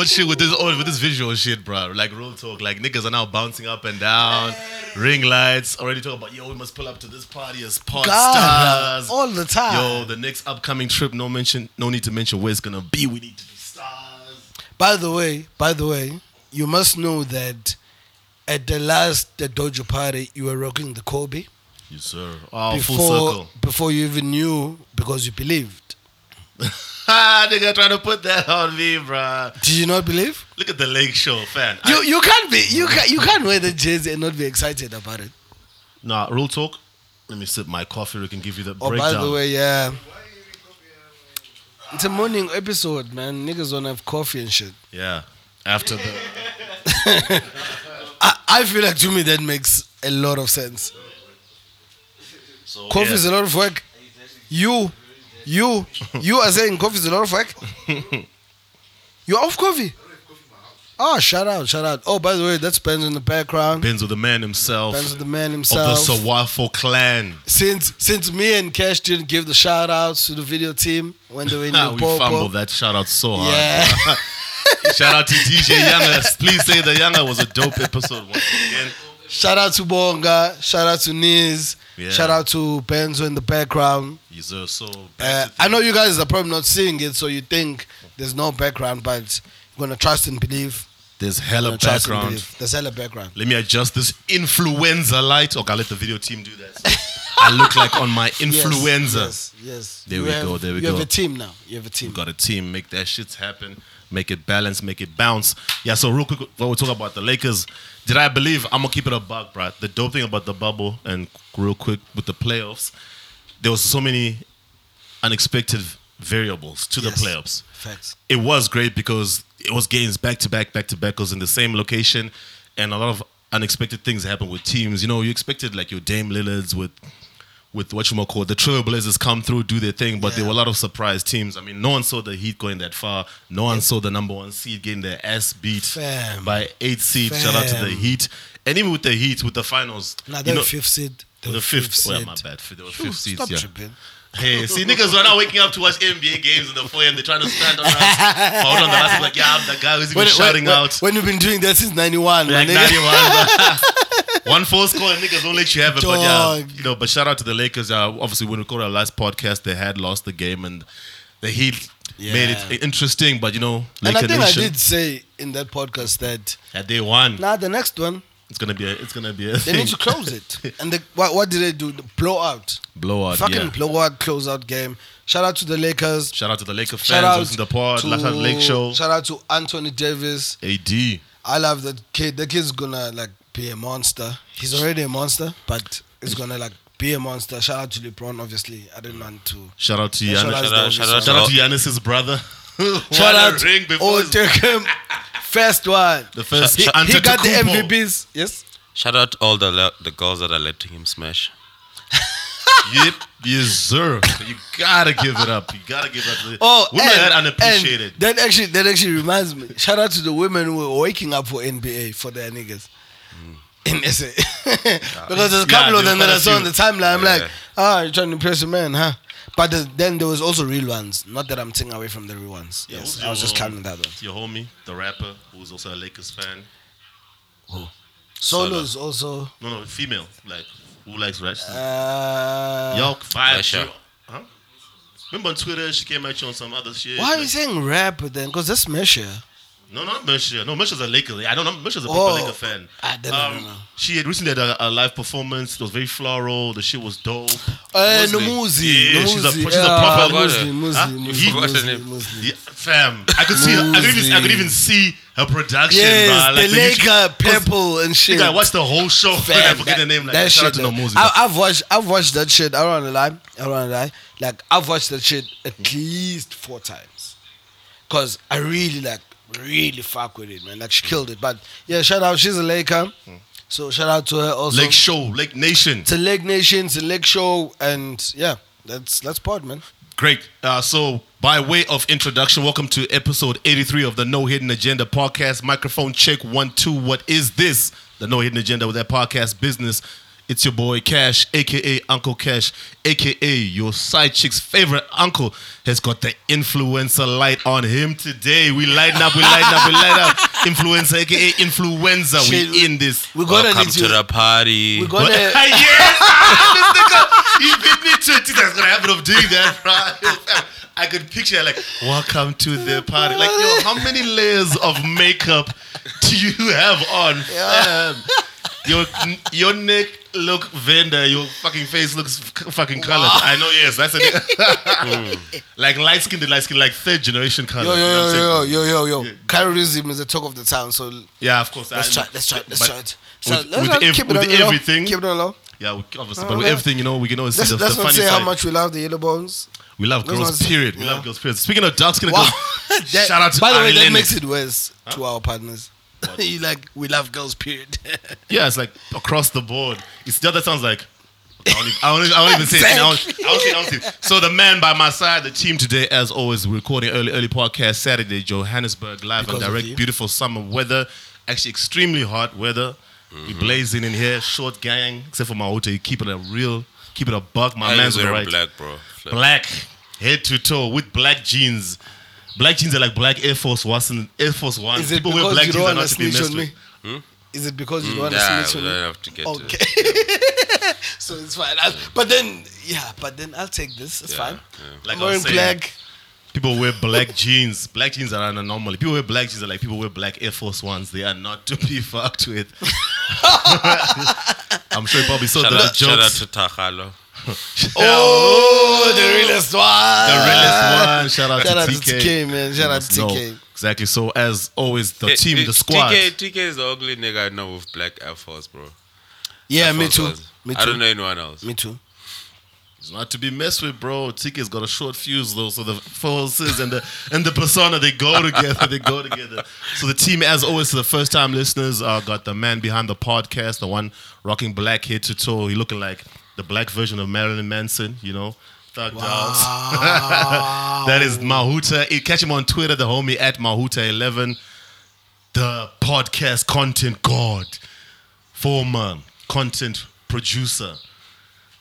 Niggas bullshit with this oh, with this visual shit, bro. Like real talk. Like niggas are now bouncing up and down, ring lights. Already talking about yo, we must pull up to this party as pod God, stars. all the time. Yo, the next upcoming trip, no mention, no need to mention where it's gonna be. We need to be stars. By the way, by the way, you must know that at the last the Dojo party, you were rocking the Kobe Yes, sir. Oh, full circle. before you even knew because you believed. Ha, ah, nigga trying to put that on me, bruh. Did you not believe? Look at the Lake Show, fan. You I, you can't be you can you can't wear the jersey and not be excited about it. nah, real talk. Let me sip my coffee. We can give you the Oh, breakdown. by the way, yeah. It's a morning episode, man. Niggas don't have coffee and shit. yeah. After the I, I feel like to me that makes a lot of sense. so, Coffee yeah. is a lot of work. You, you, you are saying coffee is a lot of work. You're off coffee. Oh, shout out, shout out. Oh, by the way, that's Benz in the background. Benz with the man himself Benz is the man himself. of the himself. Sawafo clan. since since me and Cash didn't give the shout outs to the video team when they were in Ah, we Limpopo. fumbled that shout out so hard. Yeah. Shout out to DJ Younger. Please say the Younger was a dope episode once again. Shout out to Bonga. Shout out to Niz. Yeah. Shout out to Benzo in the background. Yes, sir. So Uh, I know you guys are probably not seeing it, so you think there's no background, but you're gonna trust and believe. there's hella background. There's hella background. Let me adjust this influenza light. Okay, I'll let the video team do that. I look like on my influenza. Yes, yes. yes. There You we have- go, there we you go. You have a team now. You have a team. We got a team. Make that shit happen. Make it balance. Make it bounce. Yeah. So real quick, when we talk about the Lakers, did I believe? I'm gonna keep it a buck, bro. The dope thing about the bubble and real quick with the playoffs, there was so many unexpected variables to the Yes. playoffs. Facts. It was great because it was games back to back, back to back. It was in the same location, and a lot of unexpected things happened with teams. You know, you expected like your Dame Lillards with with what you might call the Trailblazers come through, do their thing, but there were a lot of surprise teams. I mean, no one saw the Heat going that far. No one saw the number one seed getting their ass beat Fam. by eight seed. Shout out to the Heat, and even with the Heat, with the finals, Now you they're know, fifth seed. The fifth. Oh, yeah, my bad. Were Phew, fifth seeds. Stop Yeah. tripping. Hey, see, niggas are now waking up to watch NBA games in the foyer and they're trying to stand on us. Hold on, the last like, yeah, I'm the guy who's even When, shouting when, out. when you've been doing that since '91, Like nigga. 91. One full score and niggas don't let you have it. But yeah, you know, but shout out to the Lakers. Uh, obviously, when we called our last podcast, they had lost the game and the Heat made it interesting. But you know, And I Laker think I did say in that podcast that that they won. now the next one It's gonna be a, it's gonna be a they thing. need to close it. And the, what, what did they do? The blowout. blowout. Fucking yeah. blowout closeout game. Shout out to the Lakers. Shout out to the Laker fans. Shout out to the pod. to, Last out Lake Show. Shout out to Anthony Davis. AD. I love that kid. The kid's gonna like be a monster. He's already a monster, but he's gonna like be a monster. Shout out to LeBron, obviously. I didn't want to. Shout out to Yeah, Giannis. shout Shout out- out, shout out- shout out to Giannis's brother. Shout Won a out ring before Oh, his- take him. First one. the first. He, he Antetokounmpo. got the MVPs. Yes. Shout out all the le- the girls that are letting him smash. Yep, yes, sir. You gotta give it up. You gotta give it up. Oh, women and, are that unappreciated. and that actually that actually reminds me. Shout out to the women who were waking up for NBA for their niggas. In SA. because there's a couple Yeah, of them that I were saw on the a timeline. I'm Yeah. like, ah, you're trying to impress a man, huh? But the, then there was also real ones. Not that I'm taking away from the real ones. Yes, I was just counting that one. Your homie, the rapper, who's also a Lakers fan. Who? Solos also. No, no, female. Like, who likes rap? Uh, Yo, vibe. Pressure. Huh? Remember on Twitter, she came at you on some other shit. why are you saying rap then? Because that's Mesha. No, not Mersha. No, Mersha's a Laker. I don't know. Mersha's a proper Oh. Laker fan. I don't know, no, no. She had recently had a, a live performance. It was very floral. The shit was dope. Uh. Nomuzi. Yeah, she's a- she's a proper- Moozlie? Moozlie, Moozlie, forgot her name. Moozlie. Yeah, fam. I could see. I could even. I could even see her production. Yes. Like the Laker purple and shit. I watched the whole show. I Fam, forget the name. Like, that shout out shit. to no I, I've watched. I've watched that shit. I don't wanna lie. I don't wanna lie. Like I've watched that shit at least four times, cause I really like really fuck with it, man. Like she killed it. But yeah, shout out. She's a Laker, so shout out to her also. Lake Show, Lake Nation. It's a Lake Nation. It's a Lake Show, and yeah, that's that's part, man. Great. Uh, so, by way of introduction, welcome to episode 83 of the No Hidden Agenda podcast. Microphone check one, two. What is this? The No Hidden Agenda with that podcast business It's your boy Cash, aka Uncle Cash, aka your side chick's favorite uncle, has got the influencer light on him today. We lighten up, we lighten up, we light up. Influencer, aka influenza. Shit, We in this. We're gonna Welcome need to the party. We're gonna. yes! this nigga, he beat me to it. This guy's got a of doing that, bro. I could picture like, welcome to the party. Like, yo, how many layers of makeup do you have on, fam? Your your neck look vendor, your fucking face looks fucking colored. I know, yes, that's a hmm. like light skin, the light skin, like third generation color. Yo, you know what yo, yo, yo, yo, yo. Colorism is the talk of the town, so Yeah, of course. let's I- try, let's try, let's try it. So with- let's with ev- keep it with low. everything- Keep it low. Yeah, we, obviously, uh, but with Okay. everything, you know, we can always see Let's, the, let's the not funny say side. how much we love the yellow bones. We love Let's girls, not- period. We yeah. love girls, period. Speaking of dark skin Wow. girls, That- shout out to By the way, that Lennox. makes it worse to our partners. you like we love girls. Period. Yeah, it's like across the board. It's the other sounds like. I don't, even, I, don't, even- I don't even say it. I don't, I don't say it. I don't say it. So the man by my side, the team today, as always, we're recording early, early podcast Saturday, Johannesburg, live Because and of direct. Beautiful summer weather, actually extremely hot weather. We mm-hmm. blazing in here, short gang, except for my hotel. You keep it a real, keep it a buck. My I man's was on the wearing right. black, bro. Black head to toe with black jeans. Black jeans are like black Air Force Ones Air Force Ones. Is it People wear because black you jeans don't are want not to to be snitch on with. me? Hmm? Is it because you don't hmm, want Nah, to snitch on me? have to get to Okay. so it's fine. I'll, but then, yeah, but then I'll take this. It's Yeah, fine. yeah. Like I'm wearing saying, black. People wear black jeans. Black jeans are an anomaly. People wear black jeans are like people wear black Air Force Ones. They are not to be fucked with. I'm sure you probably saw Shout the out, shout out to Takalo. Oh, the realest one. the realest one. Shout out Shout out to to TK. TK, man. Shout out to must know. TK. Exactly. So as always, the team, the squad. TK, TK is the ugly nigga I know with black Air Force, bro. Yeah, Air me Force too. Ones. Me I don't too. know anyone else. Me too. It's not to be messed with, bro. TK's got a short fuse though, so the forces and the and the persona they go together. they go together. So the team, as always, to the first time listeners, uh, got the man behind the podcast, the one rocking black head to toe. He looking like the black version of Marilyn Manson, you know. Thug dogs. that is Mahuta. Eh, Catch him on Twitter, the homie at Mahuta11. The podcast content god, former content producer.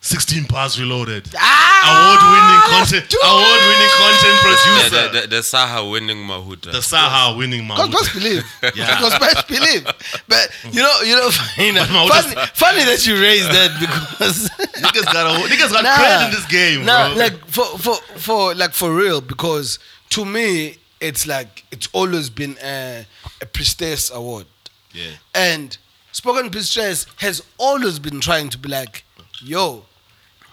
16 bars reloaded. Ah, award-winning content, award-winning content The, producer. the, the, the Saha winning Mahuta. The Saha winning Cause Mahuta. best believe. Yeah. Cause best believe. But you know, you know, funny, my funny, funny that you raised that because niggas got a, niggas got Nah. credit in this game, Nah, bro. like for for for like for real, because to me it's like it's always been a, a prestigious award, yeah. and Spoken Prestigious has always been trying to be like, yo,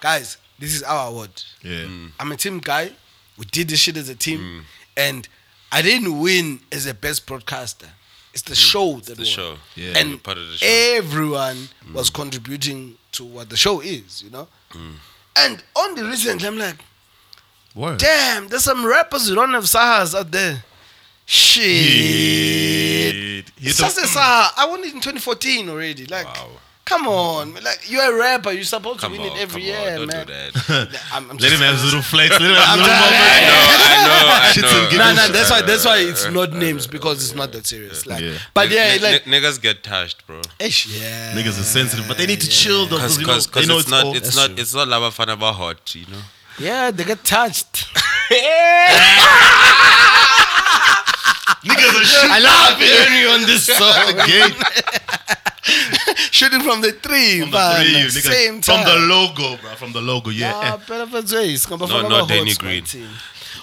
guys, this is our award. Yeah. Mm. Mm. I'm a team guy. We did this shit as a team, mm. and I didn't win as a best broadcaster. It's the show that the won. show. Yeah. and part of the show. everyone was contributing to what the show is, you know. And on the recently, I'm like, Word. damn, there's some rappers who don't have sahas out there. Shit. Shit. Hit It's the- just a saha. I won it in 2014 already. Like, Wow. Come on, like you're a rapper. You're supposed Come to win on, it every come on, year, don't man. do that. I'm, I'm Let him have his little flex. Let him have I'm his little just- moment. I know, I know. I giggles. Nah, know. nah, that's why. That's why it's uh, not uh, names uh, because it's not that serious. Like, Yeah. but yeah, N- like, n- niggas get touched, bro. ish, yeah, Niggas are sensitive, but they need to chill though, Because because you know, they know it's, not all- it's not true. it's not lava fan about hot, you know. yeah, they get touched. niggas are shooting. I love hearing you on this song. Gate Shooting from the tree, from the man. three, like, niggas, same from time. the logo, bro. From the logo, yeah. Ah, eh. better for Jace. Come No, from no, our Danny Green. team.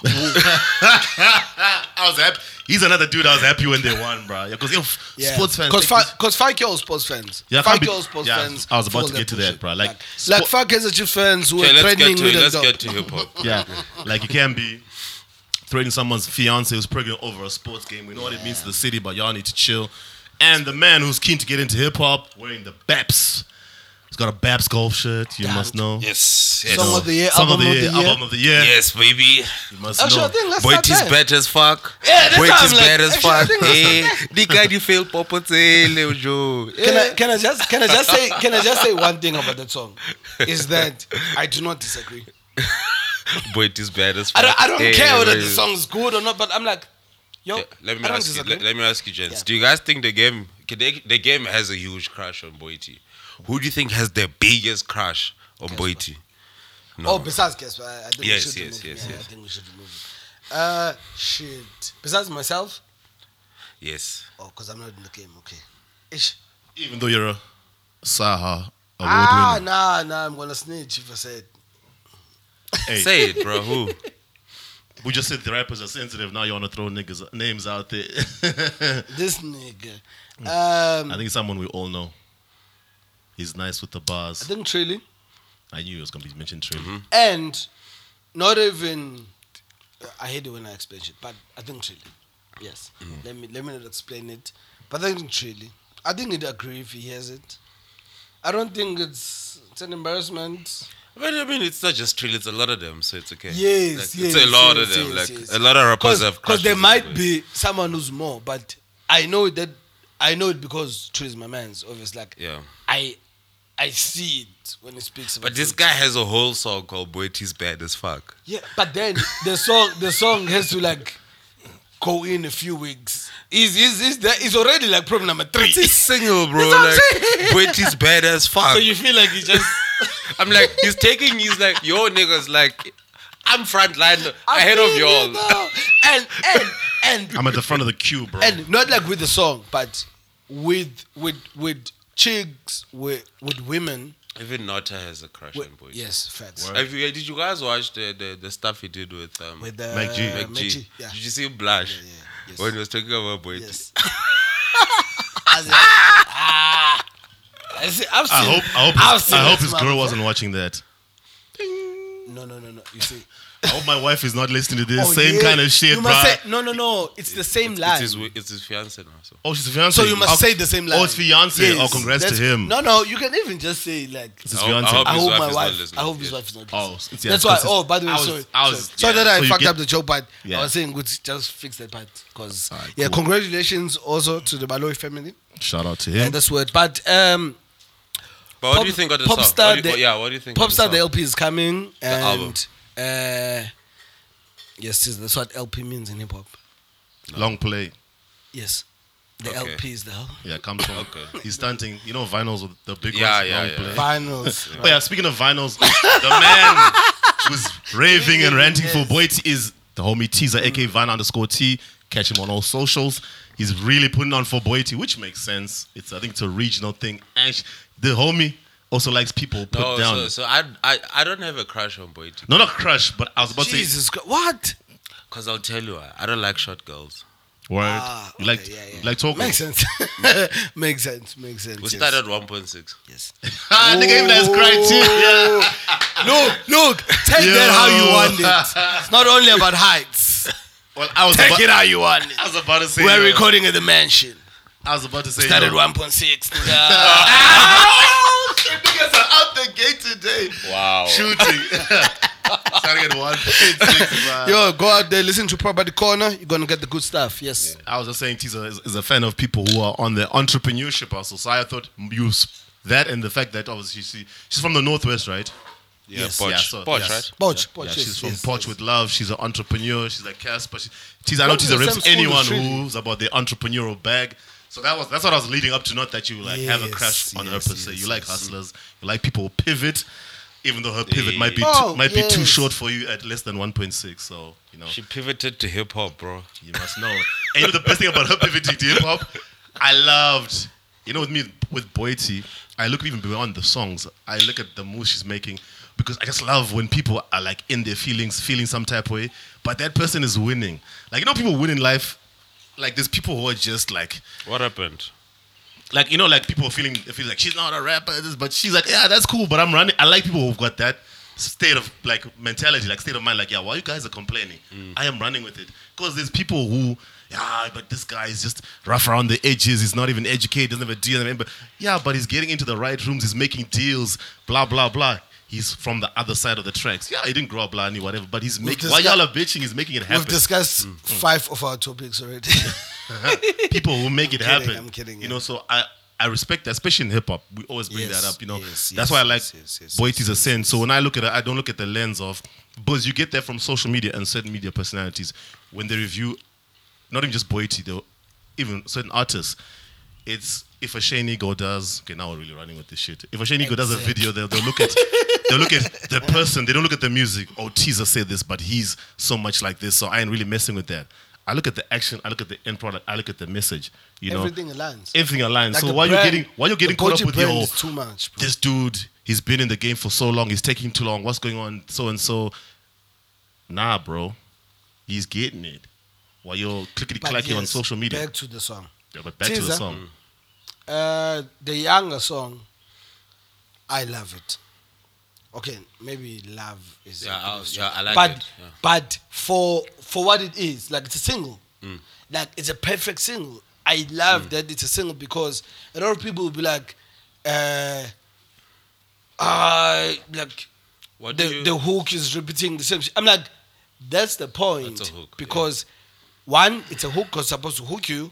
I was happy. He's another dude I was happy when they won, bro. Yeah, because Yeah. sports fans. Cause, take fi- this- cause fuck your sports fans. Yeah, fuck can't be- your sports yeah, fans. I was about to get to that, bro. Like, like, sport- like fuck a Chiefs fans who Okay, are let's threatening with a let's dog. get to hip hop. yeah, like you can't be threatening someone's fiance who's pregnant over a sports game. We know what it means to the city, but y'all need to chill. And the man who's keen to get into hip hop, wearing the Baps. He's got a Baps golf shirt. You Damn. must know. Yes, yes, Song of the year, Song album of the year, year. album of the year. yes, baby. You must Actually, know. I think let's Boy, start it is there. bad as fuck. Yeah, that's Boy, what is like. bad as Actually, fuck. Hey, eh, the guy you feel popotele, Joe. Can I can I just can I just say can I just say one thing about that song? Is that I do not disagree. Boy, it is bad as I fuck. don't I don't Hey, care whether boy. the song's good or not, but I'm like, yo, Yeah, Let me I don't ask you. disagree. Let, let me ask you, gents. Yeah. Do you guys think the game, the, the game has a huge crush on Boy T? Who do you think has the biggest crush on Boiti? No. Oh, besides Cassper, I, I think Yes, we should yes, remove him. yes, Yeah, yes. I think we should remove him. Uh, shit. Besides myself, yes. oh, because I'm not in the game. Okay. Ish. Even though you're a Saha award Ah, winner. nah, nah. I'm gonna snitch if I said. Hey, Say it, bro. Who? we just said the rappers are sensitive. Now you want to throw niggas names out there. This nigga. Hmm. Um, I think someone we all know. He's nice with the bars. I think Trilly. I knew he was gonna be mentioned. Trill. Mm-hmm. And not even. I hate it when I explain shit, but I think Trilly. Yes. Mm. Let me let me not explain it, but I think Trilly. I think he'd agree if he hears it. I don't think it's it's an embarrassment. But I mean, it's not just Trill, it's a lot of them, so it's okay. Yes, Like, yes, It's a lot yes, of them. yes, like yes. a lot of rappers have Because there might be someone who's more, but I know that I know it because Trill is my man's. Obviously, like Yeah. I I see it when he speaks. about But this it. guy has a whole song called "Boy, Boiti's Bad as Fuck. Yeah, but then the song the song has to like go in a few weeks. He's he's he's, there, he's already like problem number three. It's his single, bro. Like, saying. Boiti's Bad as Fuck. so you feel like he just I'm like, he's taking, he's like, yo, niggas, like, I'm frontline ahead of y'all. And and and I'm at the front of the queue, bro. and not like with the song, but with with with chicks with with women. Even Nota has a crush on Boiti. yes, facts. Have you, did you guys watch the, the, the stuff he did with um, With uh, Mac G. Mac Mac G? G, Yeah. Did you see him blush Yeah, yeah, yes. when he was talking about boys? Yes. As in, ah, I see, I've seen, I hope I hope I've his, seen I hope his girl motherfucker. wasn't watching that. No, no, no, no. You see, I hope my wife is not listening to this. Oh, Same yeah. kind of shit, You bro. must say no, no, no. It's the same It's line. his, it's his fiance now. So. Oh, she's a fiance. so you must oh, say the same line. Oh, it's fiance. Yes, Oh, congrats to him. No, no. You can even just say like. It's his I hope- I fiance. hope I hope wife my is not wife. I hope his Yes. wife is not. Oh, listening. it's- yeah, that's it's why. 'cause Oh, by the way, I was- sorry. I was- sorry. sorry that I So you fucked get- up the joke, but Yeah. I was saying, good, just fix that part because Alright, yeah, cool. congratulations also to the Malloy family. Shout out to Yeah, him. that's word. But um, But what Pop- do you think of the Popstar, song? What do you, the- yeah, what do you think? of Popstar, the song? LP is coming, and album. uh, yes, yes, that's what LP means in hip hop. Long play. Yes, the Okay. LP is the album. Yeah, comes from. Okay. He's stunting. You know, vinyls with the big Yeah, ones. yeah, long yeah. play. Vinyls. Oh yeah, speaking of vinyls, the man who's raving and ranting for Yes. Boy T is the homie Teaser, aka Vine underscore T. Catch him on all socials. He's really putting on for Boy T, which makes sense. It's I think it's a regional thing. And sh- the homie also likes people put No, down. so, so I, I I don't have a crush on Boiti. Not a crush, but I was about to say Jesus, what? Because I'll tell you why. I don't like short girls. word. Ah, you like yeah, yeah. like talking. Makes sense. makes sense. Makes sense. We yes. started at 1.6. Yes. Ah, nigga, even that's criteria. Look, look. Take that how you want it. It's not only about heights. Well, I was Take about, it how you want it. I was about to say. We're yo, recording at the mansion. I was about to say. Started yo, 1.6. nigga. Oh, niggas are out the gate today. Wow. Shooting. Starting at one point six. man. Yo, go out there, listen to Property Corner. You're gonna get the good stuff. Yes. I was just saying, Tisa is, is a fan of people who are on the entrepreneurship hustle. So I thought use that and the fact that obviously she, she's from the northwest, right? Yeah, Yes. Poch. Yeah, so- Poch, yes. right? Poch, Yeah, Poch, she's yes, from yes, Poch yes. with love. She's an entrepreneur. She's like Cassper. She, Tisa, I know Went to Tisa rips anyone who's about the entrepreneurial bag. So that was that's what I was leading up to. Not that you like have a Yes, crush on her yes, per se. yes, You like hustlers. You like people who pivot, even though her pivot might be Oh, too, might be too short for you at less than one point six. So you know She pivoted to hip hop, bro. you must know. And you know the best thing about her pivoting to hip hop, I loved. You know, with me with Boiti, I look even beyond the songs. I look at the moves she's making because I just love when people are like in their feelings, feeling some type of way, but that person is winning. Like you know, people win in life. Like there's people who are just like, What happened? like you know, like people feeling feel like she's not a rapper, but she's like, yeah, that's cool, but I'm running. I like people who've got that state of like mentality, like state of mind, like yeah, why you guys are complaining? Mm. I am running with it because there's people who. Yeah, but this guy is just rough around the edges. He's not even educated. Doesn't have a deal. But yeah, but he's getting into the right rooms. He's making deals. Blah blah blah. He's from the other side of the tracks. Yeah, he didn't grow up blind, whatever. But he's making. While y'all are bitching, he's making it happen. We've discussed mm, mm. five of our topics already. people who make it kidding, happen. I'm kidding, You yeah. know, so I I respect that, especially in hip hop. We always bring Yes, that up. You know, yes, that's yes, why I like yes, yes, yes, Boy yes, is a sin. So when I look at it, I don't look at the lens of because you get that from social media and certain media personalities when they review, not even just Boy though, even certain artists. It's if a Shane Ego does, okay, now we're really running with this shit. If a Shane Ego does a video, they'll, they'll look at they'll look at the person. They don't look at the music. Oh, teaser said this, but he's so much like this, so I ain't really messing with that. I look at the action. I look at the end product. I look at the message. You know, Everything aligns. everything aligns. Like so why you brand- getting why you getting caught up with your too much, bro. this dude? He's been in the game for so long. He's taking too long. What's going on? So and so. Nah, bro. He's getting it. While you're clickety clacking on social media. Back to the song. Yeah, but back to the Teaser. song. Mm. Uh, the Yanga song, I love it. Okay, maybe love is Yeah, I- strong. yeah, I like but, it, yeah. But for for what it is, like it's a single, Mm. like it's a perfect single. I love that it's a single because a lot of people will be like, uh, uh like What the, you- the hook is repeating the same. I'm like, that's the point. That's a hook, yeah. because one, it's a hook because it's supposed to hook you,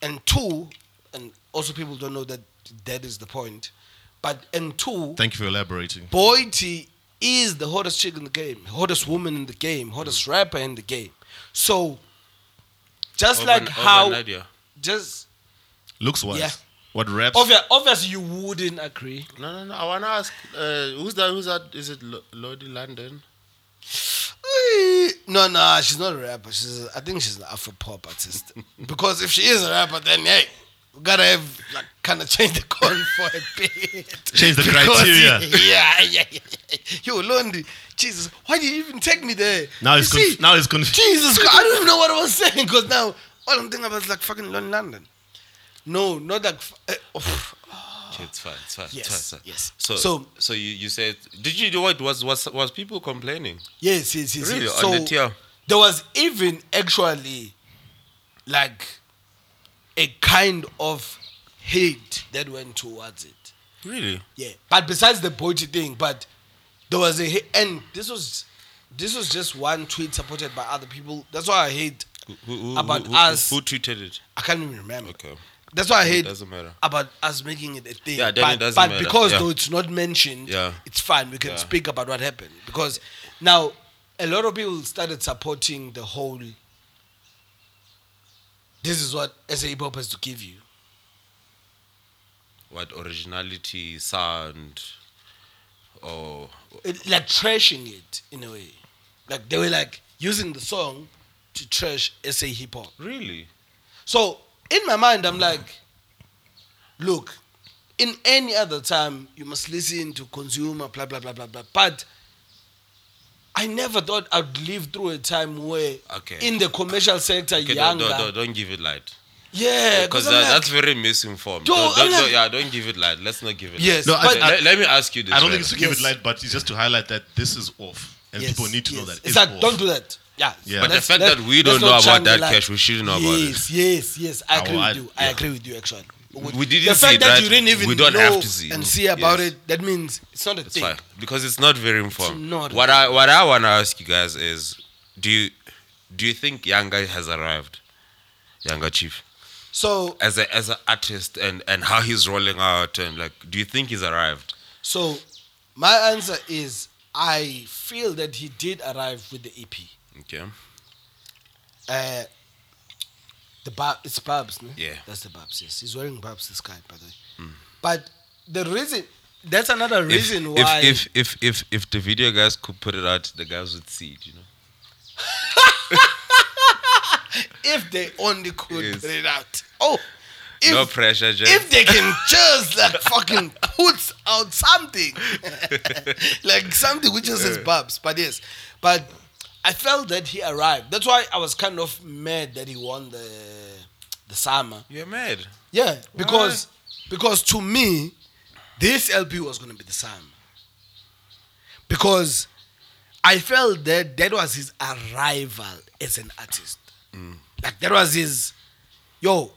and two, and also people don't know that that is the point. But and two, Thank you for elaborating. Boy T is the hottest chick in the game, hottest woman in the game, hottest rapper in the game. So, just Over- like how, overnight, yeah. just Looks wise. Yeah. What raps? obvious, obviously you wouldn't agree. No, no, no. I wanna ask. Uh, who's that? Who's that? Is it Lo- Londie London? Eh, No, no, she's not a rapper. She's, a, I think she's an Afro pop artist. because if she is a rapper, then hey, we gotta have like kind of change the code for a bit. Change the Because, criteria. Yeah, yeah, yeah. Yeah. Yo, Londie, Jesus, why did you even take me there? Now You it's see, now it's confused. Jesus, I don't even know what I was saying because now all I'm thinking about is like fucking London. No, not like. Uh, oh, it's fine. It's fine. Yes, it's fine, yes. So, So- so, you, you said, did you know what was was was people complaining? yes, yes, yes. Really? yes. On So the there was even actually like a kind of hate that went towards it. Really? Yeah, but besides the Boiti thing, but there was a hate, and this was this was just one tweet supported by other people. That's why I hate Who, who, about who, us. Who tweeted it? I can't even remember. Okay. That's why I It hate doesn't matter. about us making it a thing. Yeah, then but, it doesn't but matter. because Yeah. though it's not mentioned, Yeah. it's fine. We can Yeah. speak about what happened because now a lot of people started supporting the whole. This is what SA hip hop has to give you. What originality, sound, or It- like trashing it in a way. Like they were like using the song to trash SA hip hop. really? So in my mind, I'm like, look, in any other time, you must listen to consumer, blah, blah, blah, blah, blah. But I never thought I'd live through a time where Okay. in the commercial sector, Okay, don't, younger. don't, don't, don't give it light. Yeah, uh, Because because that, like, that's very misinformed. Yo, Don't, I'm don't, like- yeah, don't give it light. Let's not give it Yes, No, light. I- but let, let- let me ask you this. I don't right? think it's to give Yes. it light, but it's just to highlight that this is off, and yes, people need to know that It's it's like, off. don't do that. Yeah. Yeah. But the Let's- fact that we don't know about that light. cash, we shouldn't know about it. Yes, yes, yes. I agree I- with you. I agree with you, actually. We didn't the fact it, that right? you didn't even We don't know have to see and see about Yes. it, that means it's not a It's thing. fine because it's not very informed. not what I what I want to ask you guys is, do you do you think Yanga has arrived, Yanga Chief, So, as a as an artist and and how he's rolling out and like, do you think he's arrived? So, my answer is I feel that he did arrive with the EP. Okay. Uh, the bar, it's Babs, no? Yeah. That's the Babs, yes. He's wearing Babs, this guy, by the way. Hmm. But the reason, that's another reason if, why. If, if if if if the video guys could put it out, the guys would see it. You know. if they only could Yes. put it out. Oh, if, no pressure, just if they can just like fucking put out something like something which just says Babs, but yes, but I felt that he arrived. That's why I was kind of mad that he won the the summer. you're mad. Yeah, because because to me, this LP was gonna be the summer. Because I felt that that was his arrival as an artist. Mm. Like that was his, yo,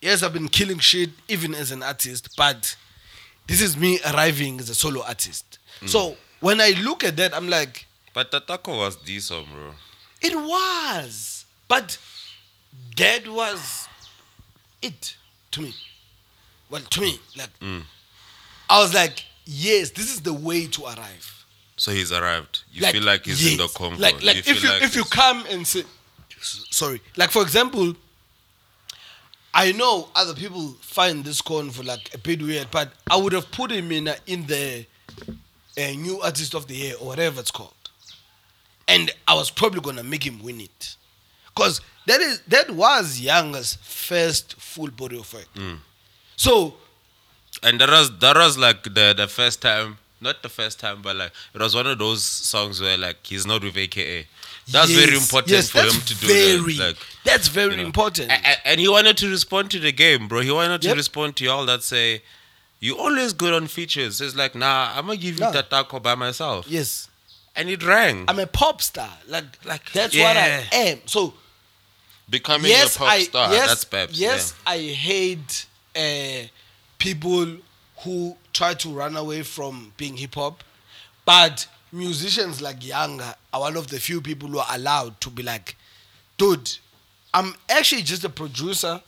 yes, I've been killing shit even as an artist, but this is me arriving as a solo artist. Mm. So when I look at that, I'm like, But Tatako was decent, bro. it was, but that was it to me. Well, to me, like I was like, yes, this is the way to arrive. So he's arrived. You feel like he's in the yes. Like, like feel if you like if you come and say, sorry, like for example, I know other people find this for like a bit weird, but I would have put him in uh, in the uh, new artist of the year or whatever it's called, and I was probably gonna make him win it, cause that is that was Young's first full body of work. Mm. So And that was that was like the the first time, not the first time, but like it was one of those songs where like he's not with AKA. That's very important yes, for him to do very, that. Like, that's very you know. important. A- a- and he wanted to respond to the game, bro. He wanted to Yep. respond to y'all that say, "You always good on features." It's like, nah, I'm gonna give you Nah. that taco by myself, yes, and it rang. I'm a pop star. Like Like, that's what I am. So Becoming yes, a pop I star. yes, That's Peps. yes, I hate uh, people who try to run away from being hip hop, but musicians like Yanga are one of the few people who are allowed to be like, dude, I'm actually just a producer,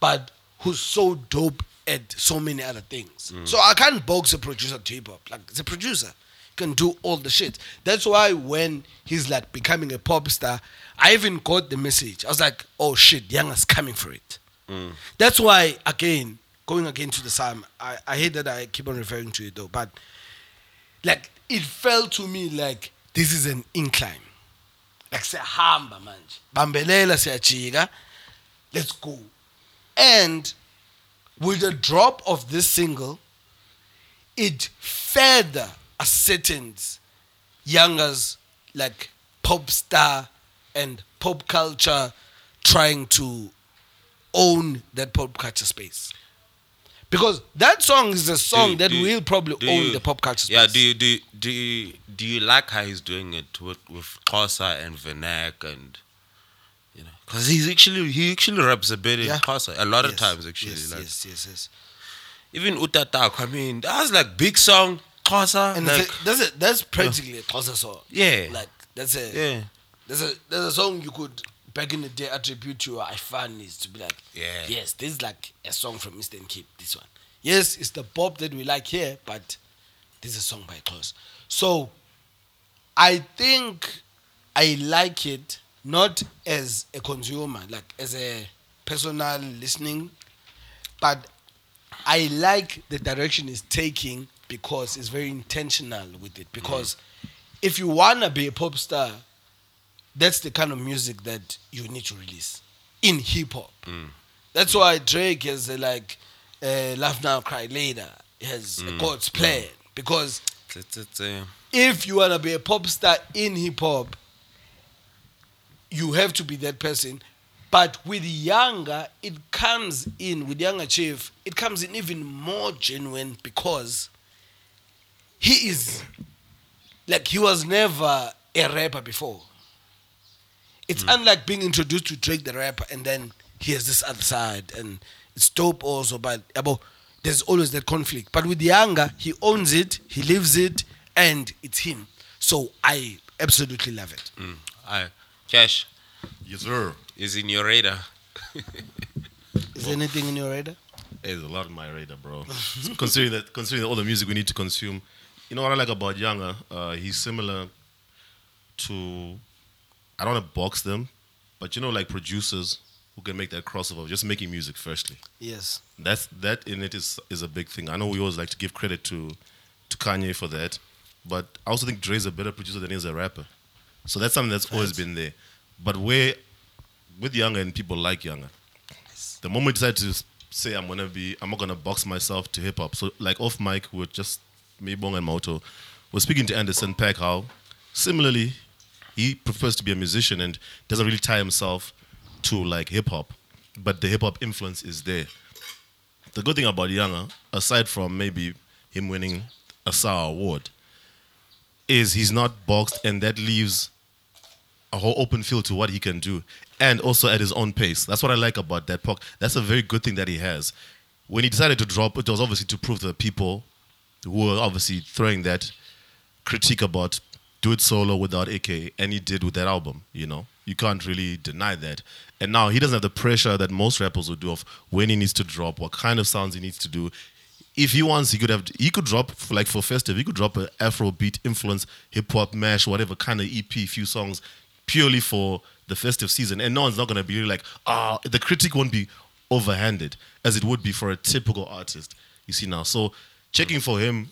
but who's so dope at so many other things. So I can't box a producer to hip hop. Like it's a producer. Can do all the shit. That's why when he's like becoming a pop star, I even got the message. I was like, oh shit, Yanga's coming for it. Mm. That's why again, going again to the psalm, I, I hate that I keep on referring to it though, but like it felt to me like this is an incline. Like siyahamba manje. Bambelela siyajika. Let's go. And with the drop of this single, it further ascertains Yanga's like pop star and pop culture trying to own that pop culture space. Because that song is a song that will probably own you- the pop culture space. Yeah, do you do you- do you, do you like how he's doing it with with Xhosa and Vernac and you know because he's actually he actually raps a bit in Yeah. Xhosa a lot of times actually Yes, like yes, yes, yes. even Utatak I mean that was like big song Xhosa And like a- that's a, that's practically a Xhosa song. Yeah. Like that's a yeah there's a there's a song you could back in the day attribute to Ifanis to be like Yeah. yes this is like a song from Eastern Cape this one yes it's the pop that we like here but this is a song by Klaus so I think I like it not as a consumer like as a personal listening but I like the direction it's taking because it's very intentional with it. Because if you wanna be a pop star, that's the kind of music that you need to release in hip hop. That's why Drake has uh, like uh, "Laugh Now, Cry Later" has a God's plan. Because if you wanna be a pop star in hip hop, you have to be that person. But with Yanga, it comes in with Yanga Chief. It comes in even more genuine because he is like he was never a rapper before. It's unlike being introduced to Drake the rapper and then he has this other side and it's dope also. But about there's always that conflict. But with the Yanga, he owns it, he lives it, and it's him. So I absolutely love it. mm, I Cash Yes, sir. is in your radar Is anything in your radar? There's a lot in my radar, bro. considering that, considering all the music we need to consume, you know what I like about Yanga? Uh, he's similar to, I don't want to box them, but you know, like producers who can make that crossover, just making music. Firstly, Yes. that's that in it is is a big thing. I know we always like to give credit to to Kanye for that, but I also think Dre's a better producer than he is a rapper. So that's something that's always been there. But where with Yanga and people like Yanga, the moment we decide to say I'm gonna be, I'm not gonna box myself to hip hop. So like off mic, we're just me, Bong, and Moto. We're speaking to Anderson .Paak how similarly he prefers to be a musician and doesn't really tie himself to like hip hop, but the hip hop influence is there. The good thing about Yanga, aside from maybe him winning a SAR award, is he's not boxed, and that leaves a whole open field to what he can do, and also at his own pace. That's what I like about that Pac. That's a very good thing that he has. When he decided to drop, it was obviously to prove to the people were obviously throwing that critique about do it solo without AK, and he did with that album. You know, you can't really deny that. And now he doesn't have the pressure that most rappers would do of when he needs to drop, what kind of sounds he needs to do. If he wants, he could have. He could drop like for festive. He could drop a Afrobeat influence, hip hop mash, whatever kind of EP, few songs, purely for the festive season. And no one's not gonna be like, ah, the critic won't be overhanded as it would be for a typical artist. You see now, so checking for him,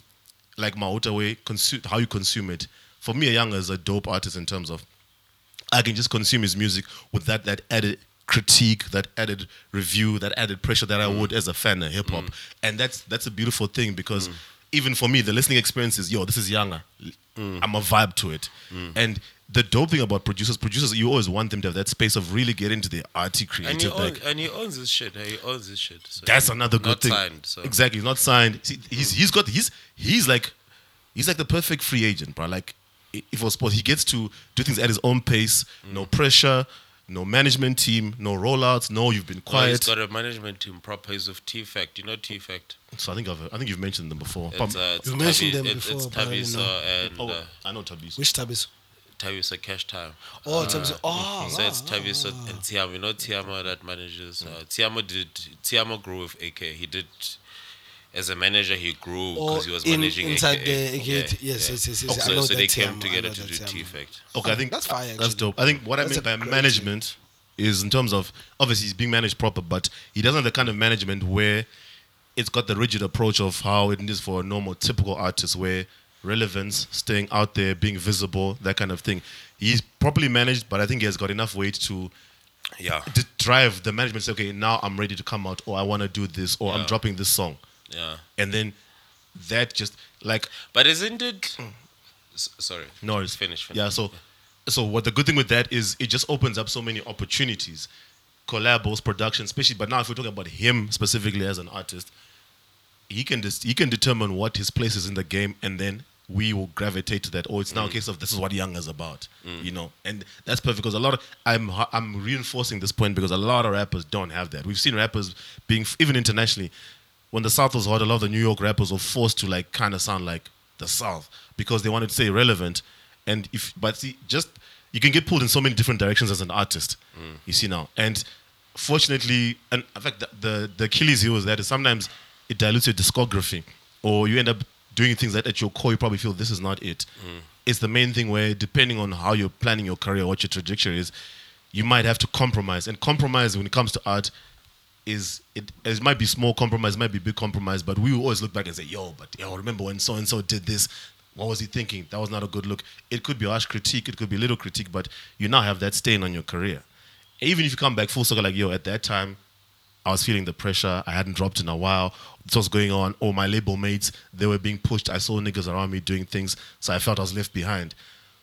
like Mahuta way, consume how you consume it. For me, a young is a dope artist in terms of I can just consume his music with that that added critique, that added review, that added pressure that I mm. would as a fan of hip hop, mm. and that's that's a beautiful thing because mm. even for me, the listening experience is yo, this is younger. I'm a vibe to it, and the dope thing about producers, producers, you always want them to have that space of really get into the arty And he, creative. owns, like, and he owns this shit. He owns his shit. So that's another good not thing. Signed, so. Exactly, he's not signed. See, he's he's got he's he's like he's like the perfect free agent, bro. Like if it was supposed, he gets to do things at his own pace, no pressure, no management team, no rollouts, no you've been Well, he's quiet. got a management team proper. He's with T-Fact. You know T-Fact? so I think I've I think you've mentioned them before. It's, uh, it's You've mentioned them it's- before, It's but I know. and oh, uh, I know Tabis. Which tab is? Tabisa Cash Time. Oh, tab is. Oh, So it's ah, Tabisa ah, and Tiamo. You know Tiamo that manages. Uh, Tiamo did. Tiamo grew with AK. He did. As a manager, he grew Or because he was in- managing inside AKA. the AKA. Yes, yes, yes, yes, I So, know so that they came Tiamo, I together to do T-Fact. Okay, I think That's fire, That's dope. I think what That's I a mean by great management is in terms of obviously he's being managed proper, but he doesn't have the kind of management where it's got the rigid approach of how it is for a normal, typical artist, where relevance, staying out there, being visible, that kind of thing. He's properly managed, but I think he has got enough weight to Yeah. to drive the management. Say, okay, now I'm ready to come out, or I want to do this, or I'm dropping this song, Yeah. and then that just like But isn't it? S- sorry. No, it's finished. finish. Yeah, so so what the good thing with that is it just opens up so many opportunities, collabos, production, especially. But now if we're talking about him specifically as an artist, he can just he can determine what his place is in the game, and then we will gravitate to that. Or it's now a mm. case of this is what Young is about, mm. you know, and that's perfect because a lot of I'm I'm reinforcing this point because a lot of rappers don't have that. We've seen rappers being even internationally. When the South was hot, a lot of the New York rappers were forced to like kind of sound like the South because they wanted to stay relevant. And if but see, just you can get pulled in so many different directions as an artist. Mm. You see now, and fortunately, and in fact, the the, the Achilles heel is that is sometimes it dilutes your discography, or you end up doing things that at your core you probably feel this is not it. Mm. It's the main thing where depending on how you're planning your career, what your trajectory is, you might have to compromise. And compromise when it comes to art is it, it might be small compromise, might be big compromise, but we will always look back and say, yo, but yo, remember when so and so did this? What was he thinking? That was not a good look. It could be harsh critique, it could be little critique, but you now have that stain on your career. Even if you come back full circle, like, yo, at that time, I was feeling the pressure. I hadn't dropped in a while. This was going on. All my label mates, they were being pushed. I saw niggas around me doing things, so I felt I was left behind.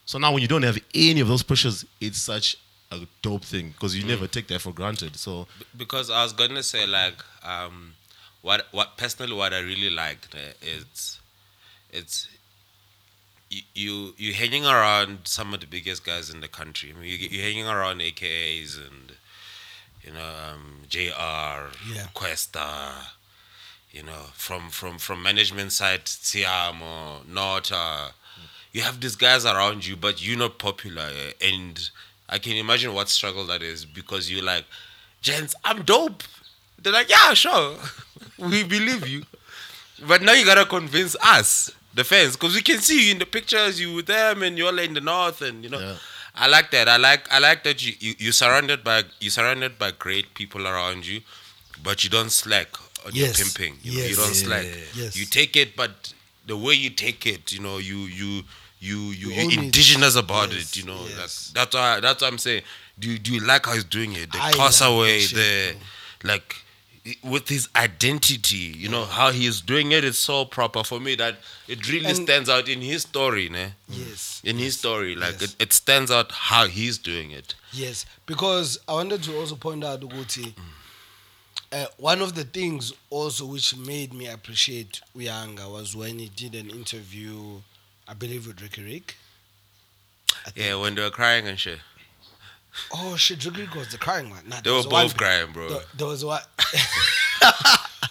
So now when you don't have any of those pressures, it's such a dope thing because you never take that for granted. So because I was gonna say like um, what what personally what I really liked uh, is it's you, you you hanging around some of the biggest guys in the country. I mean, you, you're hanging around AKAs and you know um, JR, Yeah. Kwesta. You know, from from from management side, Tiamo, Nota. You have these guys around you, but you're not popular, and I can imagine what struggle that is because you're like, gents, I'm dope. They're like, yeah, sure, we believe you, but now you gotta convince us, the fans, because we can see you in the pictures, you with them, and you're in the north, and you know. Yeah. I like that. I like I like that you you you surrounded by you surrounded by great people around you, but you don't slack on Yes. your pimping. You, know, you don't slack. Yes. You take it, but the way you take it, you know, you you you you You you own it. indigenous about Yes, it. You know, yes. like that's why that's what I'm saying. Do you, do you like how he's doing it? The I Xhosa like the like with his identity. You know how he is doing it is so proper for me that it really And- stands out in his story, ne? Yes. In his story, like Yes. it, it stands out how he's doing it. Yes, because I wanted to also point out Uguti. Uh, one of the things also which made me appreciate Uyanga was when he did an interview, I believe with Riky Rick. Yeah, when they were crying and shit, Oh shit, Riky Rick was the crying one. Nah, they were was one- both crying, bro. There, there was one.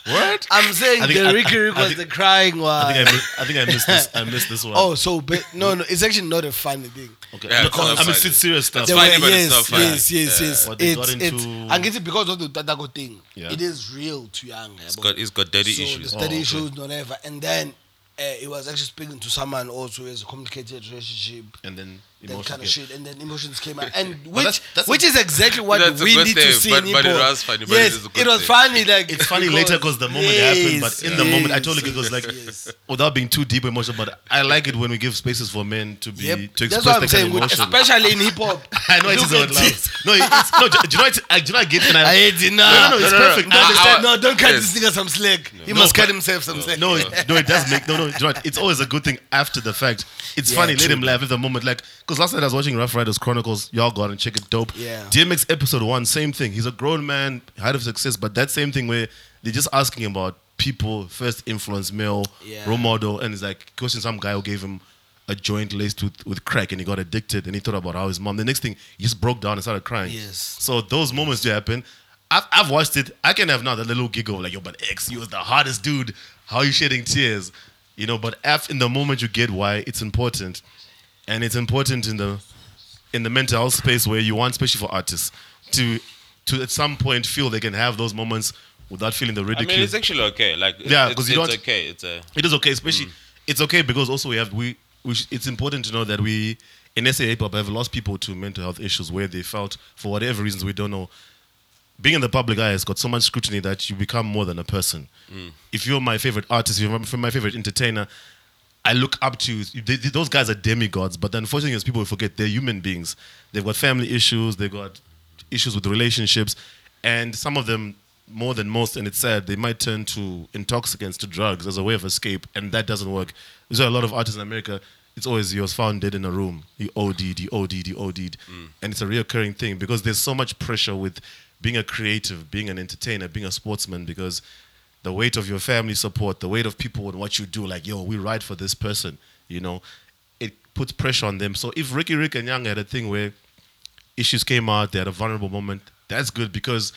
what? I'm saying I think- the Riky Rick was think- the crying one. I think I, miss, I think I missed this. I missed this one. oh, so but no, no, it's actually not a funny thing. okay. Yeah, No, it's not I mean, it's serious stuff. It's funny, were- but it's yes, not funny. yes, yes, Yeah. yes. But they got It's, it's, into- I get it because of the Tatako thing. Yeah. It is real to young. He's got he's got daddy so issues. The daddy Oh, okay. issues, whatever. And then uh, he was actually speaking to someone also who has a complicated relationship. and then that kind of came. shit, and then emotions came out, and which that's- that's a- which is exactly what we good need to see but- in but it hip-hop. was funny, but it yes, a good was thing. funny. Like It's funny later because the moment it happened, but in the moment, I totally get it was like, yes. without being too deep emotional, but I like it when we give spaces for men to be Yep. to That's express what I'm their kind saying, of emotion. especially in hip hop. I know it is Look out at loud. No, it's, no. Do, do you know it? I, do you know I get it? And I I, hate it no, no, no, it's perfect. No, I I- understand. No, don't cut Yes. this nigga some slack. He must cut himself some slack. No, no, it does make no, no. do you know what? It's always a good thing after the fact. It's funny. Let him laugh at the moment, like because last night I was watching Ruff Ryders Chronicles. Y'all got and check it, dope. Yeah. DMX episode one, same thing. He's a grown man, height of success, but that same thing where they're just asking him about people, first influence, male, Yeah. role model, and it's like question some guy who gave him a joint laced with, with crack and he got addicted and he thought about how his mom. The next thing he just broke down and started crying. Yes. So those moments do happen. I've, I've watched it. I can have now that little giggle like, yo, but X, you was the hardest dude. How are you shedding tears? You know, but F in the moment you get why it's important. And it's important in the in the mental health space where you want, especially for artists, to to at some point feel they can have those moments without feeling the ridicule. I mean, it's actually okay. Like, Yeah, it's, 'cause you it's don't- okay. It's a It is okay, especially mm. it's okay because also we have we, we sh- it's important to know that we in SA hip hop have lost people to mental health issues where they felt for whatever reasons we don't know. Being in the public eye has got so much scrutiny that you become more than a person. Mm. If you're my favorite artist, if you're my favorite entertainer, I look up to they, they- those guys are demigods, but unfortunately, as people forget, they're human beings. They've got family issues, they've got issues with relationships, and some of them more than most. And it's sad they might turn to intoxicants, to drugs as a way of escape, and that doesn't work. There's a lot of artists in America. It's always he was found dead in a room. He OD'd, he OD'd, he OD'd, mm. and it's a reoccurring thing because there's so much pressure with being a creative, being an entertainer, being a sportsman because the weight of your family support, the weight of people and what you do, like, yo, we ride for this person, you know, it puts pressure on them. So if Riky Rick and Yanga had a thing where issues came out, they had a vulnerable moment, that's good because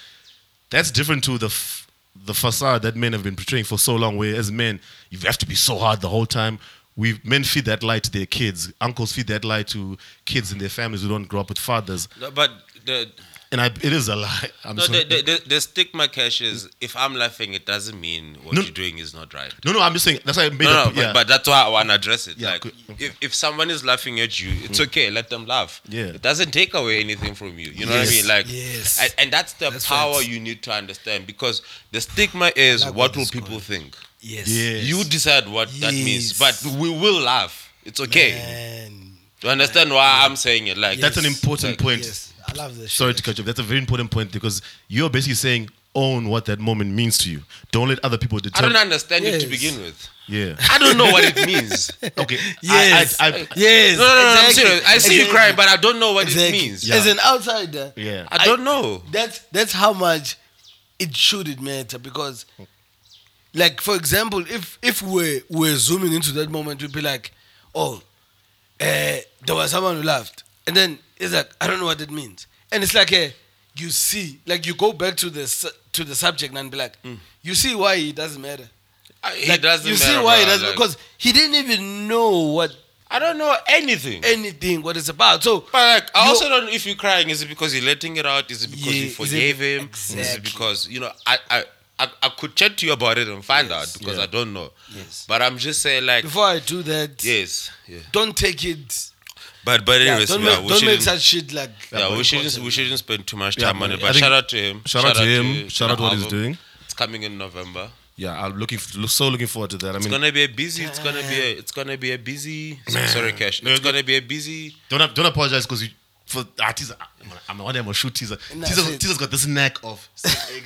that's different to the f- the facade that men have been portraying for so long, where as men, you have to be so hard the whole time. We men feed that lie to their kids. Uncles feed that lie to kids in their families who don't grow up with fathers. But the And I, it is a lie. I'm no, the, the, the, stigma cash is if I'm laughing, it doesn't mean what No. you're doing is not right. no, no, I'm just saying. That's why I made No, a no, yeah. but, that's why I want to address it. Yeah, like, good. if, if someone is laughing at you, it's hmm. okay. Let them laugh. Yeah. it doesn't take away anything from you. You know Yes. what I mean? Like, Yes. and, and that's the That's power right. you need to understand because the stigma is like what what will people called. think. Yes. Yes. You decide what that means, but we will laugh. It's okay. Man. You understand why I'm saying it? Like That's an important Like, point. Yes. I love this. Sorry shit. to cut you. That's a very important point because you're basically saying own what that moment means to you. Don't let other people determine. I don't understand it Yes. to begin with. Yeah. I don't know what it means. Okay. Yes. I, I, I, yes. No, no, no, I'm serious. I see you Exactly. crying, but I don't know what Exactly. it means. Yeah. As an outsider, yeah. I don't know. that's that's how much it shouldn't matter because like for example if if we're we're zooming into that moment we'd be like oh uh, there was someone who laughed and then it's like i don't know what it means and it's like uh, you see like you go back to the su- to the subject and be like you see why it doesn't matter It like, doesn't you matter, see why it doesn't Like, because he didn't even know what I don't know anything. anything what it's about so But like, I also don't know if you're crying. Is it because you're letting it out? Is it because Yeah, you is it- forgave him? Is it because you know? I, I I I could chat to you about it and find Yes. out because Yeah. I don't know. Yes. But I'm just saying, like, before i do that yes, yeah. don't take it But but yeah, anyways, don't, yeah, make, we don't make such shit like Yeah, we shouldn't we shouldn't spend too much Yeah, time on it. But think- shout out to him. shout out to him, shout out the what he's doing. It's coming in November. Yeah, I'm looking f- so looking forward to that. I mean, It's gonna be a busy. It's gonna be a. It's gonna be a busy. Sorry, Cash. It's no. gonna be a busy. don't don't apologize because you for ah, teaser. I'm one day I'm gonna shoot teaser. Nah, Teaser, teaser's got this knack of saying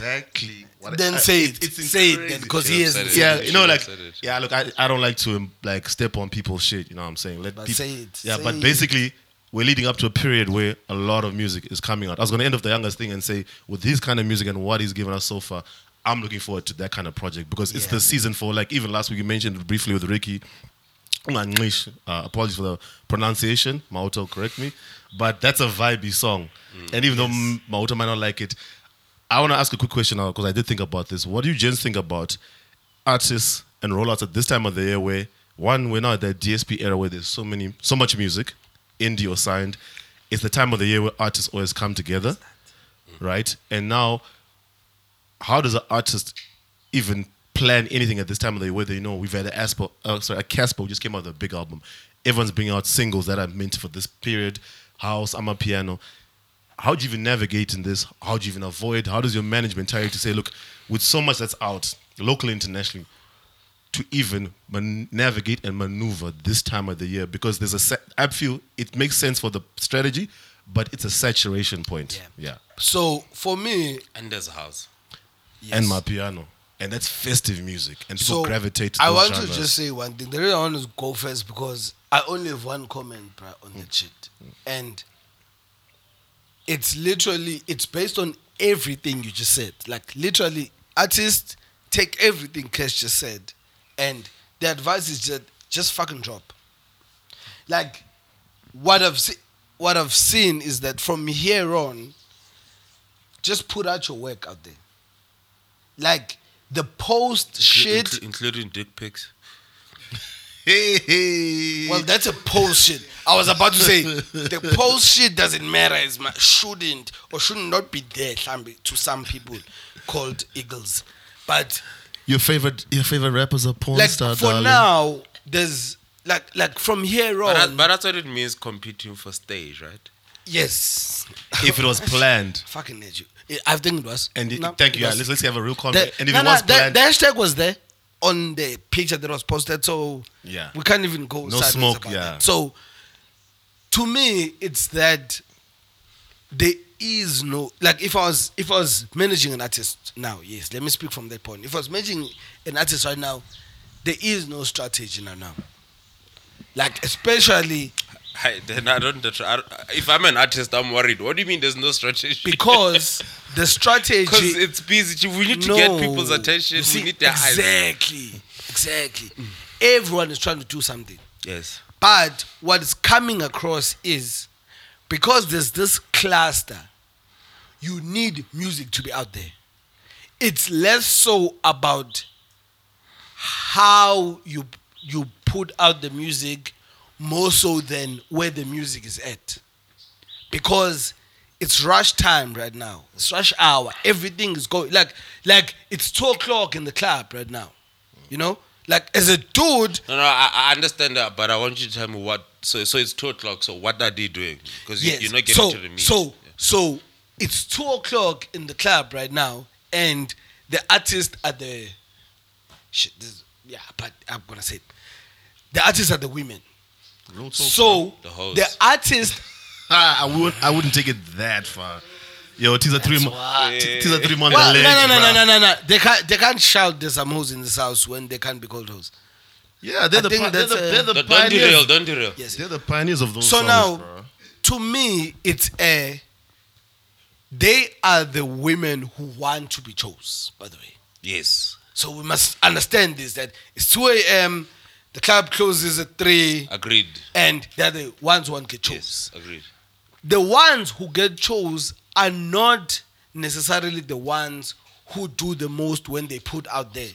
exactly what then I- say it- it say it then because he have is it. yeah, You you know, like have said it. yeah, look, I, I don't like to like step on people's shit. You know what I'm saying? Let But peop- say it, Yeah, say but basically, we're leading up to a period where a lot of music is coming out. I was gonna end off the youngest thing and say, with this kind of music and what he's given us so far, I'm looking forward to that kind of project because it's Yeah. the season for like even last week you mentioned briefly with Riky. English, uh, apologies for the pronunciation. Mahuta, correct me. But that's a vibey song. Mm, and even though M- Mahuta might not like it, I want to ask a quick question now because I did think about this. What do you gents think about artists and rollouts at this time of the year where one, we're now at that DSP era where there's so many, so much music, indie or signed. It's the time of the year where artists always come together, right? And now, how does an artist even plan anything at this time of the year? Whether you know we've had an Aspo, uh, sorry, a Cassper just came out with a big album, everyone's bringing out singles that are meant for this period. House, amapiano. How do you even navigate in this? How do you even avoid? How does your management tell you to say, look, with so much that's out, locally, internationally, to even man- navigate and maneuver this time of the year? Because there's a set, I feel it makes sense for the strategy, but it's a saturation point. Yeah. yeah. So for me, And there's a house. And my piano. And that's festive music. And people so gravitate to I want genres. to just say one thing. The reason I want to go first because I only have one comment bruh, on Mm. that shit, and it's literally it's based on everything you just said. Like literally, artists take everything Cash just said, and the advice is just just fucking drop. Like what I've se- what I've seen is that from here on, just put out your work out there. Like the post Inclu- shit. inclu- including dick pics. Hey, hey. Well, that's a post shit. I was about to say the post shit doesn't matter as much. Shouldn't or should not not be there to some people called eagles. But your favorite your favorite rapper's a porn like star, for darling. now, there's like like from here But, that, on. but that's what it means competing for stage, right? yes, if it was planned. fucking hate you. I think it was. And it- No, thank it you. Yeah, let's, let's have a real The- comment. and if no, it no, was the, planned, the hashtag was there on the picture that was posted, so Yeah. we can't even go No sideways smoke, about yeah. that. So to me, it's that there is no like if I was if I was managing an artist now, yes, let me speak from that point. If I was managing an artist right now, there is no strategy now. now. Like especially I, then I don't, I If I'm an artist, I'm worried. What do you mean there's no strategy? because the strategy Because it's busy. We need to get people's attention. You see, we need their eyes. exactly, exactly. Everyone is trying to do something. Yes. But what is coming across is because there's this cluster, you need music to be out there. It's less so about how you you put out the music more so than where the music is at. Because it's rush time right now. It's rush hour. Everything is going like like it's two o'clock in the club right now. You know? Like as a dude, No, no, I, I understand that, but I want you to tell me what. So, so it's two o'clock. So, what are they doing? Because you, Yes. you're not getting so, to the meat. So, so it's two o'clock in the club right now, and the artists are the shit. This, yeah, but I'm gonna say it. the artists are the women. Real talk, So The hoes. the artist, I wouldn't. I wouldn't take it that far. Yo, teaser three months. why. Teaser three month. well, no, no, no, no, no, no, no. They can't, they can't shout there's some hoes in this house when they can't be called hoes. Yeah, they're I the, think pi- they're the, a- they're the don't, don't derail. Don't derail. Yes. They're the pioneers of those So songs, now, bruh. to me, it's a. They are the women who want to be chose. By the way. Yes. So we must understand this that it's 2 a.m., the club closes at 3, Agreed. and they're the ones who get chose. Yes. Agreed. The ones who get chose are not necessarily the ones who do the most when they put out there.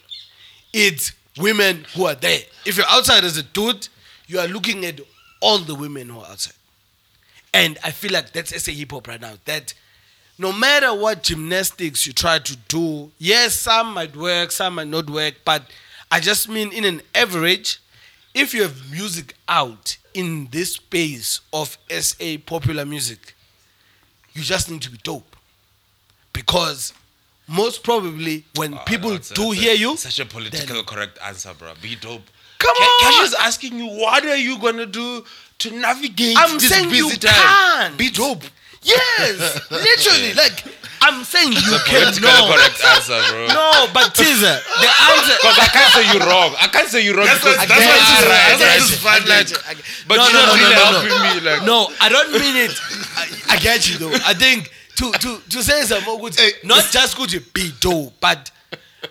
It's women who are there. If you're outside as a dude, you are looking at all the women who are outside. And I feel like that's SA hip hop right now. That no matter what gymnastics you try to do, yes, some might work, some might not work, but I just mean in an average, if you have music out in this space of SA popular music, you just need to be dope. Because most probably when Oh, people a- do a- hear you, Such a political correct answer, bro. Be dope. Come Cash on! is asking you, what are you gonna do to navigate I'm this saying busy you time? can. Be dope. Yes, literally. Like I'm saying you can. Political No, correct answer, bro. no, but teaser, the answer. Because I can't say you wrong. I can't say you wrong because I that's get why you, I that's why get this you, is fun, I get like- you, I But no, you're no, not no, really no, no, helping no. me, like- no, I don't mean it. I, I get you though. I think to to to say some more good, Hey, not just good to be dope, but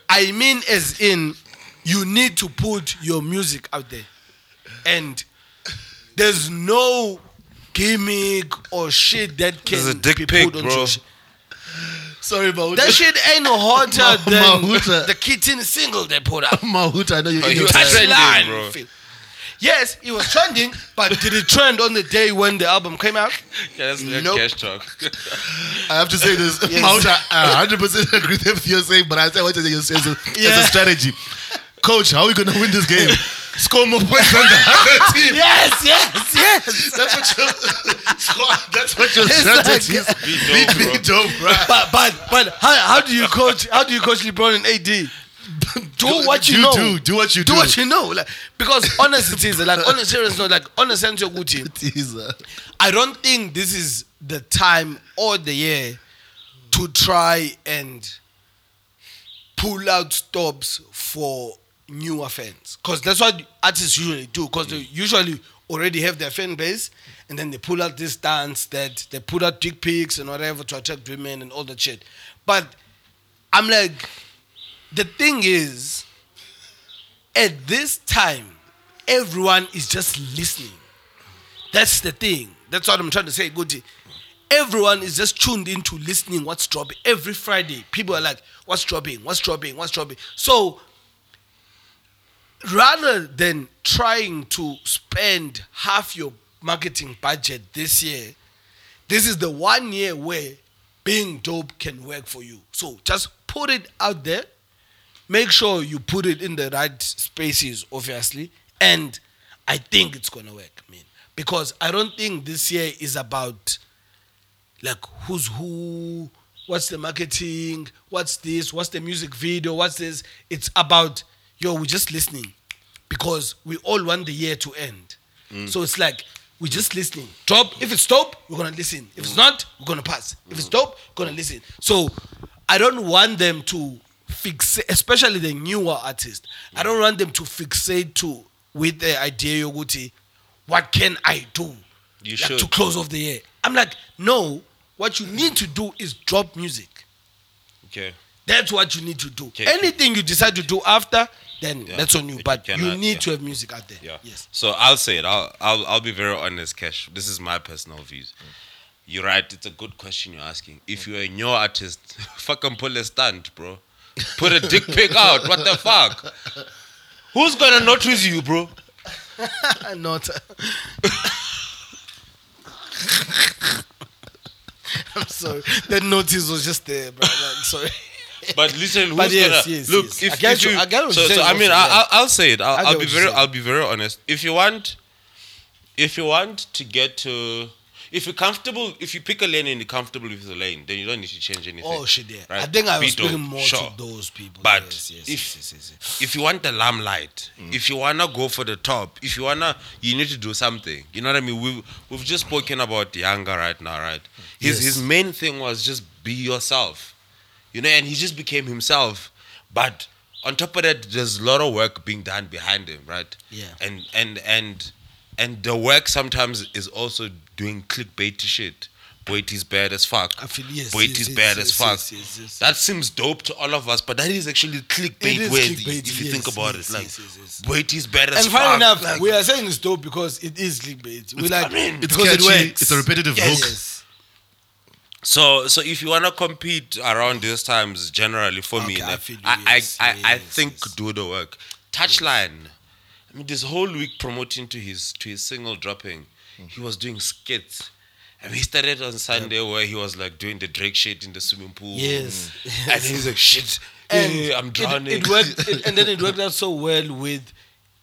I mean as in you need to put your music out there, and there's no gimmick or shit that can There's a dick be pic, put on bro. your shit. Sorry, Mahuta. That shit ain't no hotter Ma- than Mahuta. the kitten single they put out. Mahuta, I know you're in you your was trending, Touchline bro. feel. Yes, it was trending, but did it trend on the day when the album came out? Yeah, that's like Nope. cash talk. I have to say this. Yes. Mahuta, I 100% agree with everything you're saying, but I say what you're saying as a, as Yeah. a strategy. Coach, how are we going to win this game? score more points than the other team. Yes, yes, yes. That's what your. That's what your strategy is. Be dope, Be, dope, bro. but but but how, how do you coach? How do you coach LeBron and AD? Do what you, You know. do. Do what you do do. what you know. Like because honestly, it is like on a serious note, like on a sense, team. Teaser. Uh, I don't think this is the time or the year to try and pull out stops for newer fans. Because that's what artists usually do. Because they usually already have their fan base and then they pull out this dance that they put out dick pics and whatever to attract women and all that shit. But I'm like, the thing is, at this time, everyone is just listening. That's the thing. That's what I'm trying to say, Gucci. Everyone is just tuned into listening what's dropping. Every Friday, people are like, what's dropping? What's dropping? What's dropping? So rather than trying to spend half your marketing budget this year, this is the one year where being dope can work for you. So just put it out there. Make sure you put it in the right spaces, obviously. And I think it's gonna work, man. Because I don't think this year is about like who's who, what's the marketing, what's this, what's the music video, what's this. It's about yo, we're just listening because we all want the year to end. Mm. So it's like we're just listening. Drop. If it's dope, we're gonna listen. If it's mm. not, we're gonna pass. If it's dope, we're gonna listen. So I don't want them to fix, especially the newer artists. I don't want them to fixate to with the idea yoguti, what can I do You like, should. to close off the year? I'm like, no. What you need to do is drop music. Okay. That's what you need to do. Okay. Anything you decide to do after, then Yeah. that's on you. But But you you, need yeah. to have music out there. Yeah. Yes. So I'll say it. I'll I'll I'll be very honest, Cash. This is my personal views. Mm. You're right. It's a good question you're asking. If mm. you're a new artist, fucking pull a stunt, bro. Put a dick pic out. What the fuck? Who's gonna notice you, bro? Not. I'm sorry. That notice was just there, bro. Like, sorry. But listen, who's But yes, gonna yes, look? yes. If, I get if you- you, I get what so, so I mean, I, I'll, I'll say it. I'll, I'll be very. I'll be very honest. If you want, if you want to get to, if you're comfortable, if you pick a lane and you're comfortable with the lane, then you don't need to change anything. Oh shit, yeah. right? I think I was speaking more sure. to those people. But yes, yes, if- yes, if you want the limelight, Mm. if you wanna go for the top, if you wanna, you need to do something. You know what I mean? We've we've just spoken about the Yanga right now, right? His his main thing was just be yourself, you know, and he just became himself. But on top of that, there's a lot of work being done behind him, right? Yeah. And and and and the work sometimes is also doing clickbait shit. Boit is bad as fuck. I feel- yes, Boit yes, is yes, bad yes, as fuck. yes, yes, yes. That seems dope to all of us, but that is actually clickbait It is worthy clickbait, if you yes, think about yes, it. Like, yes, yes, yes. Boit is bad as And fuck. funny enough, Like, we are saying it's dope because it is clickbait. We like I mean, It's because it catchy. works. It's a repetitive Yes, hook. So, so if you wanna compete around these times, generally for me, Okay, I like, feel I, I, yes, I, I yes, think yes. do the work. Touchline. I mean, this whole week promoting to his to his single dropping, Hmm. he was doing skits. I mean, he started on Sunday where he was like doing the Drake shit in the swimming pool. Yes. and he's like, shit, And I'm it- drowning. It, worked, it- and then it worked out so well with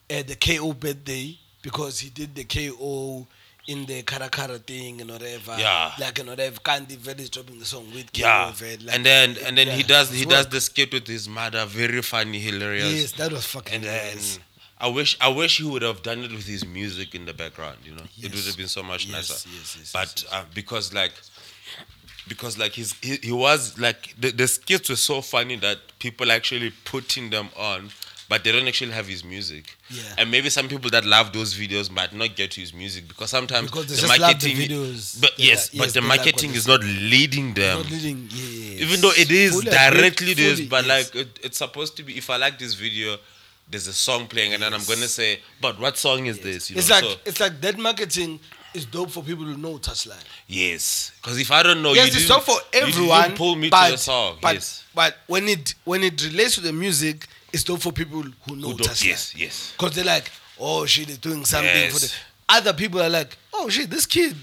uh, the KO birthday because he did the KO in the Caracara thing and whatever. Yeah. Like and whatever. Candy Valley is dropping the song with yeah, like, and then and then he does he does the skit with his mother, very funny, hilarious. Yes, that was fucking And then nice. I wish I wish he would have done it with his music in the background. You know, it would Yes. have been so much Yes, nicer. yes, yes, but yes, yes. Uh, because like because like he's, he he was like the, the skits were so funny that people actually putting them on. But they don't actually have his music, Yeah. and maybe some people that love those videos might not get to his music because sometimes Because the love the marketing, videos. but yes, like- but the they like marketing is not leading them Not leading, yes. even though it is Fully directly this, but yes. like it, it's supposed to be. If I like this video, there's a song playing, and then I'm gonna say, "But what song is this?" You it's know? like so, it's like that marketing is dope for people who know touchline. yes, because if I don't know, yes, you it's dope for everyone. pull me but, to the song. But, yes, but when it when it relates to the music, it's dope for people who know Who don't- yes, yes. Because they're like, oh shit, doing something for Yes. the other people are like, oh shit, this kid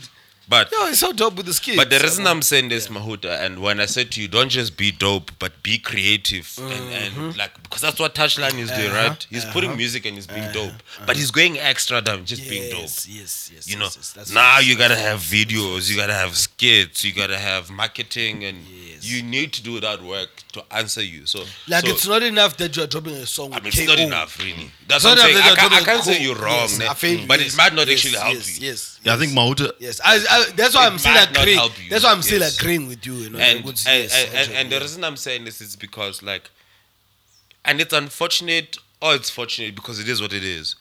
But Yo, it's so dope with the skits. but the reason I'm saying this, Mahuta, and when I said to you, don't just be dope, but be creative, and, and mm-hmm. like because that's what Touchline is doing, uh-huh. right? He's putting uh-huh. music and he's being uh-huh. dope, but he's going extra than just being dope. yes, yes, yes. You know, yes, yes, now you gotta have videos, you gotta have skits, you gotta have marketing, and Yes. You need to do that work to answer you. So, Like so, it's not enough that you're dropping a song. I mean, it's not enough, really. That's It's what I'm not saying. enough I can't, I can't say you're wrong, Yes, ne? I feel- but yes, it might not yes, actually help yes, you. Yes. Yeah, I think Mahuta. Yes, I, I, that's why It I'm still might agreeing. That's why I'm still yes. agreeing with you. You know, and like, and, yes, and, and, and the reason I'm saying this is because like, and it's unfortunate or it's fortunate because it is what it is.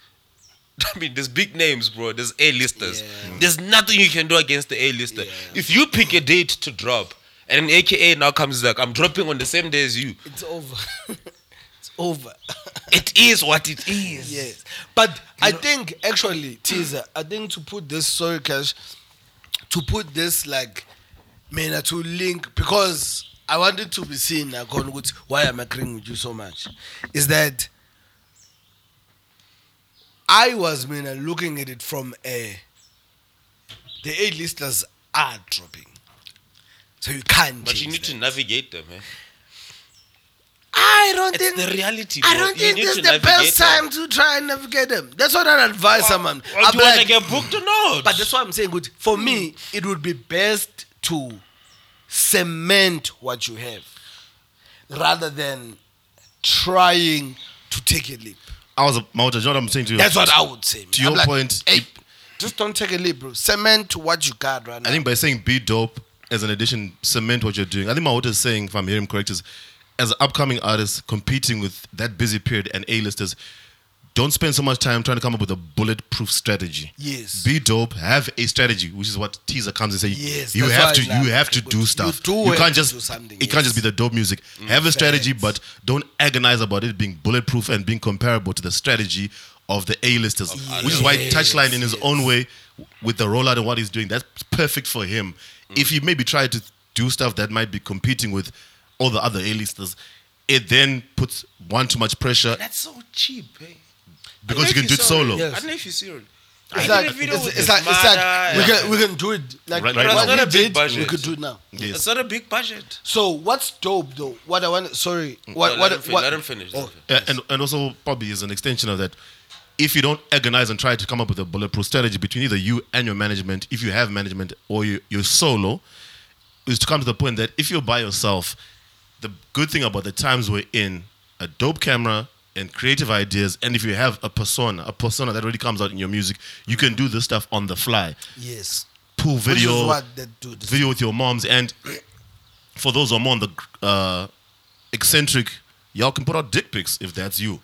I mean, there's big names, bro. There's A-listers. Yeah. There's nothing you can do against the A-lister. Yeah. If you pick a date to drop, and an AKA now comes like, I'm dropping on the same day as you. it's over. it's over. It is what it is. yes, but I think actually, teaser. I think to put this sorry, cash, to put this like, man, to link because I wanted to be seen like on what why I'm agreeing with you so much, is that I was man looking at it from a the A listers are dropping, so you can't. But you change need to navigate them, man. I don't It's think the reality, I don't You think this is the navigate best them. time to try and navigate them. That's what I advise oh, someone. Or oh, I'm do you want to get booked or not? but that's what I'm saying. Good. For me, hmm. it would be best to cement what you have rather than trying to take a leap. I was a Mahuta. You know what I'm saying to you? That's what I would say. man. To your I'm like, point, hey, just don't take a leap, bro. Cement what you got right now. I think by saying be dope as an addition, cement what you're doing. I think Mahuta is saying, if I'm hearing him correct, is as an upcoming artist competing with that busy period and A-listers, don't spend so much time trying to come up with a bulletproof strategy. Yes. Be dope. Have a strategy, which is what teaser comes and say. Yes, you have to. You have to do You stuff. do you can't just. do something, It can't just be the dope music. Mm, have a strategy, Facts. but don't agonize about it being bulletproof and being comparable to the strategy of the A-listers, which is why Touchline, in his yes. own way, with the rollout and what he's doing, that's perfect for him. Mm. If he maybe try to do stuff that might be competing with all the other A-listers, it then puts one too much pressure That's so cheap, hey. because you can do it solo. Yes. I don't know if you see it. It's like, did a video it's, it's like, it's Mada like we can we can do it like Right, what right now. we It's not a big did, we could do it now. Yes. It's not a big budget. So what's dope though? What I want, sorry, mm. what No, what let, him fin- what? let him finish. let Oh, him finish. Yeah, and, and also probably is an extension of that. If you don't agonize and try to come up with a bulletproof strategy between either you and your management, if you have management or you, you're solo, is to come to the point that if you're by yourself, the good thing about the times we're in, a dope camera and creative ideas, and if you have a persona, a persona that really comes out in your music, you can do this stuff on the fly. yes. Pull Which video, is what they do. This. video with your moms, and for those who are more on the uh, eccentric, y'all can put out dick pics if that's you.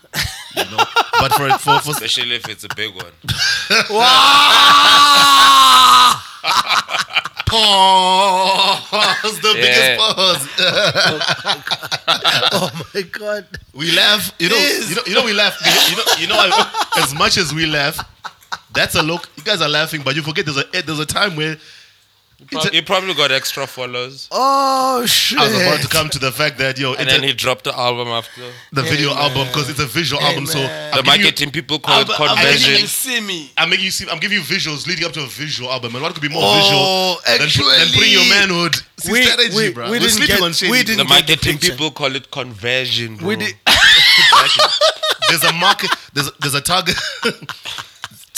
you know? But for for, for Especially if it's a big one. pause, the biggest pause. oh my god. We laugh, you know, Yes. you know, you know, we laugh. You know, you know, I- as much as we laugh, that's a look. You guys are laughing, but you forget there's a there's a time where Pro- he probably got extra follows. Oh shit. I was about to come to the fact that yo, And then a- he dropped the album after. the video Hey, album because it's a visual Hey, album. So man. I'm The giving you- marketing people call it I'm, I'm making see me. I'm making you see. I'm giving you visuals leading up to a visual album, and what could be more Oh, visual than, than putting your manhood? See, we- strategy, we- bro. we We're didn't sleeping get- on shady. we The didn't get marketing picture. people call it conversion, bro. We did. There's a market. There's there's a target.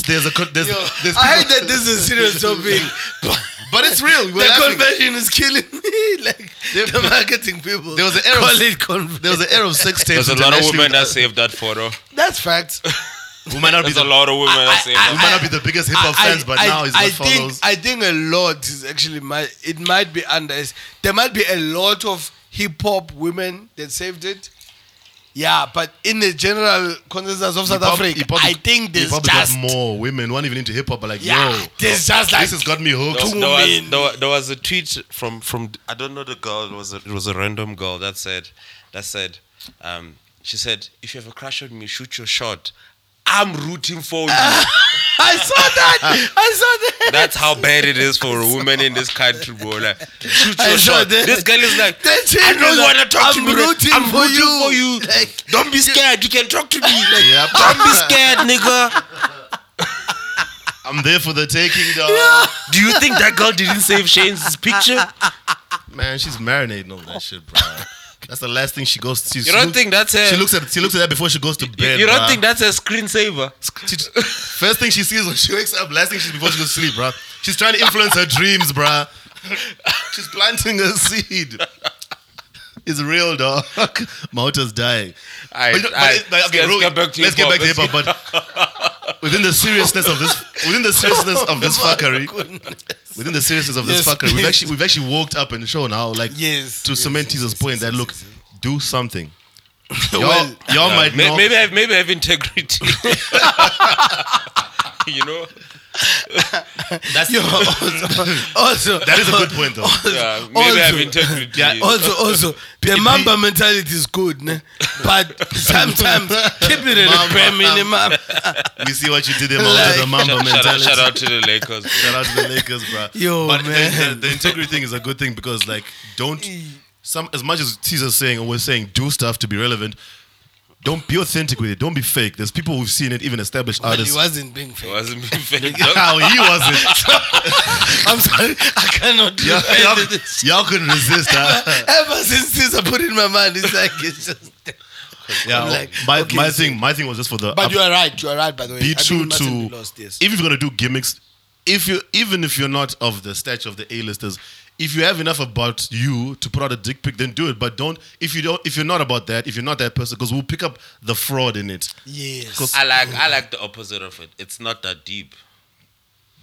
there's a there's, Yo, there's I hate that this is a serious topic. but it's real. We're the laughing. conversion is killing me. Like There- the marketing people. there was an era of- Call it conversion. There was an era of sex tapes. There's a lot of women that saved that photo. That's facts. who might not be the, a lot of women that saved who that. might not be the biggest hip hop fans, but now he's got I follows. I think a lot is actually my it might be under there might be a lot of hip hop women that saved it. Yeah, but in the general consensus of South You prob- Africa, you probably- I think you there's probably just got more women who aren't even into hip hop, but like, yeah, yo, there's just like this has got me hooked. There was, there, was, there, wa- there was a tweet from from I don't know the girl. It was a, it was a random girl that said that said um, she said if you have a crush on me, shoot your shot. I'm rooting for you. I saw that. I saw that. That's how bad it is for a woman in this country, bro. Like, shoot I your saw shot. that. This girl is like, That's I it, know you like, wanna talk to I'm me. but rooting I'm for rooting you. for you. Like, Don't be scared. You can talk to me. Like, Yep. Don't be scared, nigga. I'm there for the taking, dog. Do you think that girl didn't save Shane's picture? Man, she's marinating on that shit, bro. That's the last thing she goes. She, You don't think that's her? she looks at she looks at that before she goes to bed. you don't bruh. think that's a screensaver? She, first thing she sees when she wakes up, last thing she's before she goes to sleep, bro. She's trying to influence her dreams, bro. She's planting a seed. It's real, dog. Motor's dying. Aight, But you know- but aight. okay, Let's get back to let's get back to hip hip-hop. But within the seriousness of this, within the seriousness of this oh fuckery, within the seriousness of this Yes, fuckery, we've actually we've actually walked up and shown how like Yes, to yes, cement yes, yes, point that look, do something. Y'all, Well, y'all Yeah, might may- not. maybe have maybe have integrity. you know, That's Yo, also, also, that is a good point though. yeah, maybe have Also- Yeah, Also, also, the Mamba mentality is good, ne? but sometimes keep it at a Mamba. bare minimum. we see what you did there, Mamba, the Mamba shout, shout out, mentality. shout out to the Lakers. bro. Shout out to the Lakers, bro. Yo, but the- man. The, the integrity thing is a good thing because, like, don't some as much as Caesar's saying or we're saying do stuff to be relevant. Don't be authentic with it. Don't be fake. There's people who've seen it, even established artists. he wasn't being fake. He wasn't being fake. dog. How he wasn't. I'm sorry, I cannot do y'all, y'all, this. y'all couldn't resist that. Ever since this, I put it in my mind, it's like it's just. Yeah, I'm like, my, okay, my so- thing, my thing was just for the. But you are right. You are right. By the way, be I think true it mustn't to lost, yes. if you're gonna do gimmicks if you even if you're not of the stature of the A-listers if you have enough about you to put out a dick pic then do it but don't if you don't if you're not about that if you're not that person because we'll pick up the fraud in it yes. 'Cause- I like I like the opposite of it. It's not that deep.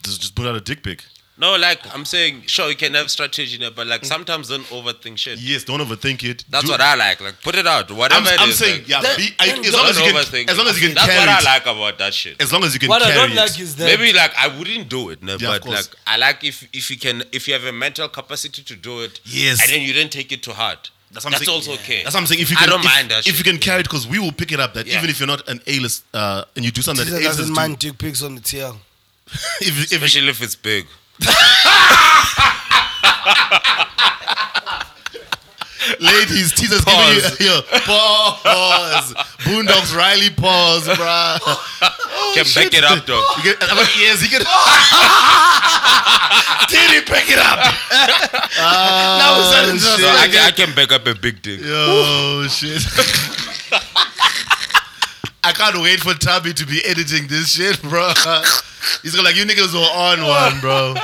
just, just put out a dick pic No, like I'm saying, sure you can have strategy in it, but like sometimes don't overthink shit. yes don't overthink it That's Do- what I like. Like put it out, whatever I'm, it I'm is, saying like, yeah That- be, I, then as long don't as you can overthink. as long as you can That's carry what I it like about that shit. as long as you can what I carry don't it like is that Maybe like I wouldn't do it, no, Yeah, of but course. like I like if if you can if you have a mental capacity to do it, Yes. and then you didn't take it to heart. That's That's, what I'm saying. also okay. that's what I'm saying if you I can don't if, mind that if shit. you can carry it because we will pick it up that Yeah. even if you're not an A-list uh, and you do something Caesar that A-listers doesn't do mind dick pics on the TL. if, if, especially if it's big. Ladies, teasers Pause. giving you yo, pause. Boondocks Riley pause, bruh. Oh, can back it up though. You get, I'm like, yes, he can. Did he pick it up? now it's oh, shit. I, can, I can back up a big dick. Yo, shit. I can't wait for Tabby to be editing this shit, bro. He's gonna like, you niggas were on one, bro.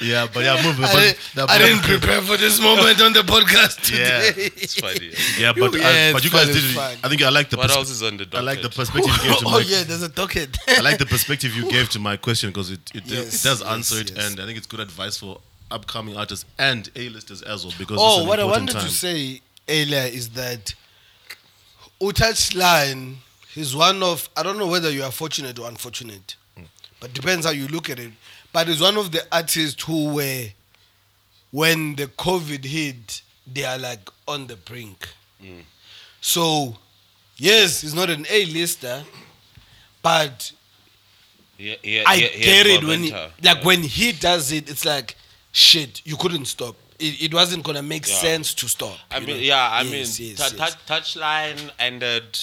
Yeah, but yeah, moving. I, But, didn't, that- I didn't prepare for this moment on the podcast Yeah. today. It's funny. Yeah, but Yeah, uh, but it's you guys did. it's fun. I think I like the. What pers- else is on the I like the docket? perspective you gave to oh my. yeah, there's a docket. I like the perspective you gave to my question because it it, Yes, it does yes, answer it, yes. and I think it's good advice for upcoming artists and A-listers as well. Because Oh, what I wanted time. to say earlier is that Touchline is one of I don't know whether you are fortunate or unfortunate, but depends how you look at it. But he's one of the artists who were when the COVID hit, they are like on the brink. So, yes, he's not an A-lister, but Yeah, yeah, I yeah, get it when he, like when he does it, it's like shit. You couldn't stop. It, it wasn't gonna make sense to stop. I mean, know? yeah, I Yes, mean, yes, tou- yes. tou- touchline ended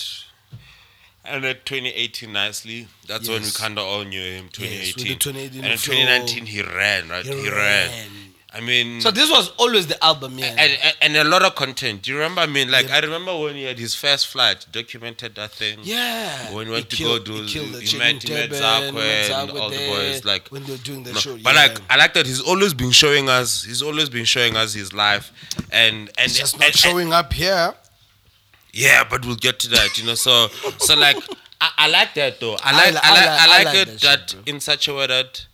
ended 2018 nicely. That's when we Yes. kind of all knew him. Yes, with the 2018, 2018 and in flow. 2019 he ran, right? He He, ran. ran. I mean, So this was always the album, yeah. and, and, and a lot of content. Do you remember? I mean, like I remember when he had his first flight, documented that thing. yeah. When we went He to go do, he killed the he met, he met Zakwe and all the boys. Like, when they were doing the no, show. but yeah. like I like that he's always been showing us. He's always been showing us his life, and and just and- not and- showing up here. Yeah, but we'll get to that, you know. So, so like, I, I like that though. I I like, li- I, I like, I I like, it that that, shit, in such a way that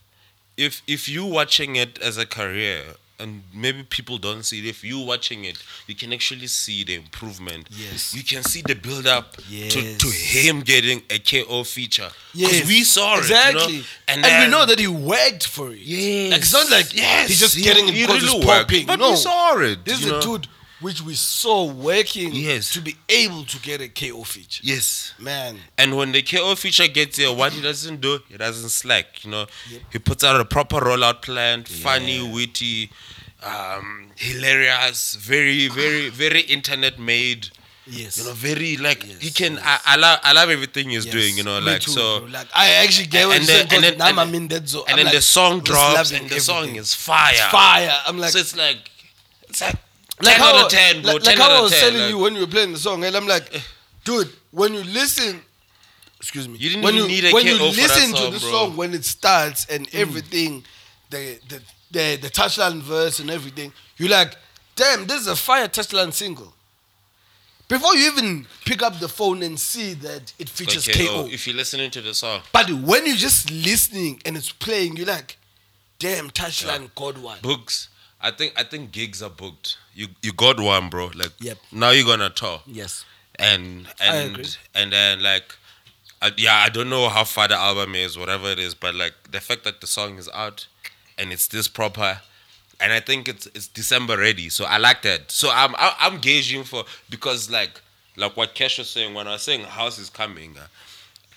if if you watching it as a career and maybe people don't see it, if you watching it, you can actually see the improvement. Yes. you can see the build up to, to him getting a KO feature. Yes, we saw exactly, it, you know? and, then- we know that he worked for it. Yes. like it's not like Yes, he's just he- getting it he because really it's popping. but no, we saw it, This is a dude which we saw working. Yes. to be able to get a KO feature. Yes. Man, And when the KO feature gets here, what he doesn't do, he doesn't slack. You know, he puts out a proper rollout plan, funny, witty, um, hilarious, very, very, very internet made. Yes. You know, very like Yes, he can. yes. I, I love. I love everything he's Yes. doing. You know, Me like too, so. bro. Like I actually get what and then, and then, Now and I'm in that zone. and I'm then like, the song drops, and the song is fire. It's fire. I'm like, so it's like, it's like, like 10 how, out of ten, bro. Like, 10 like out how I of was 10, telling like- you when you were playing the song, and I'm like, eh. dude, when you listen, excuse me, You didn't when even you need a when you KO for that listen song, to the bro. song when it starts and mm. everything, the the the the touchline verse and everything, you're like, damn, this is a fire touchline single. Before you even pick up the phone and see that it features Okay, KO, oh, if you're listening to the song, but when you're just listening and it's playing, you're like, damn, touchline God one. books. I think I think gigs are booked. You you got one, bro. Like Yep. now you're gonna tour. Yes. and and and then like I, yeah i don't know how far the album is whatever it is but like the fact that the song is out and it's this proper and i think it's it's december ready so i like that so i'm I- i'm gauging for because like like what Cash was saying when i was saying house is coming uh,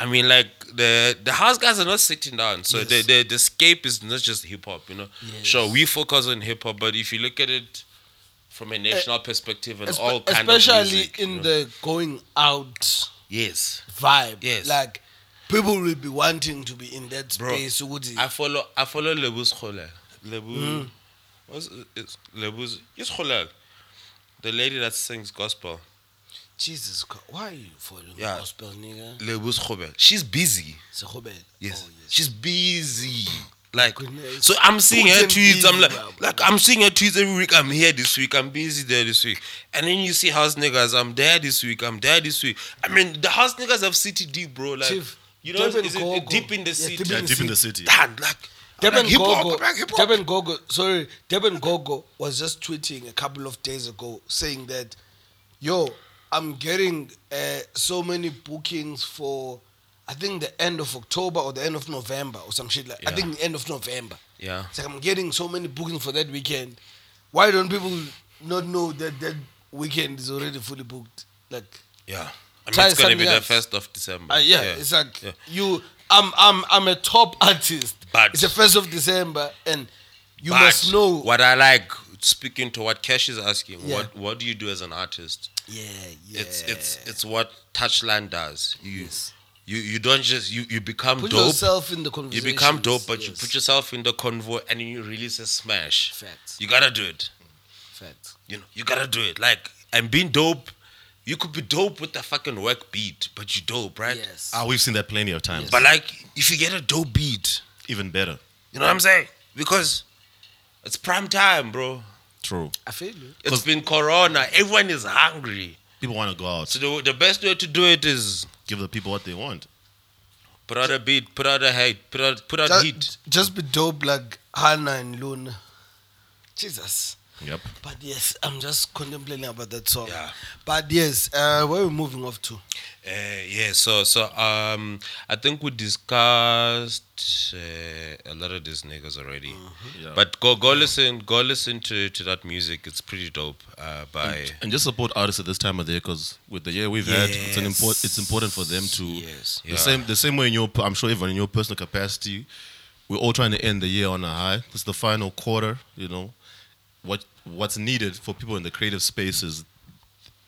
I mean, like the the house guys are not sitting down, so Yes. the, the the scape is not just hip hop, you know. Yes. Sure, we focus on hip hop, but if you look at it from a national perspective and Espe- all kind especially of music, you in know. the going out yes, vibe. Yes. Like people will be wanting to be in that Bro, space. ukuthi- I follow I follow Lebu's Khole. Lebu Mm. what's it's Lebu's it's Khole. The lady that sings gospel. Jesus Christ, why are you following Yeah. gospel, nigga? Lebo Sekgobela. She's busy. Sekgobela. Yes. Oh, yes. She's busy. Like Goodness. so I'm seeing her tweets. I'm like like I'm seeing her tweets every week. I'm here this week. I'm busy there this week. And then you see house niggas. I'm there this week. I'm there this week. I mean the house niggas have city deep, bro. Like Chief, you know, Durban is it deep in the Yeah, city? deep Yeah, in the deep in the city. city. Dan, like Deben like, hip hop, Gogo, like. Durban Gogo, sorry, Durban Gogo was just tweeting a couple of days ago saying that, yo, I'm getting uh, so many bookings for, I think the end of October or the end of November or some shit like. I think the end of November. Yeah. It's like I'm getting so many bookings for that weekend. Why don't people not know that that weekend is already fully booked? Like, Yeah. I mean, it's gonna be something the first of December. uh, yeah, it's like Yeah. you. I'm I'm I'm a top artist. But- it's the first of December, and you must know. what I like. Speaking to what Cash is asking, Yeah. what what do you do as an artist? Yeah, yeah. It's it's it's what Touchline does. You Yes. you you don't just you you become put dope. yourself in the You become dope, but you put yourself in the convo and you release a smash. Facts. You gotta do it. Facts. You know, you gotta do it. Like and being dope, you could be dope with the fucking work beat, but you dope, right? Yes. Ah, we've seen that plenty of times. But like, if you get a dope beat, Even better. you know what I'm saying? Because it's prime time, bro. True. I feel you. It's been Corona. Everyone is hungry. People want to go out. So the, the best way to do it is Give the people what they want. put out a beat, put out a hate, put out put out Just, heat. just be dope like Hannah and Luna. Jesus. Yep. But yes, I'm just contemplating about that song. Yeah. But yes, uh, where are we moving off to? Uh, yeah, so so um, I think we discussed uh, a lot of these niggas already. Yeah. But go go listen, go listen to, to that music. It's pretty dope. Uh, by And just support artists at this time of the year because with the year we've had, it's an import. It's important for them to. Yes. The Yeah. same. The same way in your. I'm sure everyone in your personal capacity, we're all trying to end the year on a high. It's the final quarter. You know, what what's needed for people in the creative space is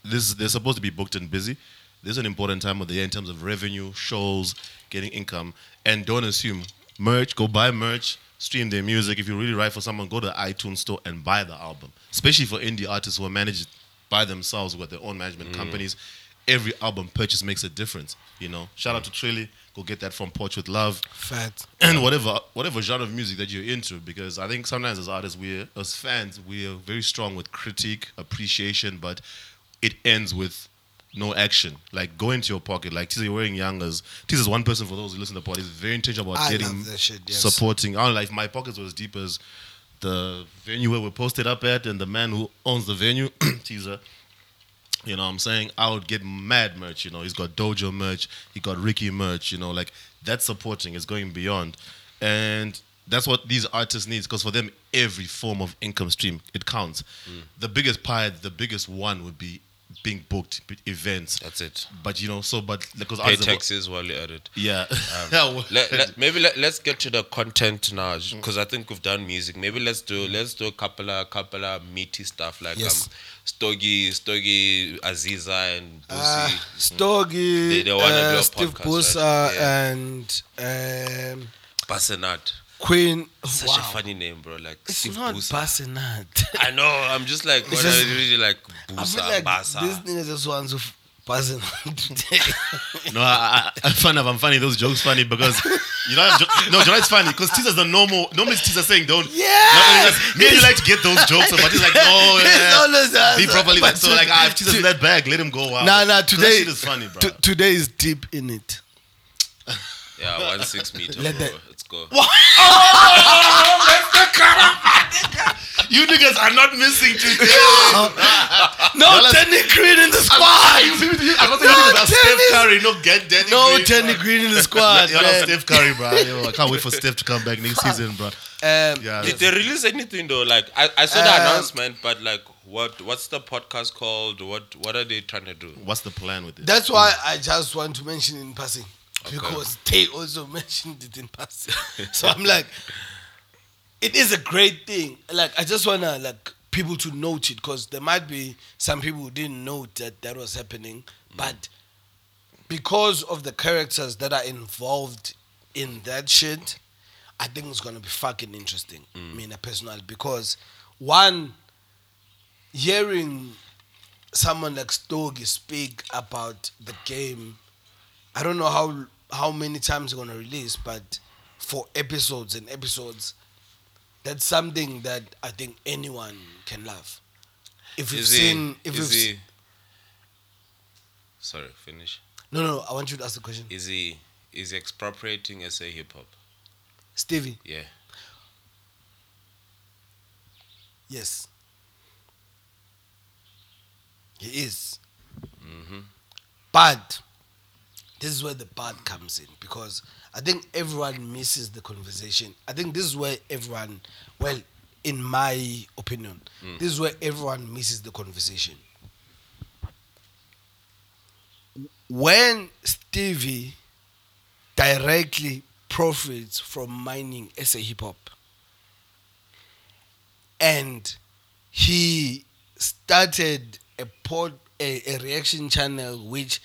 this. They're supposed to be booked and busy. This is an important time of the year in terms of revenue, shows, getting income, and don't assume merch. Go buy merch. Stream their music. If you really write for someone, go to the iTunes store and buy the album. Especially for indie artists who are managed by themselves with their own management mm. companies, every album purchase makes a difference. You know, shout out to Trilly. Go get that from Porch with Love Fact. and whatever whatever genre of music that you're into because I think sometimes as artists we as fans we are very strong with critique appreciation but it ends with no action like go into your pocket like Tisa you're wearing youngers Tisa's one person for those who listen to the pod he's very intentional about I getting love that shit, yes. supporting I don't like my pockets were as deep as the venue where we posted up at and the man who owns the venue Tisa you know what I'm saying? I would get mad merch, you know. He's got Dojo merch, he got Riky merch, you know, like that's supporting, it's going beyond. And that's what these artists need because for them every form of income stream it counts. Mm. The biggest pie, the biggest one would be being booked b- events. That's it. But you know, so but because Pay others are- taxes while you're at it. yeah, Um, Yeah, let, let- maybe let, let's get to the content now because I think we've done music. Maybe let's do let's do a couple of couple of meaty stuff like Yes. um, Stogie, Stogie, Aziza, and Uh, Boosie. Stogie, They- they uh, Steve podcast, Busa, right? Yeah. and um, Basenat. Queen. Such wow. a funny name, bro. Like It's Steve not Busa. Basenat. I know. I'm just like when just- I really like I feel like Basa. this nigga just wants to f- Basenat today. no, I, I, I'm funny. I'm funny. Those jokes funny because you know. Jo- no, you know it's funny because teasers the normal. Normally teasers saying don't. Yeah. No, it's- me and you like to get those jokes, but he's like, no, It's yeah. be properly. But Like, so like, ah, if teasers to- in that bag, let him go. Wow. Nah, nah. 'Cause Today, that shit is funny, bro. t- today is deep in it. yeah, one six meter. Let bro. That- Let's go. you niggas are not missing today. No Danny Green in the squad. I squad. don't think you No, niggas are Steph tennis. Curry. No, get Danny No Green, Danny. Green in the squad. You're not. Steph Curry, bro. Yo, I can't wait for Steph to come back next season, bro. Um, Yeah. Did they release anything though? Like I, I saw the Um, announcement, but like what what's the podcast called? What what are they trying to do? What's the plan with it? That's why I just want to mention in passing because they also mentioned it in passing. so I'm like, it is a great thing. Like I just wanna like people to note it because there might be some people who didn't know that that was happening, mm. but because of the characters that are involved in that shit, I think it's gonna be fucking interesting. Mm. Me personally, because one hearing someone like Stogie speak about the game, I don't know how how many times they're gonna release, but for episodes and episodes, that's something that I think anyone can love. If you've Is seen, if you've is he? Sorry, finish. no, no, I want you to ask the question, Is he? Is he expropriating SA hip hop? Stevie. Yeah. Yes, he is. Mm-hmm. But this is where the but comes in because I think everyone misses the conversation. I think this is where everyone, well, in my opinion, hmm. this is where everyone misses the conversation. When Stevie directly profits from mining as a hip hop, and he started a pod a, a reaction channel which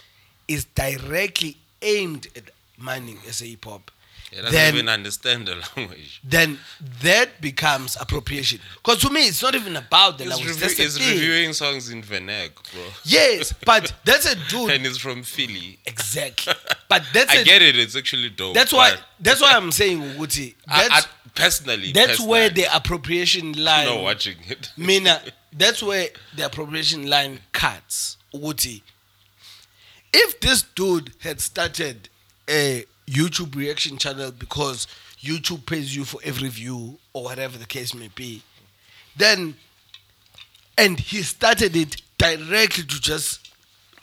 is directly aimed at mining as a hip hop. He doesn't Then- even understand the language. Then that becomes appropriation. Because to me, it's not even about the He's, language. the he's thing. reviewing songs in Vernac, bro. Yes, but that's a dude. and he's from Philly. exactly. But that's I a, get it. It's actually dope. That's why. That's why I'm saying, Wuti. That's I, personally, that's where the appropriation line. Not watching it. Mina, that's where the appropriation line cuts. Uti. If this dude had started a YouTube reaction channel because YouTube pays you for every view or whatever the case may be, then and he started it directly to just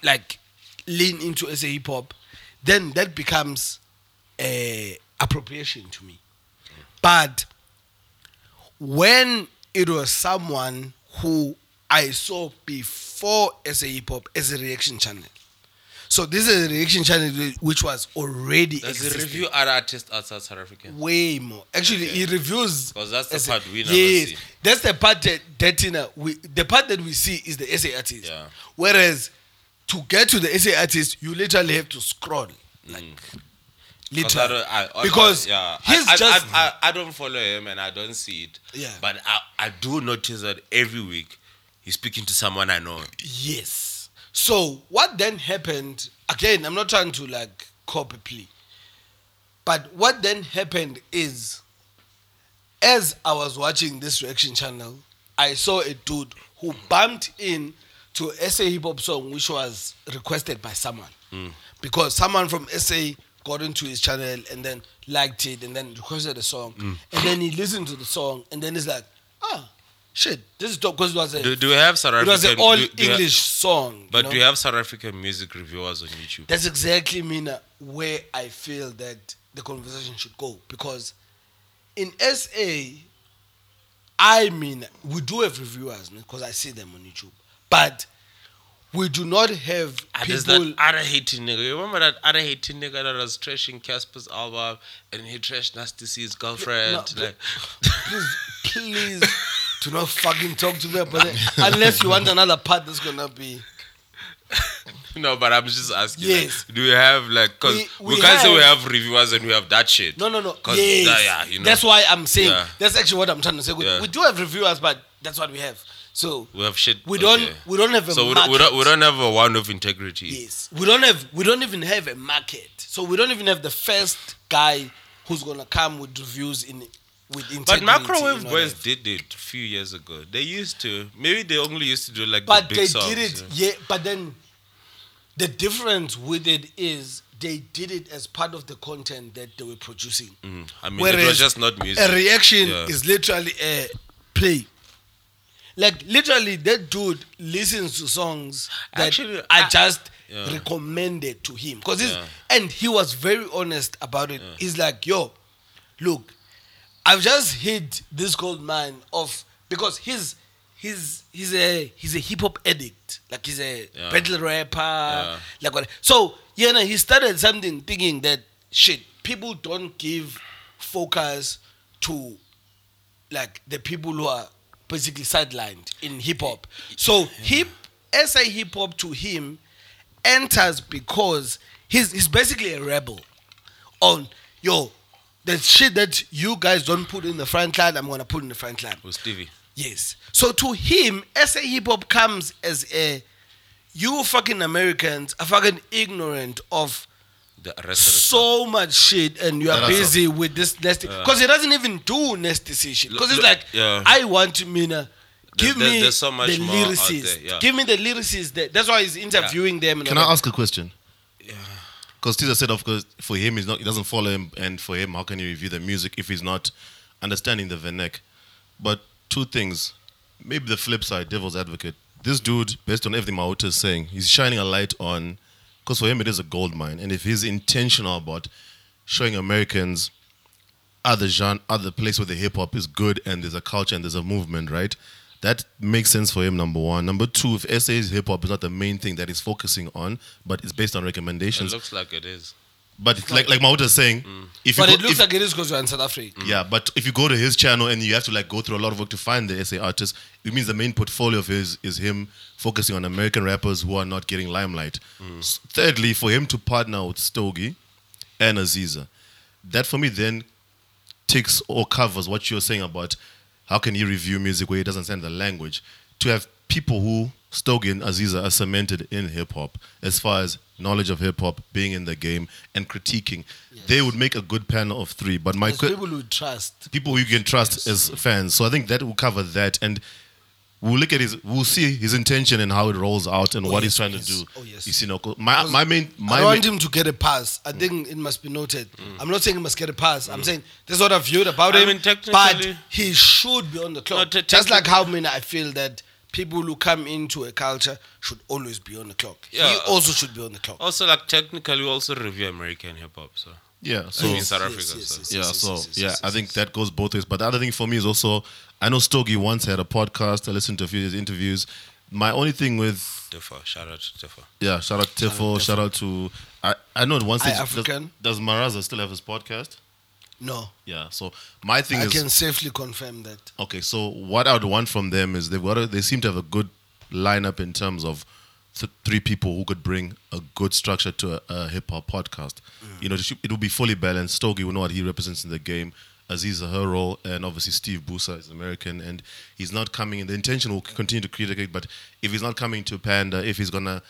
like lean into SA hip hop, then that becomes a appropriation to me. But when it was someone who I saw before SA Hip Hop as a reaction channel. So this is a reaction channel which was already Does he existing. review other artists outside South Africa? way more. Actually, he reviews. Because that's the part we never yes, see. that's the part that, that you know, we the part that we see is the SA artist. Yeah. Whereas to get to the SA artist, you literally have to scroll, like Mm. 'Cause I literally, I- I- because yeah, he's I, just I don't follow him and I don't see it. Yeah. But I, I do notice that every week he's speaking to someone I know. Yes. So what then happened? Again, I'm not trying to like copy plea, but what then happened is, as I was watching this reaction channel, I saw a dude who bumped in to SA hip hop song which was requested by someone, because someone from SA got into his channel and then liked it and then requested the song, and then he listened to the song and then he's like, ah, shit, this is dope because it was a Do, do we have South it was an African? all do- do we have- English song. but you do know? you have South African music reviewers on YouTube? That's exactly Mina where I feel that the conversation should go because in SA, I mean we do have reviewers because I see them on YouTube, but we do not have Ah, There's people. that other hating nigga. You remember that other hating nigga that was trashing Cassper's album and he trashed Nasty C's girlfriend? No, like, please, please do not fucking talk to me about it unless you want another part that's gonna be. no, but I'm just asking. Yes. Like, do we have like? Cause We- we, we can't say we have- have reviewers and we have that shit. No, no, no. Yes. that- yeah, you know. That's why I'm saying Yeah. that's actually what I'm trying to say. We, Yeah. we do have reviewers, but that's what we have. So we have shit. we don't okay. we don't have a So we market. don't, we don't we don't have a one of integrity. Yes, we don't have we don't even have a market. So we don't even have the first guy who's gonna come with reviews in. But microwave you know boys that. did it a few years ago. They used to. Maybe they only used to do like But the they songs. did it, yeah. But then the difference with it is they did it as part of the content that they were producing. Mm. I mean, it Whereas was just not music. A reaction Yeah. is literally a play. Like literally, that dude listens to songs that Actually, are I- just Yeah. recommended to him. Cause Yeah. and he was very honest about it. He's like, "Yo, look, I've just hit this gold mine of because he's he's he's a he's a hip hop addict. Like he's a Yeah. battle rapper. Like what? So yeah, no, he started something thinking that shit. People don't give focus to like the people who are basically sidelined in hip hop. So hip SA hip hop to him enters because he's he's basically a rebel on yo the shit that you guys don't put in the front line i'm gonna put in the front line With Stevie. yes so to him sa hip hop comes as a you fucking americans are fucking ignorant of The rest of so much shit and you are That also- busy with this nasty because he doesn't even do nasty C shit because it's like yeah. I want to Mina give There- me there's so much the more out lyricists yeah. give me the lyricists that, that's why he's interviewing them Can all I that. ask a question? Because Tisa said, of course, for him, he's not, he doesn't follow him, and for him, how can you review the music if he's not understanding the Vernac? But two things. Maybe the flip side, devil's advocate. This dude, based on everything Mahuta is saying, he's shining a light on, because for him, it is a gold mine. And if he's intentional about showing Americans other genre, other place where the hip hop is good and there's a culture and there's a movement, right? That makes sense for him. Number one. Number two, if SA's hip hop is not the main thing that he's focusing on, but it's based on recommendations. It looks like it is. but it's like like Mahuta is saying, mm. if you but go, it looks if- like it is because you're in South Africa mm. yeah, but if you go to his channel and you have to like go through a lot of work to find the SA artists, it means the main portfolio of his is him focusing on American rappers who are not getting limelight. Mm. S- Thirdly, for him to partner with Stogie and Aziza, that for me then takes or covers what you're saying about how can he review music where he doesn't understand the language. To have people who Stogie Aziza are cemented in hip hop as far as knowledge of hip hop, being in the game and critiquing, they would make a good panel of three. But my people who trust people who you can trust as fans. So I think that will cover that, and we'll look at his, we'll see his intention and how it rolls out and Oh, what yes, he's trying yes. to do. Oh, yes. You see, no, 'cause my my main my I want main, him to get a pass. I mm. think it must be noted. Mm. I'm not saying he must get a pass. I'm mm. saying this is what I've viewed about I him. mean, but he should be on the clock. No, te- Just like how many I feel that people who come into a culture should always be on the clock. Yeah. He also should be on the clock. Also, like technically, we also review American hip hop. So yeah. So in South yes, Africa. so. yeah, so yes, yes, yeah, I think that goes both ways. But the other thing for me is also, I know Stogie once had a podcast. I listened to a few of his interviews. My only thing with Tifa, shout out to Tifa. yeah, shout out to Tiffo, shout out to I I know at one I stage African. does, does Maraza still have his podcast? No, Yeah. So my thing I is can safely confirm that. Okay, so what I would want from them is they've got a, they seem to have a good lineup in terms of th- three people who could bring a good structure to a, a hip hop podcast. Mm. You know, it should- it will be fully balanced. Stogie will know what he represents in the game. Aziza her role, and obviously Steve Busa is American, and he's not coming in. The intention will continue to criticate, but if he's not coming to Panda, if he's gonna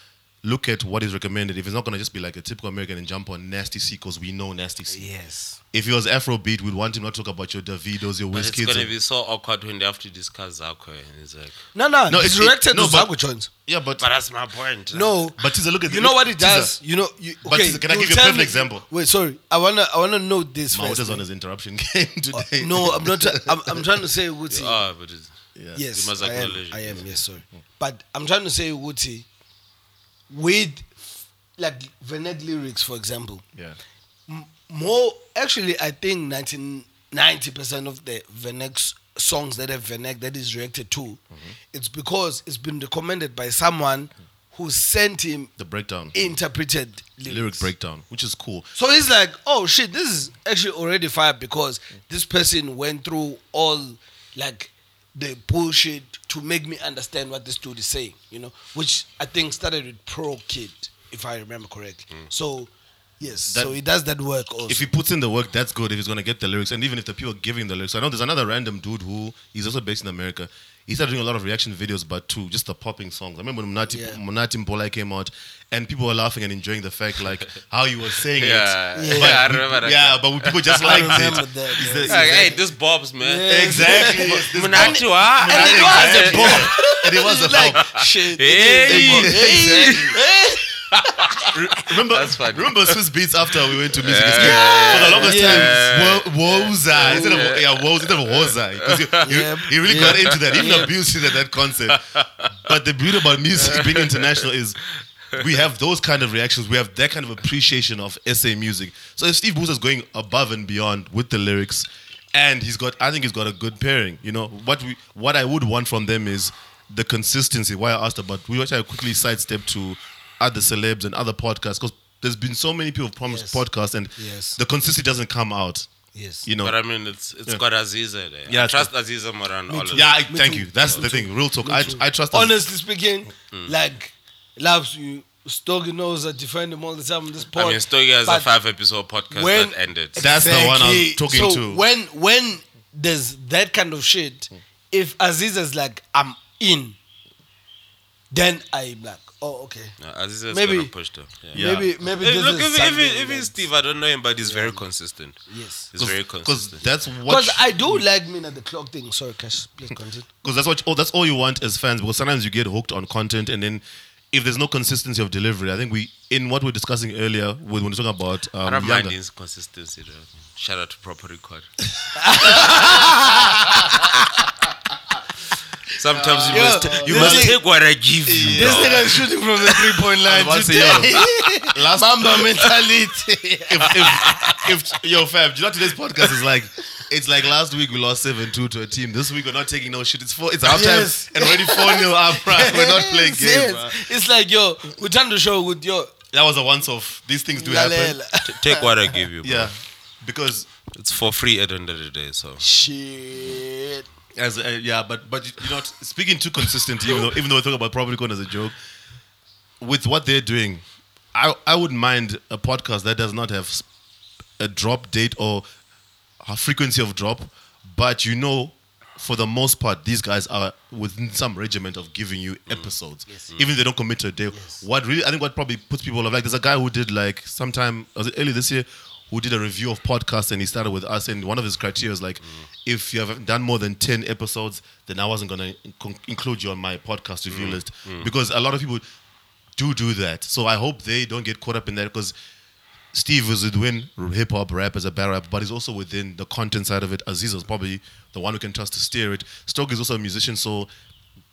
look at what is recommended, if it's not gonna just be like a typical American and jump on Nasty C because we know Nasty C. Yes. If he was Afrobeat, we'd want him not to talk about your Davidos, your But it's Wizkids. gonna and- be so awkward when they have to discuss Zakwe. And it's like, No, no, No, no. it's- It's directed no, to but- Zago joints. yeah, but but that's my point. No, But Tiza, look at you know what it Tiza, does. You know, you, But okay. Tiza, can I give you a tell perfect me- example? Wait, sorry. I wanna, I wanna know this Mahuta's first. on his interruption game today. Uh, no, I'm not. try- I'm, I'm trying to say Wuti. Ah, but it's, yeah. yes, You must I am. acknowledge I am. Yes, sorry. But I'm trying to say Wuti. With like Vernac lyrics, for example, yeah, more actually, I think 90 percent of the Venex songs that have Vernac that is reacted to, Mm-hmm. it's because it's been recommended by someone who sent him The breakdown, interpreted lyrics. lyric breakdown, which is cool. So he's like, oh shit, this is actually already fire because this person went through all like the bullshit to make me understand what this dude is saying, you know, which I think started with Pro Kid, if I remember correctly. Mm. So, yes, That- so he does that work also. If he puts in the work, that's good. If he's gonna get the lyrics, and even if the people are giving the lyrics, I know there's another random dude who he's also based in America. He started doing a lot of reaction videos, but to just the popping songs. I remember when Munati Yeah. Munati Mpola came out, and people were laughing and enjoying the fact like how he was saying Yeah, it. Yeah. But- I remember that. Yeah, but people just liked it. that, yeah. the- Like, hey, this Bob's man. Yeah. Exactly. Munati wa- And it was a bomb. and it was a like, shit. Hey. Hey. Re- remember, That's funny. remember Swizz Beatz after we went to music Yeah. escape? For the longest Yeah. time, wo- woza instead of yeah, woza instead of woza because he, he- Yeah. he really Yeah. got into that. Even Yeah. abused it at that concert. But the beauty about music being international is we have those kind of reactions. We have that kind of appreciation of SA music. So if Steve Booster's going above and beyond with the lyrics, and he's got, I think he's got a good pairing. You know what we, what I would want from them is the consistency. Why I asked about, we actually quickly sidestep to other celebs and other podcasts because there's been so many people who've promised Yes. podcasts and Yes. the consistency doesn't come out. Yes. You know, But I mean, it's it's Yeah. got Aziza there. Yeah, I it's trust Aziza more than all of them. yeah, I, thank too. you. That's the thing. Real talk. I. I trust. Honestly speaking, mm. like, loves you. Stogie knows I defend him all the time on this pod. I mean, Stogie has a five episode podcast when- that ended. That's the one I was talking so to. When when there's that kind of shit, mm. if Aziz is like, I'm in, then I'm like, oh okay. No, Aziza is Maybe- gonna push them. Yeah. Yeah. Maybe maybe Hey, look, is even, something even, even Steve, I don't know him, but he's very consistent. Yes. He's very consistent. because consistent. that's what Because I do like me at the clock thing. Sorry, Cash. Please continue. because that's what oh, that's all you want as fans because sometimes you get hooked on content and then if there's no consistency of delivery I think we in what we are discussing earlier with when we're talking about I um, don't mind Yanga, his consistency, though. Shout out to Proper Record. Sometimes you Yo, must, you must thing- take what I give you. This dog. nigga is shooting from the three point line I was about to today. say, last Mamba mentality. if, if, if yo fam do you know today's podcast is like it's like last week we lost 7-2 to a team this week we're not taking no shit it's four it's halftime Yes. and already 4-0 up right we're not playing games Yes. It's like yo, we turn the show with yo. that was a once off these things do happen T- take what I give you, bro. yeah because It's for free at the end of the day, so. Shit. As uh, yeah, but but you know, speaking too consistent, even though even though we talk about Propertycon as a joke, with what they're doing, I I wouldn't mind a podcast that does not have a drop date or a frequency of drop, but you know, for the most part, these guys are within some regiment of giving you episodes, even if they don't commit to a day. What really I think what probably puts people off like there's a guy who did like sometime was it early this year who did a review of podcasts and he started with us and one of his criteria was like if you have done more than 10 episodes then i wasn't going to include you on my podcast review mm. list mm. because a lot of people do do that so i hope they don't get caught up in that because Steve is within hip hop, rap as a battle rap, but he's also within the content side of it. Aziz is probably the one who can trust to steer it. Stoke is also a musician, so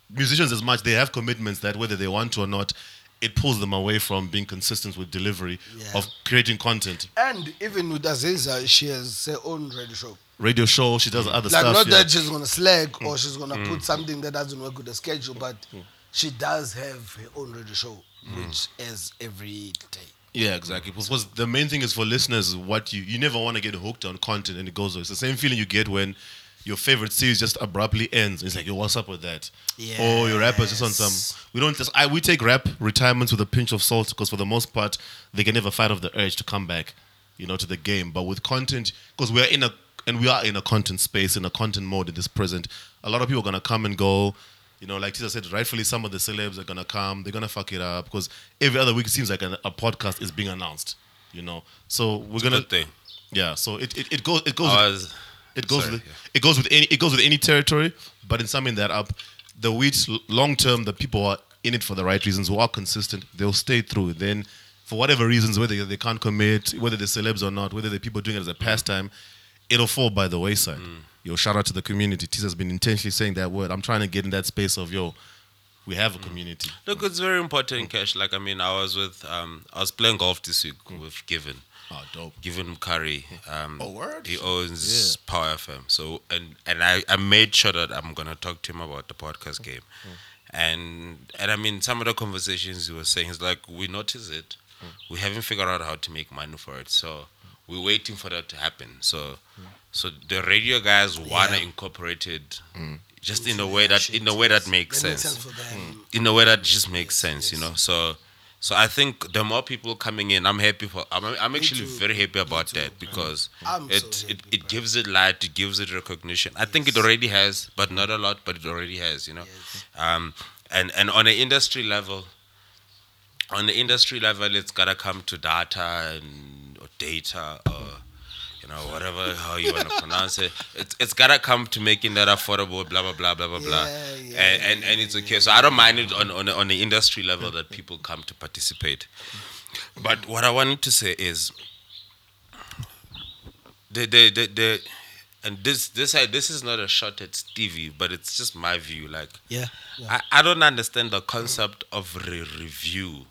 musicians as much they have commitments that whether they want to or not, it pulls them away from being consistent with delivery Yeah. of creating content. And even with Aziza, she has her own radio show. Radio show, she does mm. other Like stuff. not yeah. that she's gonna slag or mm. she's gonna mm. put something that doesn't work with the schedule, but she does have her own radio show, which is every day. Yeah, exactly. Because the main thing is for listeners, what you you never want to get hooked on content and it goes. It's the same feeling you get when your favorite series just abruptly ends. It's like, yo, what's up with that? Or your rapper's just on some. We don't just. I we take rap retirements with a pinch of salt because for the most part they can never fight off the urge to come back, you know, to the game. But with content, because we're in a and we are in a content space in a content mode in this present. A lot of people are gonna come and go. You know, like Tisa said, rightfully some of the celebs are gonna come. They're gonna fuck it up because every other week it seems like a, a podcast is being announced. You know, so we're gonna Good thing. yeah. So it, it, it goes it goes it goes sorry, with yeah. it goes with any it goes with any territory. But in summing that up, the wheat long term, the people are in it for the right reasons, who are consistent, they'll stay through. Then, for whatever reasons, whether they can't commit, whether they're celebs or not, whether the people doing it as a pastime, it'll fall by the wayside. Yo, shout out to the community. Tisa's been intentionally saying that word. I'm trying to get in that space of yo, we have a community. Look, it's very important, Cash. Like, I mean, I was with, um, I was playing golf this week with Given. Oh, dope. Given Mkhari. Um, Oh, word? He owns Power FM. So, and and I, I made sure that I'm gonna talk to him about the podcast mm. game, mm. and and I mean some of the conversations he was saying is like we notice it, mm. we haven't figured out how to make money for it, so we're waiting for that to happen. So so the radio guys wanna Yeah. incorporate it just in a way that in a way that makes sense sense in a way that just makes sense, you know. So, so I think the more people coming in, I'm happy for. I'm, I'm actually very happy about that because I'm so it happy, it, it gives it light, it gives it recognition. I think it already has, but not a lot, but it already has, you know. yes. Um, and and on an industry level, on the industry level, it's gotta come to data and or data or you know whatever how you want to pronounce it. It's it's gotta come to making that affordable. Blah blah blah blah blah blah. Yeah, and and, and it's okay. So I don't mind it on on on the industry level that people come to participate. But what I wanted to say is the the the, the and this this this is not a shot at Stevie, but it's just my view. Like Yeah. yeah. I, I don't understand the concept of re- review.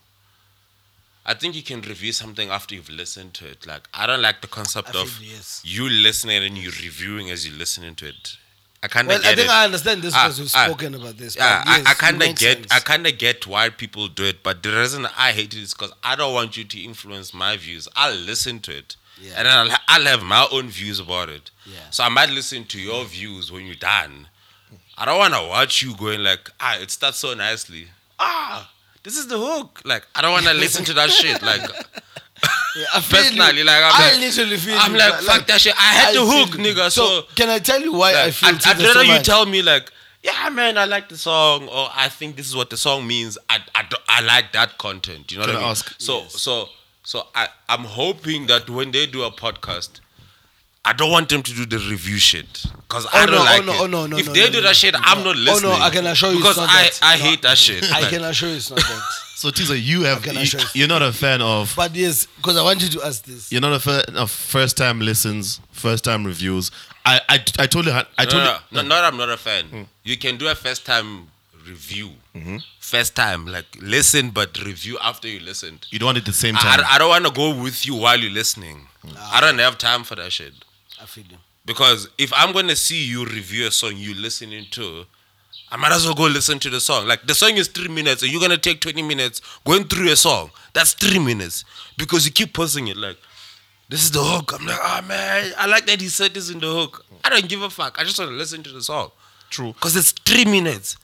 I think you can review something after you've listened to it. Like I don't like the concept I of feel yes. you listening and you reviewing as you're listening to it. I kind of Well, I think it. I understand this Ah, because we've ah, spoken about this. Yeah, yes, I, I kind of get, sense. I kind of get why people do it, but the reason I hate it is because I don't want you to influence my views. I'll listen to it, Yeah. and then I'll, I'll have my own views about it. Yeah. So I might listen to your views when you're done. I don't want to watch you going like, ah, it starts so nicely. Ah, this is the hook. Like, I don't want to listen to that shit. Like, Yeah, I feel personally, like, I'm I like- literally feel I'm like, but, fuck that shit. I had I the hook, nigga. So, can I tell you why I feel I'd, I'd rather so you much? tell me like, yeah, man, I like the song, or I think this is what the song means. I, I, I like that content. You know Can what I mean? ask? So so so I I'm hoping that when they do a podcast. I don't want them to do the review shit because I Oh, don't no, oh, like no, it. oh, no, no, if no, they no, do no, that shit, no. I'm not oh, listening. Oh, listening. no, I can assure you it's because not I that. I No. hate that shit. I can assure you it's not that. So Tiza, you have can you, assure you. you're not a fan of But yes, because I want you to ask this. you're not a fan of first time listens, first time reviews. I I I told you I no, told no, you no, not I'm not a fan. Hmm. You can do a first time review, mm-hmm. first time like listen but review after you listened. you don't want it the same time. I, I don't want to go with you while you're listening. Ah. I don't have time for that shit. I feel you. Because if I'm gonna see you review a song you're listening to, I might as well go listen to the song. Like the song is three minutes, and you're gonna take 20 minutes going through a song. That's three minutes because you keep pausing it. Like this is the hook. I'm like, oh man, I like that he said this in the hook. I don't give a fuck. I just want to listen to the song True. because it's three minutes.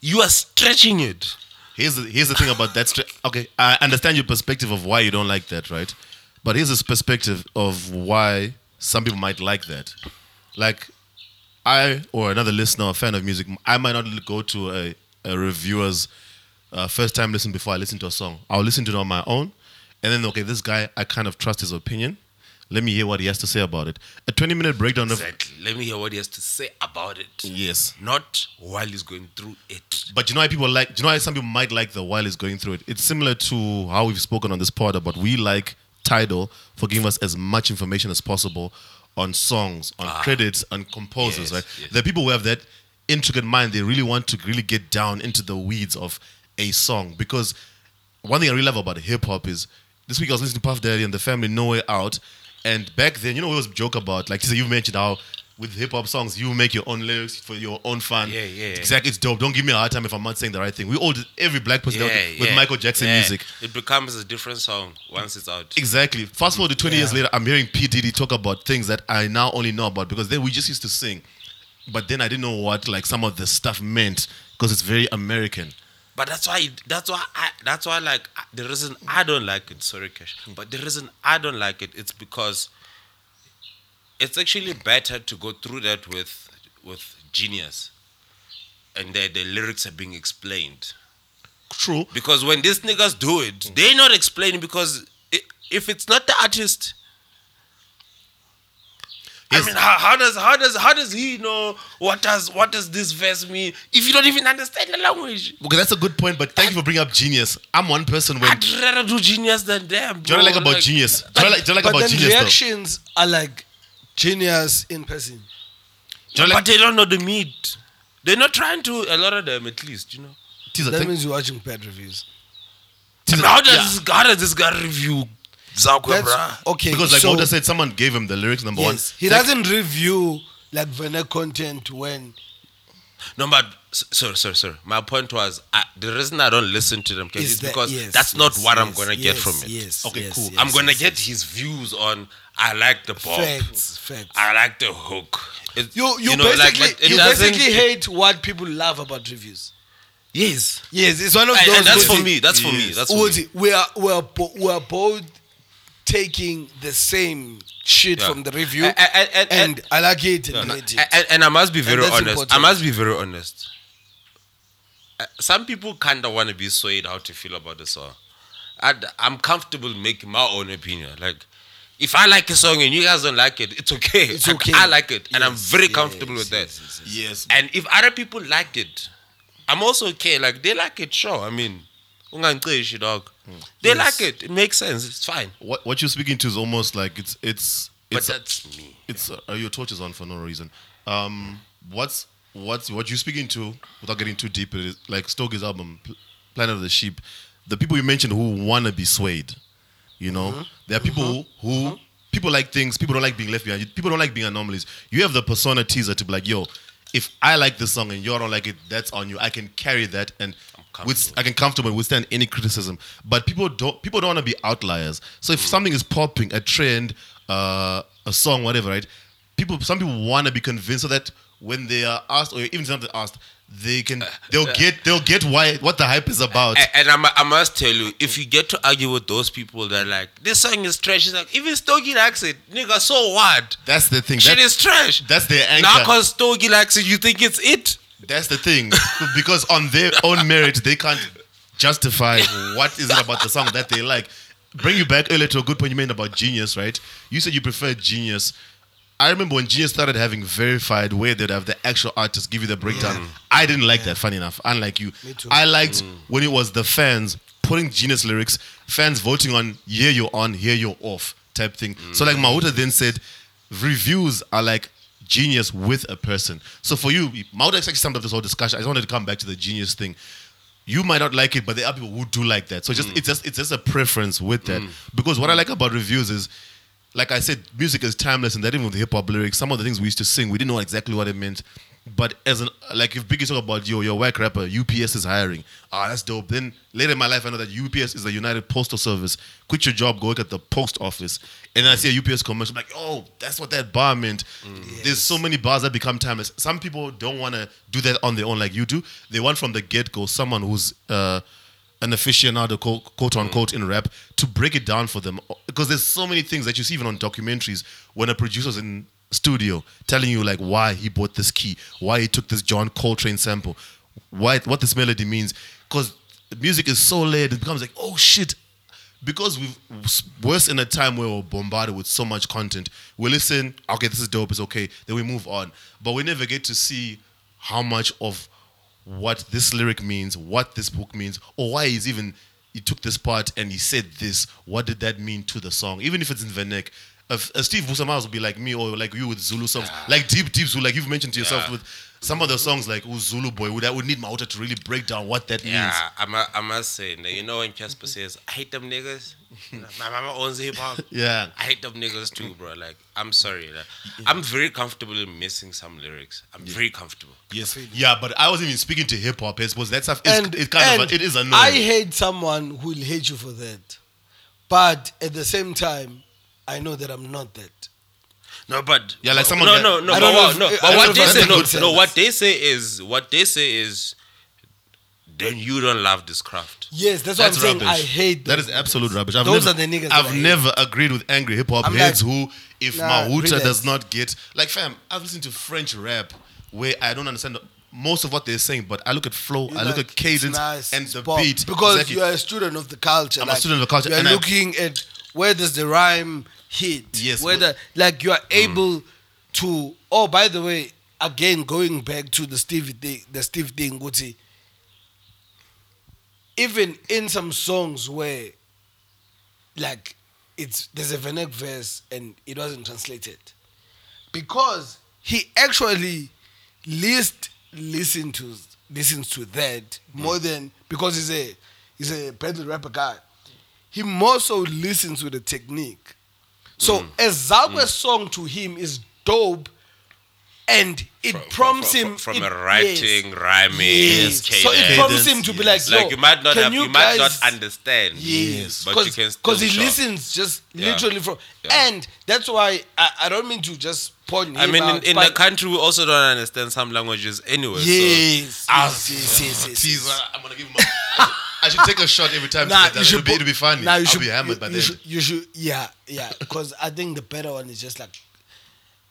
You are stretching it. Here's the, here's the thing about that. Stra- okay, I understand your perspective of why you don't like that, right? But here's this perspective of why some people might like that. Like, I or another listener a fan of music, I might not go to a, a reviewer's uh, first time listen before I listen to a song. I'll listen to it on my own, and then okay, this guy I kind of trust his opinion. Let me hear what he has to say about it. A 20 minute breakdown of Exactly. Let me hear what he has to say about it. yes, Not while he's going through it. But you know why people like? Do you know why some people might like the while he's going through it? It's similar to how we've spoken on this pod about we like Tidal for giving us as much information as possible on songs, on ah, credits, on composers. Yes, right? yes. The people who have that intricate mind, they really want to really get down into the weeds of a song because one thing I really love about hip hop is this week I was listening to Puff Daddy and the Family No Way Out, and back then you know we always joke about like you mentioned how with hip hop songs you make your own lyrics for your own fun. Yeah, yeah. Exactly, it's dope. Don't give me a hard time if I'm not saying the right thing. We all did, every black person there with Michael Jackson yeah. music. It becomes a different song once it's out. Exactly. Fast forward to 20 years later, I'm hearing P. Diddy talk about things that I now only know about because then we just used to sing. But then I didn't know what like some of the stuff meant because it's very American. But that's why that's why I that's why like the reason I don't like it, sorry Cash. But the reason I don't like it, it's because it's actually better to go through that with with genius. And the, the lyrics are being explained. True. Because when these niggas do it, they're not explaining because i if it's not the artist, Yes. I mean, how, how does how does how does he know what does what does this verse mean if you don't even understand the language? Okay, that's a good point, but thank you for bringing up genius. I'm one person when I'd rather do genius than them. do you know what I like bro. about genius? Do you know what I like, do you know what But like about then genius though? reactions are like genius in person. Do you know what But they don't know the meat. They're not trying to. A lot of them, at least, you know. Teaser, That thank- means you're watching bad reviews. teaser- how does yeah. this how does this guy review Zakwe, bruh? okay. Because like so, Walter said, someone gave him the lyrics number yes, one. he Sec- doesn't review like Vernac content when No, but sorry, sorry, sorry. My point was I, the reason I don't listen to them Is is that- because yes, that's not yes, what I'm gonna get from it. Yes. Okay, yes, cool. yes, I'm gonna yes, get yes. his views on. I like the pop. facts. Facts. I like the hook. It- You you, know, like, basically but it you basically hate what people love about reviews. Yes. Yes, it's one of those. and that's for me. That's for me. That's for me. We are we are bo- we are both taking the same shit Yeah. from the review, And- and- and- and I like it and Yeah. hate it. And, and- and I must be very that's honest. I must be very honest. Uh, Some people kind of want to be swayed how to feel about the song. And I'm comfortable making my own opinion. Like, if I like a song and you guys don't like it, it's okay. It's okay. I like it, and I'm Yes, very yes, comfortable with that. yes, yes, Yes. And if other people like it, I'm also okay. Like they like it, sure. I mean, ungangiqishi, dog. They Yes. like it. It makes sense. It's fine. What what you're speaking to is almost like it's it's But it's that's me. it's uh, your torch is on for no reason. Um, what's what's what you're speaking to without getting too deep? Is like Stogie's album, Pl- Planet of the Sheep. The people you mentioned who wanna be swayed, you know, Mm-hmm. there are people who people like things. People don't like being left behind. People don't like being anomalies. You have the persona teaser to be like, yo. If I like this song and you don't like it, that's on you. I can carry that and with. I can comfortable withstand any criticism. But people don't people don't want to be outliers. So if something is popping, a trend, uh, a song, whatever, right? People some people want to be convinced so that when they are asked or even something asked, they can uh, they'll uh, get they'll get why what the hype is about. A- And, I, mu- I must tell you, if you get to argue with those people that like this song is trash, it's like even Stogie likes it, nigga. So what? That's the thing. Shit That- is trash. that's their anchor. Now, cause Stogie likes it, you think it's it? That's the thing. because on their own merit, they can't justify what is it about the song that they like. Bring you back earlier to a good point you made about Genius, right? You said you prefer Genius. I remember when Genius started having verified where they'd have the actual artist give you the breakdown. Mm. I didn't like that, funny enough. Unlike you. Me too. I liked mm. when it was the fans putting Genius lyrics, fans voting on here you're on, here you're off type thing. So like mm. Mahuta then said, reviews are like genius with a person. So for you, Mahuta actually summed up this whole discussion. I just wanted to come back to the genius thing. You might not like it, but there are people who do like that. So just it's just it's just a preference with that. Because what I like about reviews is like I said, music is timeless, and that even with the hip hop lyrics, some of the things we used to sing, we didn't know exactly what it meant. But as an like, if Biggie talk about yo, your whack rapper, UPS is hiring. Ah, that's dope. Then later in my life, I know that UPS is the United Postal Service. Quit your job, go work at the post office, and then I see a UPS commercial. I'm like, oh, that's what that bar meant. There's so many bars that become timeless. Some people don't want to do that on their own like you do. They want from the get go someone who's uh, an aficionado, quote, quote mm. unquote, in rap to break it down for them. Because there's so many things that you see even on documentaries when a producer's in studio telling you like why he bought this key, why he took this John Coltrane sample, why what this melody means. Because music is so layered, it becomes like, oh shit. Because we've worse in a time where we're bombarded with so much content, we listen, okay, this is dope, it's okay, then we move on. But we never get to see how much of what this lyric means, what this book means, or why he's even he took this part and he said this. What did that mean to the song? Even if it's in Vernac, if, uh, Steve Busamaras would be like me or like you with Zulu songs, like deep, deep Zulu, like you've mentioned to yourself Yeah. with some of the songs like "Ooh, Zulu Boy. Would I would need Mahuta to really break down what that means. Yeah, I, must say, you know when Cassper says, I hate them niggas? My mama owns hip hop. Yeah. I hate them niggas too, bro. Like, I'm sorry. Like, I'm very comfortable in missing some lyrics. I'm very comfortable. Yes, yeah, but I wasn't even speaking to hip hop. I suppose that stuff is and it kind and of it is annoying. I hate someone who will hate you for that, but at the same time, I know that I'm not that. No, but Yeah, like someone No, that- no, no. I But what, no, but what they say, no, no. What they say is, what they say is, then you don't love this craft. Yes, that's, That's what I'm saying. rubbish. I hate that those absolute rubbish. I've those never, are the niggas. I've that I hate. never agreed with angry hip hop heads like, who, if nah, Mahuta does not get like, fam, I've listened to French rap where I don't understand most of what they're saying, but I look at flow, You I look like, at cadence nice, and the beat because Exactly. you are a student of the culture. I'm a student of the culture, You are and I- looking at where does the rhyme hit. Yes, whether like you are mm. able to. Oh, by the way, again going back to the Steve thing, the Steve thing, Gucci. Even in some songs where, like, it's there's a Vernac verse and it wasn't translated, because he actually least listen to listens to that mm. more than because he's a he's a battle rapper guy. He more so listens to the technique. So a Zakwe song to him is dope and it From- prompts from, him from, it- a writing, yes. rhyming, Yes. So it cadence. prompts him to be like, Yo, like you might not can have, you, you, might guys- not understand. Yes, but you can because he shout. listens just Yeah. literally from, Yeah. and that's why I, I don't mean to just point. I him mean, in, out, in the country, we also don't understand some languages anyway. Yes, Ah, yes, yes, yes, yes, Tease, yes. I'm gonna give him. A, I, should, take a shot every time. Nah, you should it'll, be, it'll be funny. Nah, you I'll should, be hammered you, by you then. should, you should, yeah, yeah. Because I think the better one is just like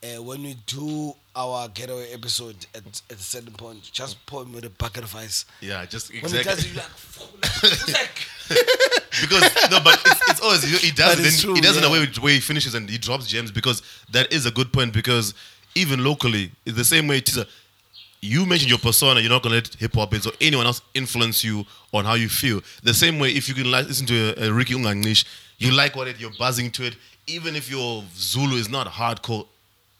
uh, when we do our getaway episode at, at a certain point, just pour him with a bucket of ice. Yeah, just When he does exactly. you're like, fuck, like, because no, but it's, it's always he does it. Then true, he does it in a way where he finishes and he drops gems because that is a good point. Because even locally, it's the same way. Teaser, you mentioned your persona. You're not gonna let hip hop or anyone else influence you on how you feel. The same way, if you can listen to a, a Riky Unganglish, you like what it. You're buzzing to it, even if your Zulu is not hardcore,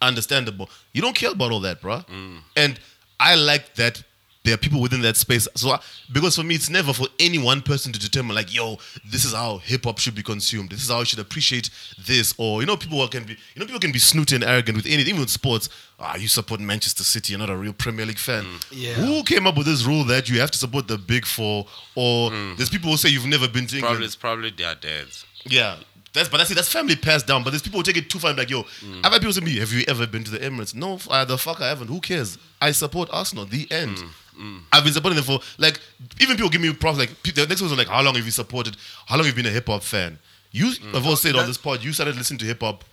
understandable. You don't care about all that, bruh. Mm. And I like that there are people within that space. So I, because for me, it's never for any one person to determine like, yo, this is how hip hop should be consumed. This is how I should appreciate this. Or you know, people can be you know people can be snooty and arrogant with anything, even with sports. Ah, you support Manchester City, you're not a real Premier League fan. Yeah. Who came up with this rule that you have to support the big four? Or there's people who say you've never been to Probably, England. it's probably their dads. Yeah. That's but that's it. That's family passed down. But there's people who take it too far. and be Like yo, mm. I've had people say to me, "Have you ever been to the Emirates?" No, uh, the fuck I haven't. Who cares? I support Arsenal. The end. Mm, mm. I've been supporting them for like even people give me props. Like pe- the next one's like, "How long have you supported? How long have you been a hip hop fan?" You have all said on this pod, you started listening to hip hop.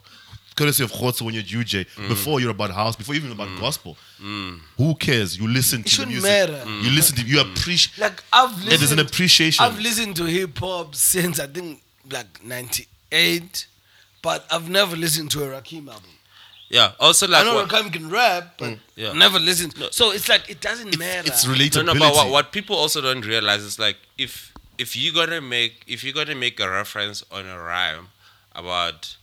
Courtesy of Khotso when you're UJ, before you're about house, before even about gospel. Who cares? You listen to the shouldn't music. matter. You listen to you appreciate. like I've listened. It is an appreciation. I've listened to hip hop since I think like '98, but I've never listened to a Rakim album. Yeah. Also, like I know what, Rakim can rap, but Yeah. never listened. So it's like it doesn't matter. It's no, relatability. no, no, but what, what people also don't realize is like if if you're gonna make if you're gonna make a reference on a rhyme about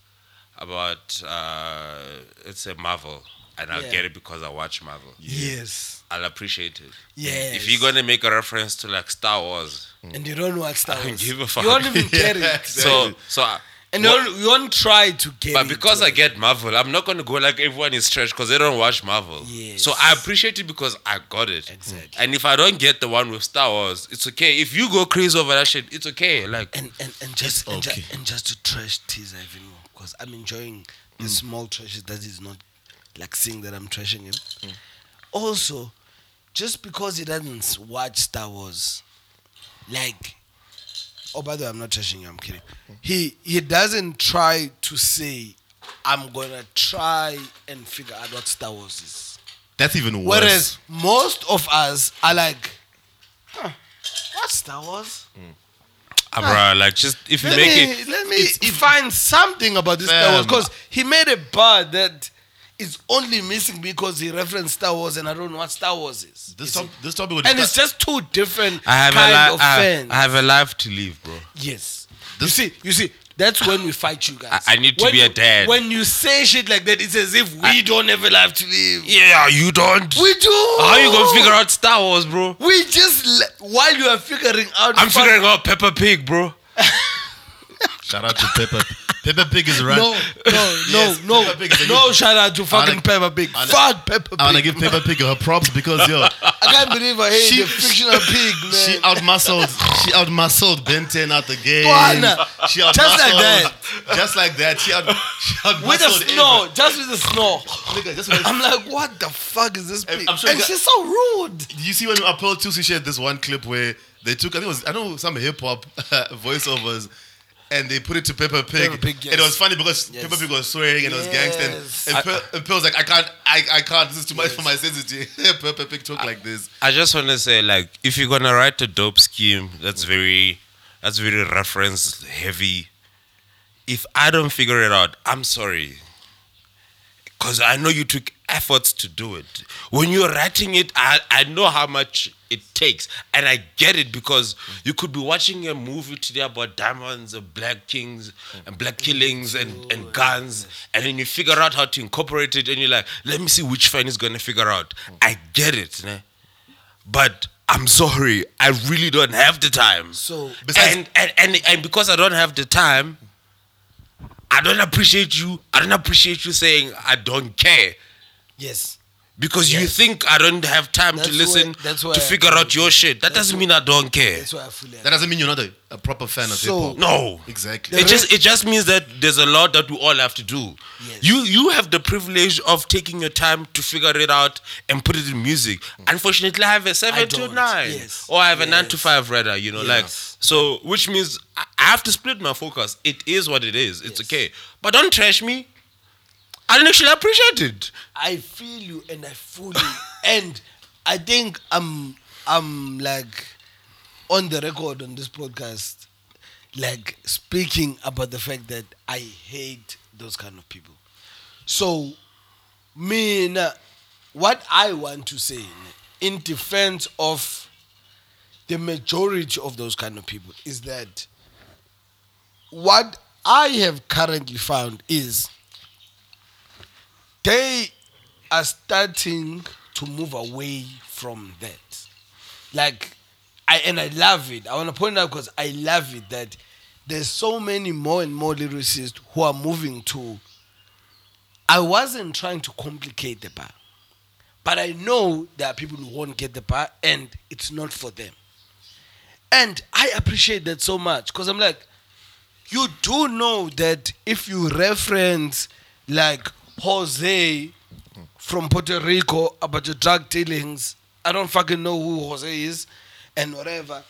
about uh it's a Marvel and I'll Yeah. get it because I watch Marvel. Yes. I'll appreciate it. Yes. If you're gonna make a reference to like Star Wars, and you don't watch Star I don't Wars. give a fuck. You don't even get Yeah, it. so so I, And you what- you don't try to get but because I get Marvel, I'm not gonna go like everyone is trash because they don't watch Marvel. Yes. So I appreciate it because I got it. Exactly. And if I don't get the one with Star Wars, it's okay. If you go crazy over that shit, it's okay. Like and and, and just and, okay. just and just to trash teaser even more because I'm enjoying the mm. small trashes that is not like seeing that I'm trashing him. Mm. Also, just because he doesn't watch Star Wars, like, oh by the way, I'm not trashing you. I'm kidding. He he doesn't try to say, I'm gonna try and figure out what Star Wars is. That's even worse. Whereas most of us are like, huh, what's Star Wars? Ah, bruh, like just if you Let make me, it, let me find something about this Star Wars because he made a bar that is only missing because he referenced Star Wars and I don't know what Star Wars is. this, top, this topic would and it's just two different I have kind a life. of I, fans. I have a life to live, bro. yes. you see, you see, that's when we fight you guys. I- I need to When be a dad. When you say shit like that, it's as if we don't have a life to live. Yeah, you don't. We do. How you gonna figure out Star Wars, bro? We just while you are figuring out. I'm figuring out Peppa Pig, bro. Shout out to Peppa. Peppa Pig is right. No, no, no, Yes, no, Peppa Pig is a no! good- Shout out to fucking wanna- Peppa Pig. I wanna- Fuck Peppa Pig. I want to give Peppa Pig her props because yo, I can't believe I hate She- the fictional pig, man. she outmuscled, she outmuscled Ben 10 out the game. Bwana, She just like outmuscled- just like that. She out, she outmuscled with the snow, just with the snow. Nigga, just with I'm like, what the fuck is this I'm- pig? I'm sure and got- she's so rude. you see when Apollo Tusi shared this one clip where they took, I think it was, I know, some hip hop voiceovers. And they put it to Peppa Pig. Peppa Pig, And it was funny because Yes. Peppa Pig was swearing and it was gangster. Yes. And, and, Pe- and Pearl's like, I can't, I, I can't. This is too much for my sensitivity. Peppa Pig talk like this. I just want to say, like, if you're gonna write a dope scheme, that's very, that's very reference heavy. If I don't figure it out, I'm sorry, because I know you took efforts to do it. When you're writing it, I I know how much it takes, and I get it because you could be watching a movie today about diamonds and black kings and black killings and, and guns, and then you figure out how to incorporate it, and you're like, let me see which fan is gonna figure out. Mm. I get it, ne? but I'm sorry, I really don't have the time. So Besides- and, and and and because I don't have the time, I don't appreciate you. I don't appreciate you saying I don't care yes, Because you think I don't have time That's to listen why- that's why to I- figure out your shit. That doesn't mean I don't care. That's why I fully That doesn't mean you're not a, a proper fan of So- hip hop. No. Exactly. It just it just means that there's a lot that we all have to do. Yes. You you have the privilege of taking your time to figure it out and put it in music. Unfortunately, I have a seven to nine, Yes. or I have a nine to five rather. You know, like so, which means I I have to split my focus. It is what it is. It's Yes. okay, but don't trash me. I don't actually appreciate it. I feel you and I fully and I think I'm I'm like on the record on this podcast like speaking about the fact that I hate those kind of people. So me na- what I want to say in defense of the majority of those kind of people is that what I have currently found is they are starting to move away from that. Like, I and I love it. I want to point out because I love it that there's so many more and more lyricists who are moving to. I wasn't trying to complicate the bar, but I know there are people who won't get the bar, and it's not for them. And I appreciate that so much because I'm like, you do know that if you reference like Jose from Puerto Rico about your drug dealings, I don't fucking know who Jose is and whatever.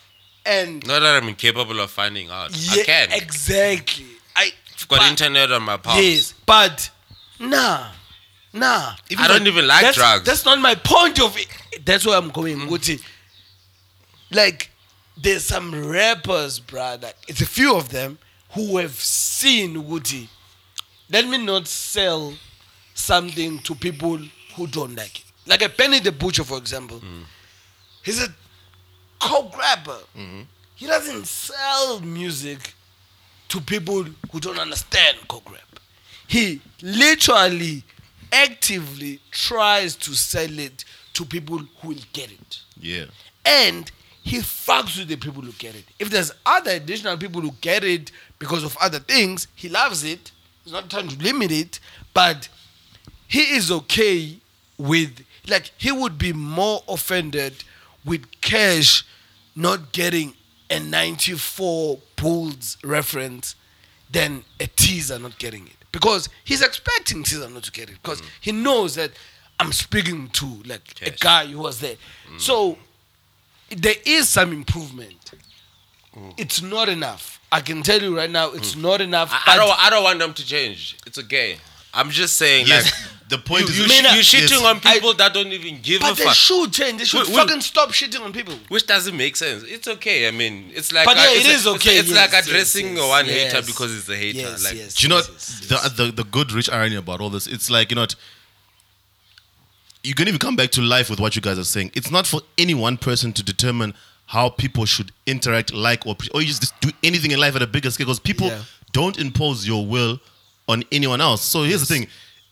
And Not that I'm incapable of finding out. I yeah, can. exactly. I I've got but- internet on my palms. Yes, but nah, nah. I don't even like that's, drugs. That's not my point of it. That's where I'm going. Mm. Guti. Like, there's some rappers, brother. It's a few of them who have seen Guti. Let me not sell something to people who don't like it. Like a Benny the Butcher, for example. Mm. He's a coke rapper. Mm-hmm. He doesn't sell music to people who don't understand coke rap. He literally, actively tries to sell it to people who will get it. Yeah. And he fucks with the people who get it. If there's other additional people who get it because of other things, he loves it. He's not trying to limit it, but he is okay with like he would be more offended with Cash not getting a 94 Bulls reference than a teaser not getting it. Because he's expecting teaser not to get it. Because mm. he knows that I'm speaking to like a guy who was there. Mm. So there is some improvement. Mm. It's not enough. I can tell you right now, it's not enough. I, I don't I don't want them to change. It's okay. I'm just saying Yes. like the point you, is you, Mina, uh, you shitting yes. on people that don't even give a But they fuck. should change. They should Will- will- fucking stop shitting on people. Which doesn't make sense. It's okay. I mean, it's like But yeah, it's a- it's- okay. It's, yes, like yes, addressing yes, one yes. hater because it's a hater. Yes, like yes, Do you know yes, what yes, the, the the good rich irony about all this? It's like you know, what, you can even come back to life with what you guys are saying. It's not for any one person to determine how people should interact, like or or you just do anything in life at a bigger scale because people Yeah. don't impose your will on anyone else. So here's the thing: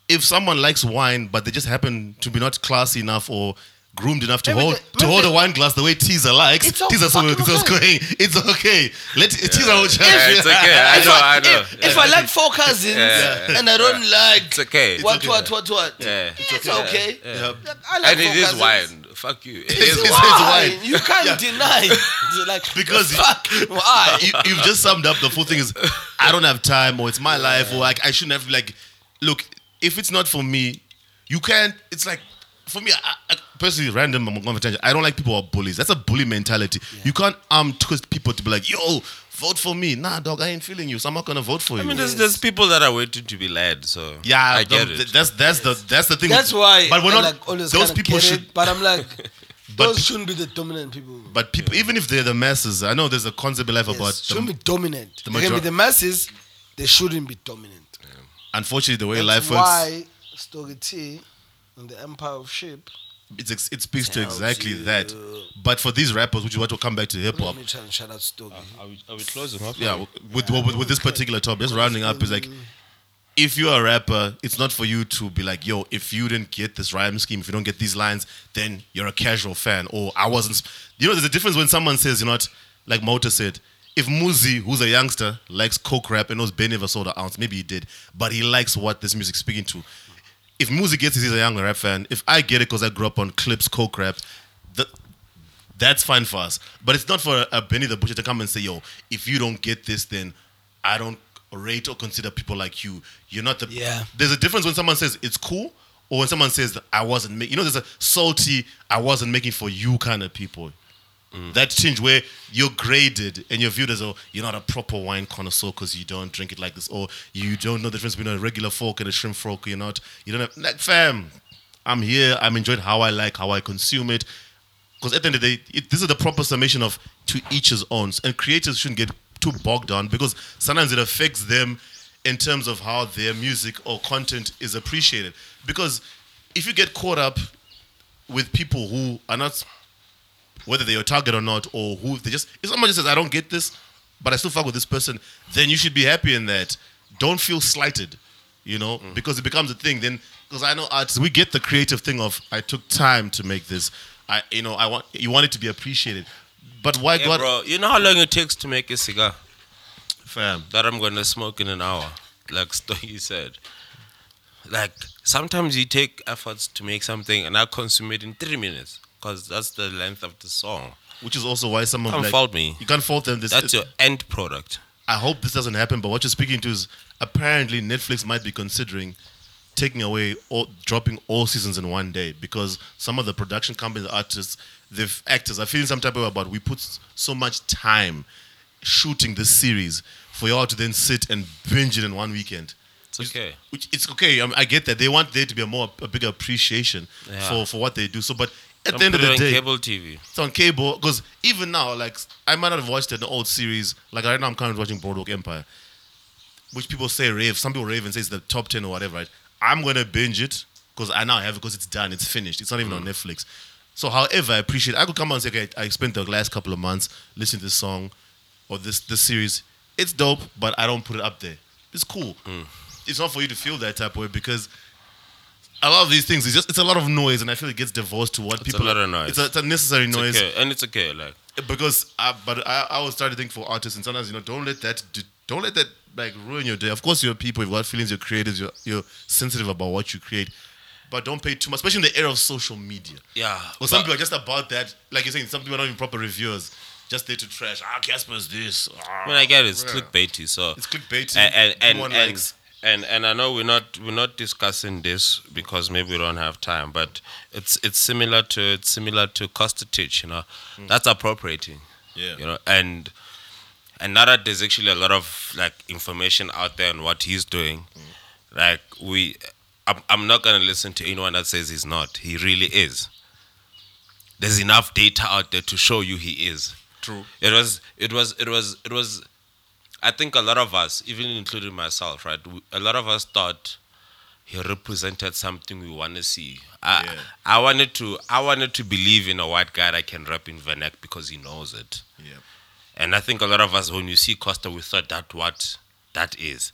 if someone likes wine but they just happen to be not classy enough or groomed enough to Maybe hold they- to hold a wine glass the way Teaser likes, It's all Teaser so fucking it's okay. going. It's okay. Let Teaser hold Yeah, it's okay. I If know. I know. If, if I like four cousins Yeah. and I don't like It's okay. what, okay. what, what, what, Yeah. it's okay. Yeah. I like and it four is cousins. wine. Fuck you. It's, is wine. wine. You can't Yeah. deny. Like Because- fuck why? you, you've just summed up the full thing is I don't have time or it's my life or like I shouldn't have like look if it's not for me you can't it's like for me I, I, personally random I'm going for tangent, I don't like people who are bullies that's a bully mentality you can't um twist people to be like yo vote for me nah dog I ain't feeling you so I'm not gonna vote for you I mean, there's, there's people that are waiting to be led. So yeah I get the- it. that's that's the that's the thing That's why. but we're I not like always those people should It, but I'm like, But- those shouldn't be the dominant people. but people even if they're the masses I know there's a concept in life Yes, about shouldn't the, be dominant. the they can be the masses. They shouldn't be dominant. unfortunately the way That's life works why Stogie T on the Empire of Sheep. It's, ex- it speaks to exactly you. that. But for these rappers, which is what will come back to hip hop, Let me try and shout out Stogie. Uh, are we, are we closing off? yeah, with, with with this particular topic, just rounding up is like, if you're a rapper, it's not for you to be like, yo, if you didn't get this rhyme scheme, if you don't get these lines, then you're a casual fan. Or I wasn't. sp-" You know, there's a difference when someone says, you know what, like Mahuta said. If Muzi, who's a youngster, likes coke rap and knows Benny never sold an ounce, maybe he did, but he likes what this music's speaking to. If music gets it, he's a young rap fan. If I get it because I grew up on clips, coke rap, that that's fine for us. But it's not for a Benny the Butcher to come and say, "Yo, if you don't get this, then I don't rate or consider people like you. You're not the." Yeah. There's a difference when someone says it's cool, or when someone says I wasn't making. You know, there's a salty I wasn't making for you kind of people. Mm. That change where you're graded and you're viewed as a you're not a proper wine connoisseur because you don't drink it like this, or you don't know the difference between a regular fork and a shrimp fork. You're not. You don't have like fam. I'm here. I'm enjoying how I like how I consume it. Because at the end of the day, it, this is the proper summation of to each his own. And creators shouldn't get too bogged down because sometimes it affects them in terms of how their music or content is appreciated. Because if you get caught up with people who are not, whether they're your target or not, or who they just, if someone just says, I don't get this, but I still fuck with this person, then you should be happy in that. Don't feel slighted, you know, mm. because it becomes a thing. Then, because I know artists, we get the creative thing of, I took time to make this. I, you know, I want, you want it to be appreciated. But why Yeah, God, bro, you know how long it takes to make a cigar fam? that I'm gonna smoke in an hour, like Stogie said. Like sometimes you take efforts to make something and I consume it in three minutes because that's the length of the song. Which is also why some of Can't like, fault me. You can't fault them. This, That's your end product. I hope this doesn't happen. But what you're speaking to is apparently Netflix might be considering taking away or dropping all seasons in one day because some of the production companies, artists, the actors are feeling some type of way about we put so much time shooting this series for y'all to then sit and binge it in one weekend. It's Which- okay. Which it's okay. I, mean, I get that they want there to be a more a bigger appreciation Yeah. for for what they do. So, but at Don't the end of the day, cable TV. it's on cable because even now, like I might not have watched an old series. Like right now, I'm currently watching Boardwalk Empire, which people say rave. Some people rave and say it's the top ten or whatever. Right? I'm gonna binge it because I now have it because it's done. It's finished. It's not even on mm. Netflix. So, however, I appreciate. I could come out and say, okay, I spent the last couple of months listening to this song or this this series. It's dope, but I don't put it up there. It's cool. Mm. It's not for you to feel that type of way because a lot of these things is just it's a lot of noise, and I feel it gets divorced to what a people. lot of noise. It's a, it's a necessary It's noise okay. And it's okay. Like because I, but I, I was starting to think for artists and sometimes you know don't let that do- don't let that like ruin your day. Of course, you're people, you've got feelings, you're creators, you're you're sensitive about what you create, but don't pay too much, especially in the era of social media. yeah. Well, some people are just about that, like you're saying. Some people are not even proper reviewers, just there to trash. Ah, Cassper's this. Ah, I get it. It's yeah. clickbaity. So It's clickbaity. and and and, and, likes. And and I know we're not we're not discussing this because maybe we don't have time, but it's it's similar to it's similar to Costa Titch, you know. Mm. That's appropriating. Yeah. You know, and and now that there's actually a lot of like information out there on what he's doing, mm. like we I'm, I'm not gonna listen to anyone that says he's not. He really is. There's enough data out there to show you he is. True. It was it was it was it was I think a lot of us, even including myself, right? we- A lot of us thought he represented something we want to see. I, Yeah. I wanted to I wanted to believe in a white guy that can rap in Vernac because he knows it. Yeah. And I think a lot of us, when you see Costa, we thought that what that is.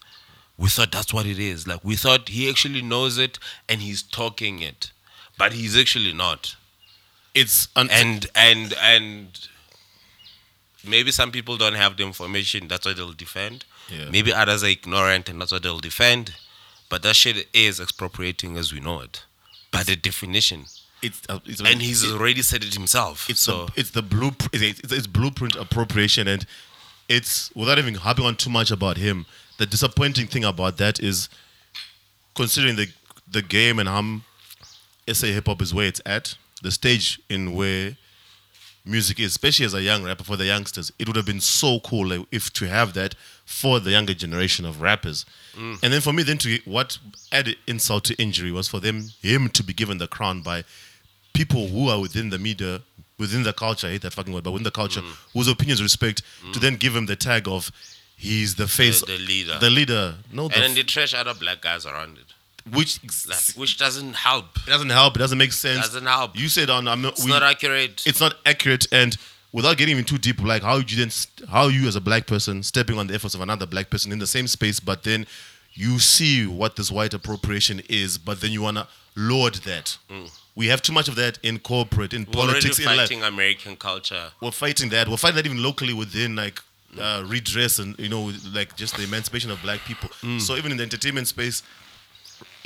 We thought that's what it is. Like we thought he actually knows it and he's talking it, but he's actually not. It's un- And and and maybe some people don't have the information. That's why they'll defend. Yeah. Maybe others are ignorant, and that's why they'll defend. But that shit is expropriating as we know it, by the definition. it's, uh, it's And he's it- already said it himself. it's so the it's the blueprint it's, it's, it's blueprint appropriation and it's without even harping on too much about him the disappointing thing about that is considering the the game and how SA hip hop is where it's at the stage in where music is especially as a young rapper for the youngsters it would have been so cool if to have that for the younger generation of rappers and then for me then to what added insult to injury was for them him to be given the crown by people who are within the media, within the culture, I hate that fucking word, but within the culture, Mm. whose opinions respect, to then give him the tag of he's the face, the leader. the leader. No, the and then f- they trash other black guys around it, which like which doesn't help. it doesn't help. It doesn't make sense. Doesn't help. You said on, I'm not. It's we- not accurate. it's not accurate and without getting even too deep like how you then how you as a black person stepping on the efforts of another black person in the same space but then you see what this white appropriation is but then you want to lord that we have too much of that in corporate in Mm. We're already politics in life fighting American culture. we're fighting that we're fighting that even locally within like uh, redress and you know like just the emancipation of black people Mm. so even in the entertainment space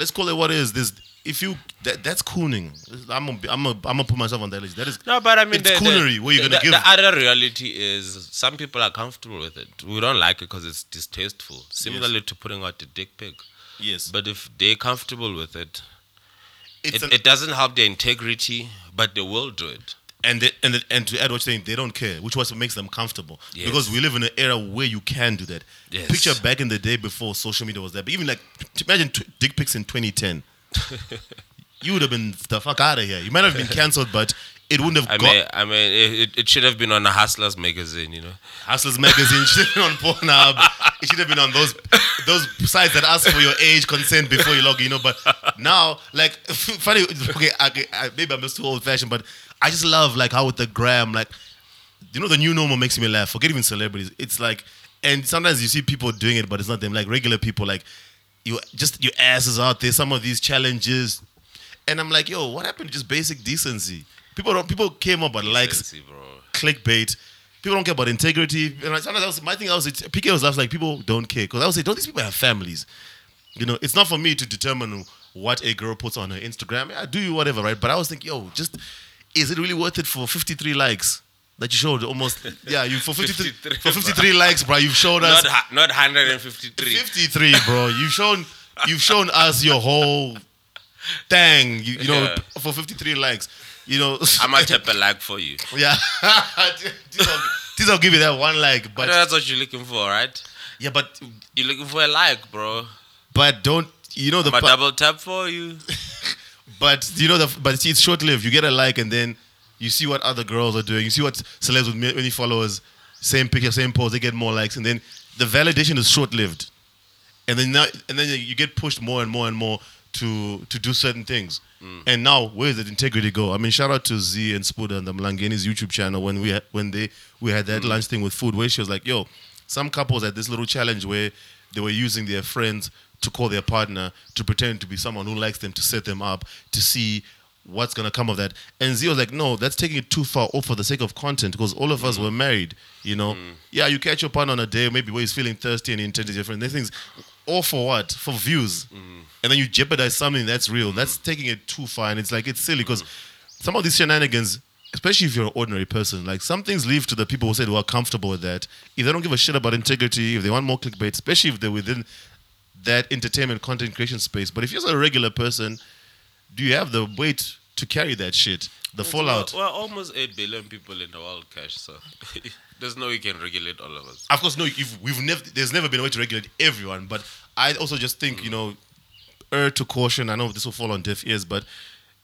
let's call it what it is there's if you that, that's cooning. I'm gonna, I'm gonna, I'm gonna put myself on that list. That is No, but I mean, it's the, coonery. the, where you're the, gonna give. the other reality is some people are comfortable with it. We don't like it because it's distasteful. Similarly to putting out the dick pic. yes, But if they're comfortable with it, it's it, an, it doesn't help their integrity, but they will do it. And they, and and to add what you're saying, they don't care, which was what makes them comfortable. Yes. Because we live in an era where you can do that. Yes. Picture back in the day before social media was there, but even like imagine t- dick pics in 2010. you would have been the fuck out of here. You might have been cancelled, but it wouldn't have I got mean, I mean, it, it should have been on a Hustlers magazine, you know. Hustlers magazine. Should have been on Pornhub. It should have been on those those sites that ask for your age, consent before you log. in, You know, but now, like, funny. Okay, I, I, maybe I'm just too old fashioned, but I just love like how with the gram, like, you know, the new normal makes me laugh. Forget even celebrities. It's like, and sometimes you see people doing it, but it's not them. Like regular people, like, you just your asses out there. Some of these challenges, and I'm like, yo, what happened to just basic decency? People don't. People came up but likes bro. clickbait. People don't care about integrity. And like, sometimes I was, my thing I was, PK was like, people don't care. Because I was say, don't these people have families? You know, it's not for me to determine what a girl puts on her Instagram. Yeah, do you whatever, right? But I was thinking, yo, just, is it really worth it for 53 likes? That you showed almost, yeah, you for 53, 53, for 53 likes, bro. You've showed us Not, not 153. 53, bro. You've shown, you've shown us your whole thing. You, you know, Yeah. for 53 likes. You know, I might tap a like for you. yeah. these, will, give you that one like, But that's what you're looking for, right? yeah, but You're looking for a like, bro. but don't you know the pa- double tap for you. But you know the but see, it's short lived. You get a like and then you see what other girls are doing. You see what celebs with many followers, same picture, same pose, they get more likes, and then the validation is short lived, and then now and then you get pushed more and more and more to to do certain things. Mm. And now where does the integrity go? I mean, shout out to Z and Spuda and the Mlangeni's YouTube channel when we had, when they we had that mm. lunch thing with food where she was like, "Yo, some couples had this little challenge where they were using their friends to call their partner to pretend to be someone who likes them to set them up to see what's gonna come of that." And Z was like, "No, that's taking it too far off for the sake of content because all of us mm. were married. You know, mm. yeah, you catch your partner on a day maybe where he's feeling thirsty and he intends your friend. These things, all for what? For views, mm. and then you jeopardize something that's real. That's taking it too far, and it's like it's silly because some of these shenanigans." Especially if you're an ordinary person, like some things leave to the people who said who are comfortable with that. If they don't give a shit about integrity, if they want more clickbait, especially if they're within that entertainment content creation space. But if you're a regular person, do you have the weight to carry that shit? The fallout. Well, well, almost 8 billion people in the world, Cash, so there's no way you can regulate all of us. Of course, no. If we've never, there's never been a way to regulate everyone. But I also just think, you know, err to caution. I know this will fall on deaf ears, but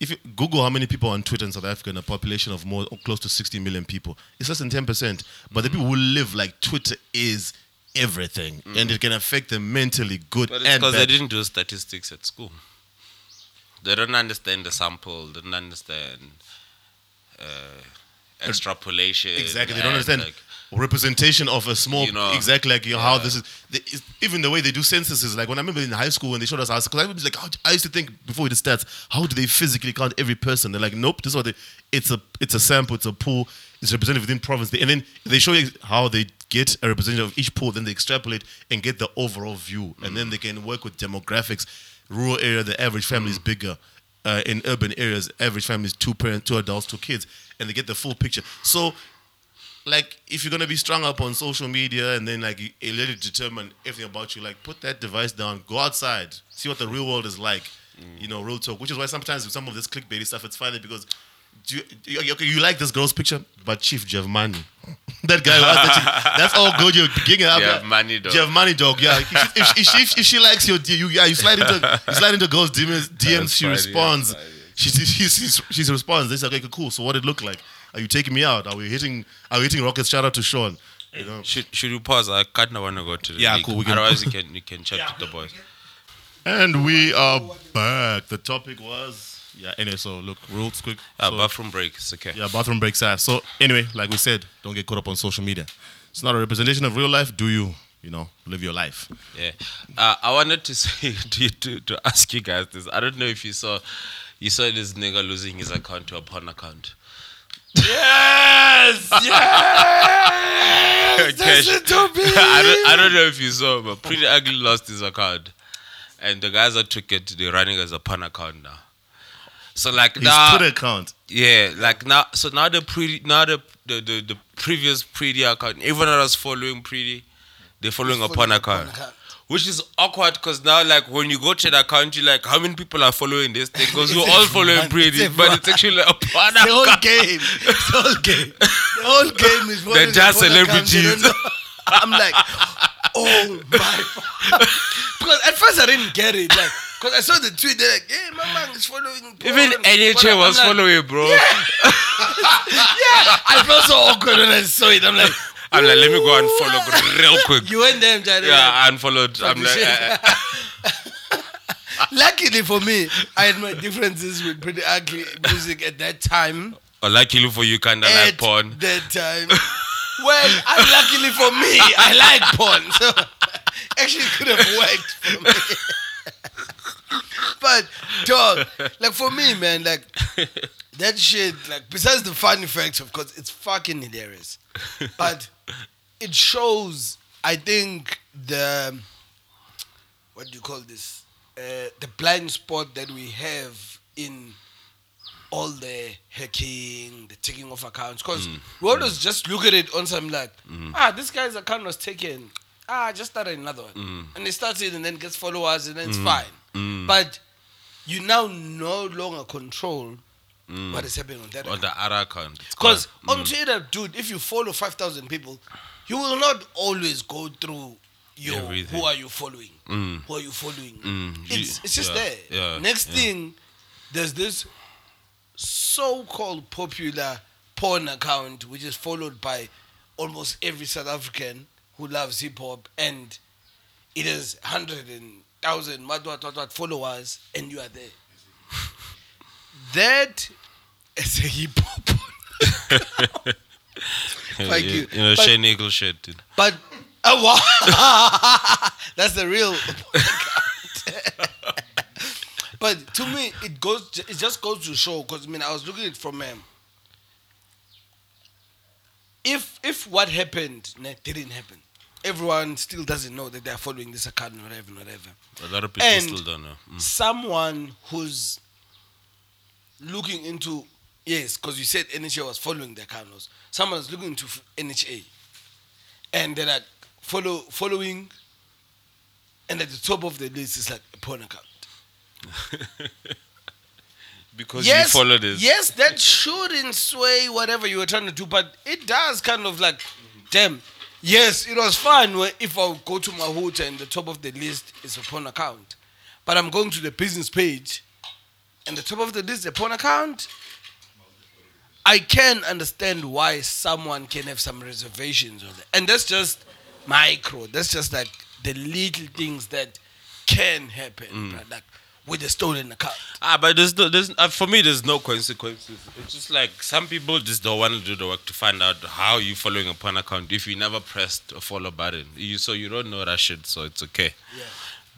if you Google how many people are on Twitter in South Africa, in a population of more close to 60 million people, it's less than 10 percent. But the people who live like Twitter is everything, and it can affect them mentally, good But and because they didn't do statistics at school. They don't understand the sample, they don't understand uh, extrapolation. Exactly, they don't understand like, representation of a small You know, exactly like you know, how yeah. this is the, even the way they do censuses like when I remember in high school when they showed us because I was like how, I used to think before we did stats how do they physically count every person they're like nope this is what they it's a it's a sample it's a pool it's represented within province and then they show you how they get a representative of each pool then they extrapolate and get the overall view. And mm. then they can work with demographics. Rural area the average family is mm. bigger. Uh, in urban areas average family is two parents two adults two kids and they get the full picture. So like if you're gonna be strung up on social media and then like you, you let it determine everything about you, like put that device down, go outside, see what the real world is like. Mm. You know, real talk. Which is why sometimes with some of this clickbaity stuff, it's funny because do you, you- okay, you like this girl's picture, but Chief do you have Money, that guy, who has that that's all good. You're gigging up. Jeff yeah. Money Dog. You have Money Dog. Yeah, if, she- if, she- if, she, if she likes your, you, yeah, you slide into you slide into girls' DMs. DMs she funny, responds. that's. She, she, she, she, she responds. They say, okay, cool. So what it look like? Are you taking me out? Are we hitting? Are we hitting rockets? Shout out to Sean. You know. Should, should we pause? I kind of want to go to the Yeah, league. cool, we can- Otherwise, you can you can chat with the boys. And we are back. The topic was yeah. Anyway, so look, real quick. Ah, so, bathroom break. It's okay. yeah, bathroom breaks ass. So anyway, like we said, don't get caught up on social media. It's not a representation of real life. Do you? You know, live your life. Yeah. Uh, I wanted to say to, to to ask you guys this. I don't know if you saw you saw this nigga losing his account to a porn account. Yes, yes. Cash. Listen to me. I don't I don't know if you saw, but Pretty Ugly lost his account, and the guys that took it, they're running as a porn account now. So like His now, Twitter account. yeah, like now. So now the pre, now the the the, the previous Pretty account, everyone that was following Pretty, they're following a porn account. account. Which is awkward because now, like, when you go to the account, you're like, how many people are following this thing? Because we're all following everyone. Pretty, It's but it's actually like a porn The whole account. game. The whole game. The whole game is following just the porn account. They celebrities. I'm like, oh my. because at first I didn't get it. Like, because I saw the tweet, they're like, hey, my man is following. Even porn." NHA was like, following, bro. Yeah, I felt so awkward when I saw it. I'm like, I'm like, let me go and follow real quick. you went there, Jare. Yeah, I unfollowed. I'm like, eh. Luckily for me, I had my differences with pretty ugly music at that time. oh, luckily for you, kinda at like porn. that time. well, unluckily for me, I like porn, so actually it could have worked for me. But dog, like for me, man, like that shit, like besides the funny facts, of course, it's fucking hilarious. But it shows, I think, the what do you call this? Uh, the blind spot that we have in all the hacking, the taking of accounts. Because we always just look at it on some like, ah, this guy's account was taken. Ah, just started another one. And they start it and then gets followers and then it's fine. But you now no longer control what is happening on that On account. the other account. Because called- on Twitter, dude, if you follow 5,000 people, you will not always go through your Everything. who are you following? Mm. Who are you following? Mm, It's, it's just yeah, there. yeah, Next yeah. thing, there's this so called popular porn account which is followed by almost every South African who loves hip hop and it is hundred and thousand what, what, what, what followers and you are there. that is a hip hop. Thank you, you. You know, But- Shane Eagle shit. dude. But oh, wow. that's the real. but to me, it goes. It just goes to show because I mean I was looking at it from um, if if what happened didn't happen, everyone still doesn't know that they are following this account, whatever, whatever. A lot of people And- still don't know. Mm. Someone who's looking into yes, because you said NHA was following the account. Someone's looking into NHA, and they're like follow following, and at the top of the list is like a porn account. Because yes, you follow this. Yes, that shouldn't sway whatever you were trying to do, but it does kind of like, damn. Yes, it was fine if I go to my hood and the top of the list is a porn account, but I'm going to the business page, and the top of the list is a porn account. I can understand why someone can have some reservations on that, and that's just micro. That's just like the little things that can happen, Mm. bruh, like with a stolen account. Ah, but there's no, there's uh, for me, there's no consequences. It's just like some people just don't want to do the work to find out how you're following a porn account if you never pressed a follow button. You so you don't know that shit, so it's okay. Yeah.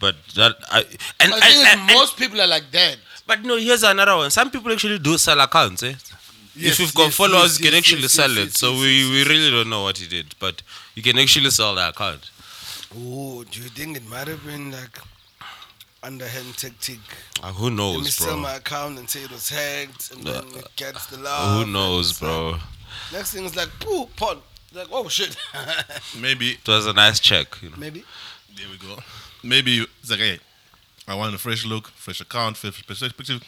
But that I and, I and- think and- and- most people are like that. but no, here's another one. Some people actually do sell accounts. Eh? Yes, if you've got yes, followers, yes, you can actually sell it. so we, we really don't know what he did, but you can actually sell the account. Oh, do you think it might have been like underhand tactic? Uh, who Let me knows, sell my account and say it was hacked, and then it gets the love. who knows, bro? so- Next thing is like, poo, porn. Like, oh shit. Maybe It was a nice check. You know? Maybe. there we go. Maybe it's like, hey, I want a fresh look, fresh account, fresh perspective.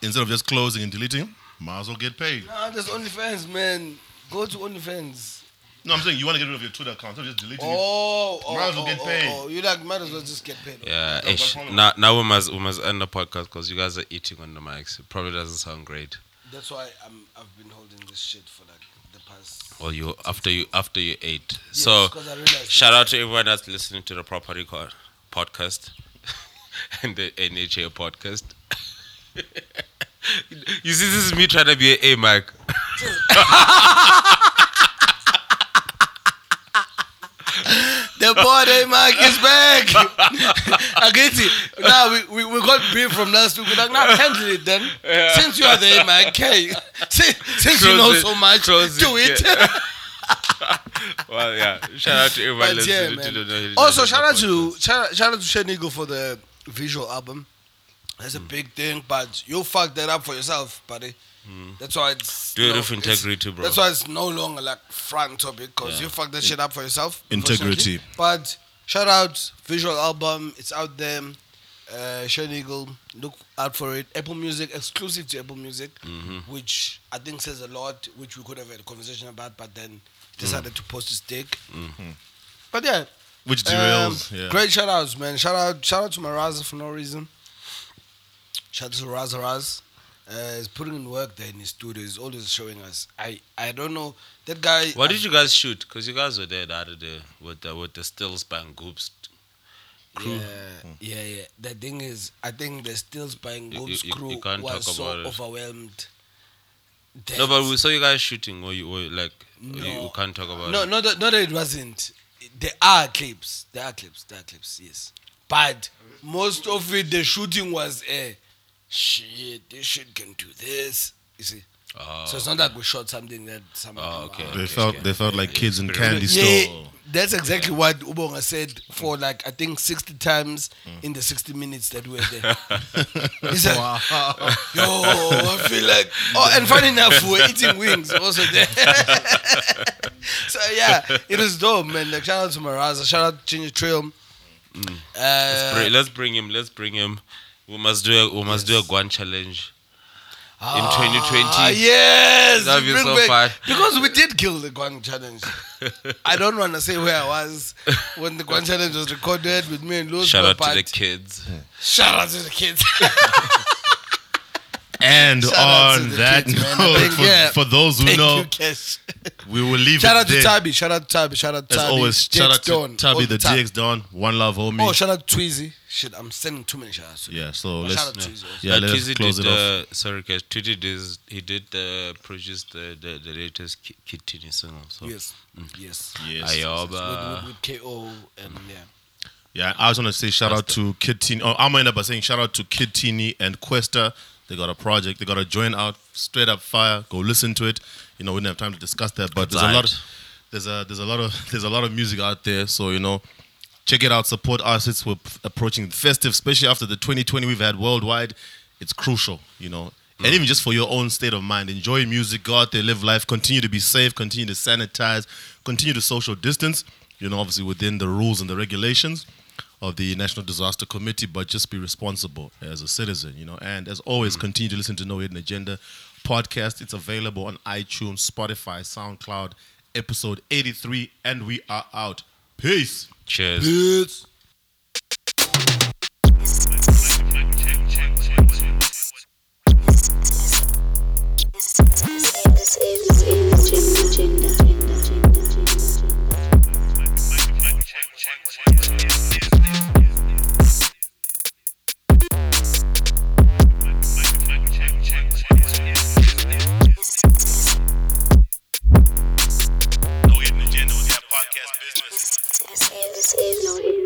Instead of just closing and deleting, might as well get paid. Nah, there's OnlyFans, man. Go to OnlyFans. No, I'm saying you want to get rid of your Twitter account, so just deleting it. Oh, oh, Might as well oh, get oh, paid. Oh, oh. You like might as well just get paid. Yeah, No, ish. that's one of Now, now we must we must end the podcast because you guys are eating on the mics. It probably doesn't sound great. That's why I'm I've been holding this shit for like the past. Well, you after you after you ate. so 'cause I shout out to everyone that's listening to the Property Co- podcast and the NHA podcast. you see, this is me trying to be a Mike. The body Mike is back. I get it. Now we, we, we got beef from last week. We're like, now handle it then. Since you are there, Mike, okay. Since, since you know it. so much, Close do it, it. yeah. well, yeah. Shout out to everyone But yeah, listening man. to. Also, shout out to shout, shout out to Eagle for the visual album. That's a mm. big thing, but you fucked that up for yourself, buddy. That's why it's Do it no, with it's- integrity, bro. That's why it's no longer like front topic because Yeah. you fuck that shit up for yourself. Integrity. But shout out, visual album, it's out there. Uh, Shane Eagle, look out for it. Apple Music, exclusive to Apple Music, Mm-hmm. which I think says a lot, which we could have had a conversation about, but then decided to post his dick. But yeah, Which um, yeah. Great shout outs, man. Shout out shout out to Maraza for no reason. Shout out to Raz Raz. Uh, he's putting in work there in his studio. He's always showing us. I, I don't know. That guy What did you guys shoot? Because you guys were there the other day with the with the Stills Band Goops. crew. Yeah, yeah, yeah. The thing is, I think the Stills You- you- you crew can't was so it. overwhelmed. No, but we saw you guys shooting. Or you or like you, No. you can't talk about no, it. not that, not that it wasn't. There are clips. There are clips. There are clips. Yes, but most of it, the shooting was a shit. This shit can do this. You see. Oh, So it's not like we shot something that somebody. Oh, okay. They Okay, felt okay. they felt like kids in Yeah. candy Yeah, store. that's exactly what Ubonga said for like I think sixty times in the sixty minutes that we were there. He said, "Yo, I feel like." Oh, and funny enough, we were eating wings also there. so yeah, it was dope, man. Like shout out to Maraza, shout out to Ginger Trill. Let's Uh, bring, let's bring him. Let's bring him. We must do a we must do a Guan challenge. in 2020. Ah, yes, That'd be bring so back- fun. Because we did kill the Guang challenge. I don't want to say where I was when the Guang challenge was recorded with me and Luz. Shout out to the kids. Shout out to the kids. And Shout on that kids, note, for, yeah. for those who Thank know, you, we will leave Shout it out to there. Tabi. Shout out to Tabi. Shout out to As Tabi. always, shout out to Dawn, all Tabi, the time. DX Don. One love, homie. Oh, shout out to Tweezy. Shit, I'm sending too many shout outs. yeah, so Oh, let's shout out to Tweezy. also. yeah, Uh, let's Tweezy close did, it off. uh, sorry, guys. Tweezy did he did uh, produce the, the the latest Ki- Kid Tini single. So Yes. Yes. Yes. Ayoba. With, with, with KO and yeah. Yeah, I was gonna say shout out to Kid Tini. Oh, I'm gonna end up by saying shout out to Kid Tini and Kwesta. They got a project. They got a joint out, straight up fire. Go listen to it. You know, we didn't have time to discuss that, but there's a lot. Of, there's a there's a lot of there's a lot of music out there. So you know, check it out. Support artists. We're approaching festive, especially after the 2020 we've had worldwide. It's crucial. You know. And mm. even just for your own state of mind, enjoy music, go out there, live life, continue to be safe, continue to sanitize, continue to social distance, you know, obviously within the rules and the regulations of the National Disaster Committee, but just be responsible as a citizen, you know. And as always, mm. continue to listen to No Hidden Agenda podcast. It's available on iTunes, Spotify, SoundCloud, episode 83, and we are out. Peace. Cheers. Peace. This is, this is, this is. this is.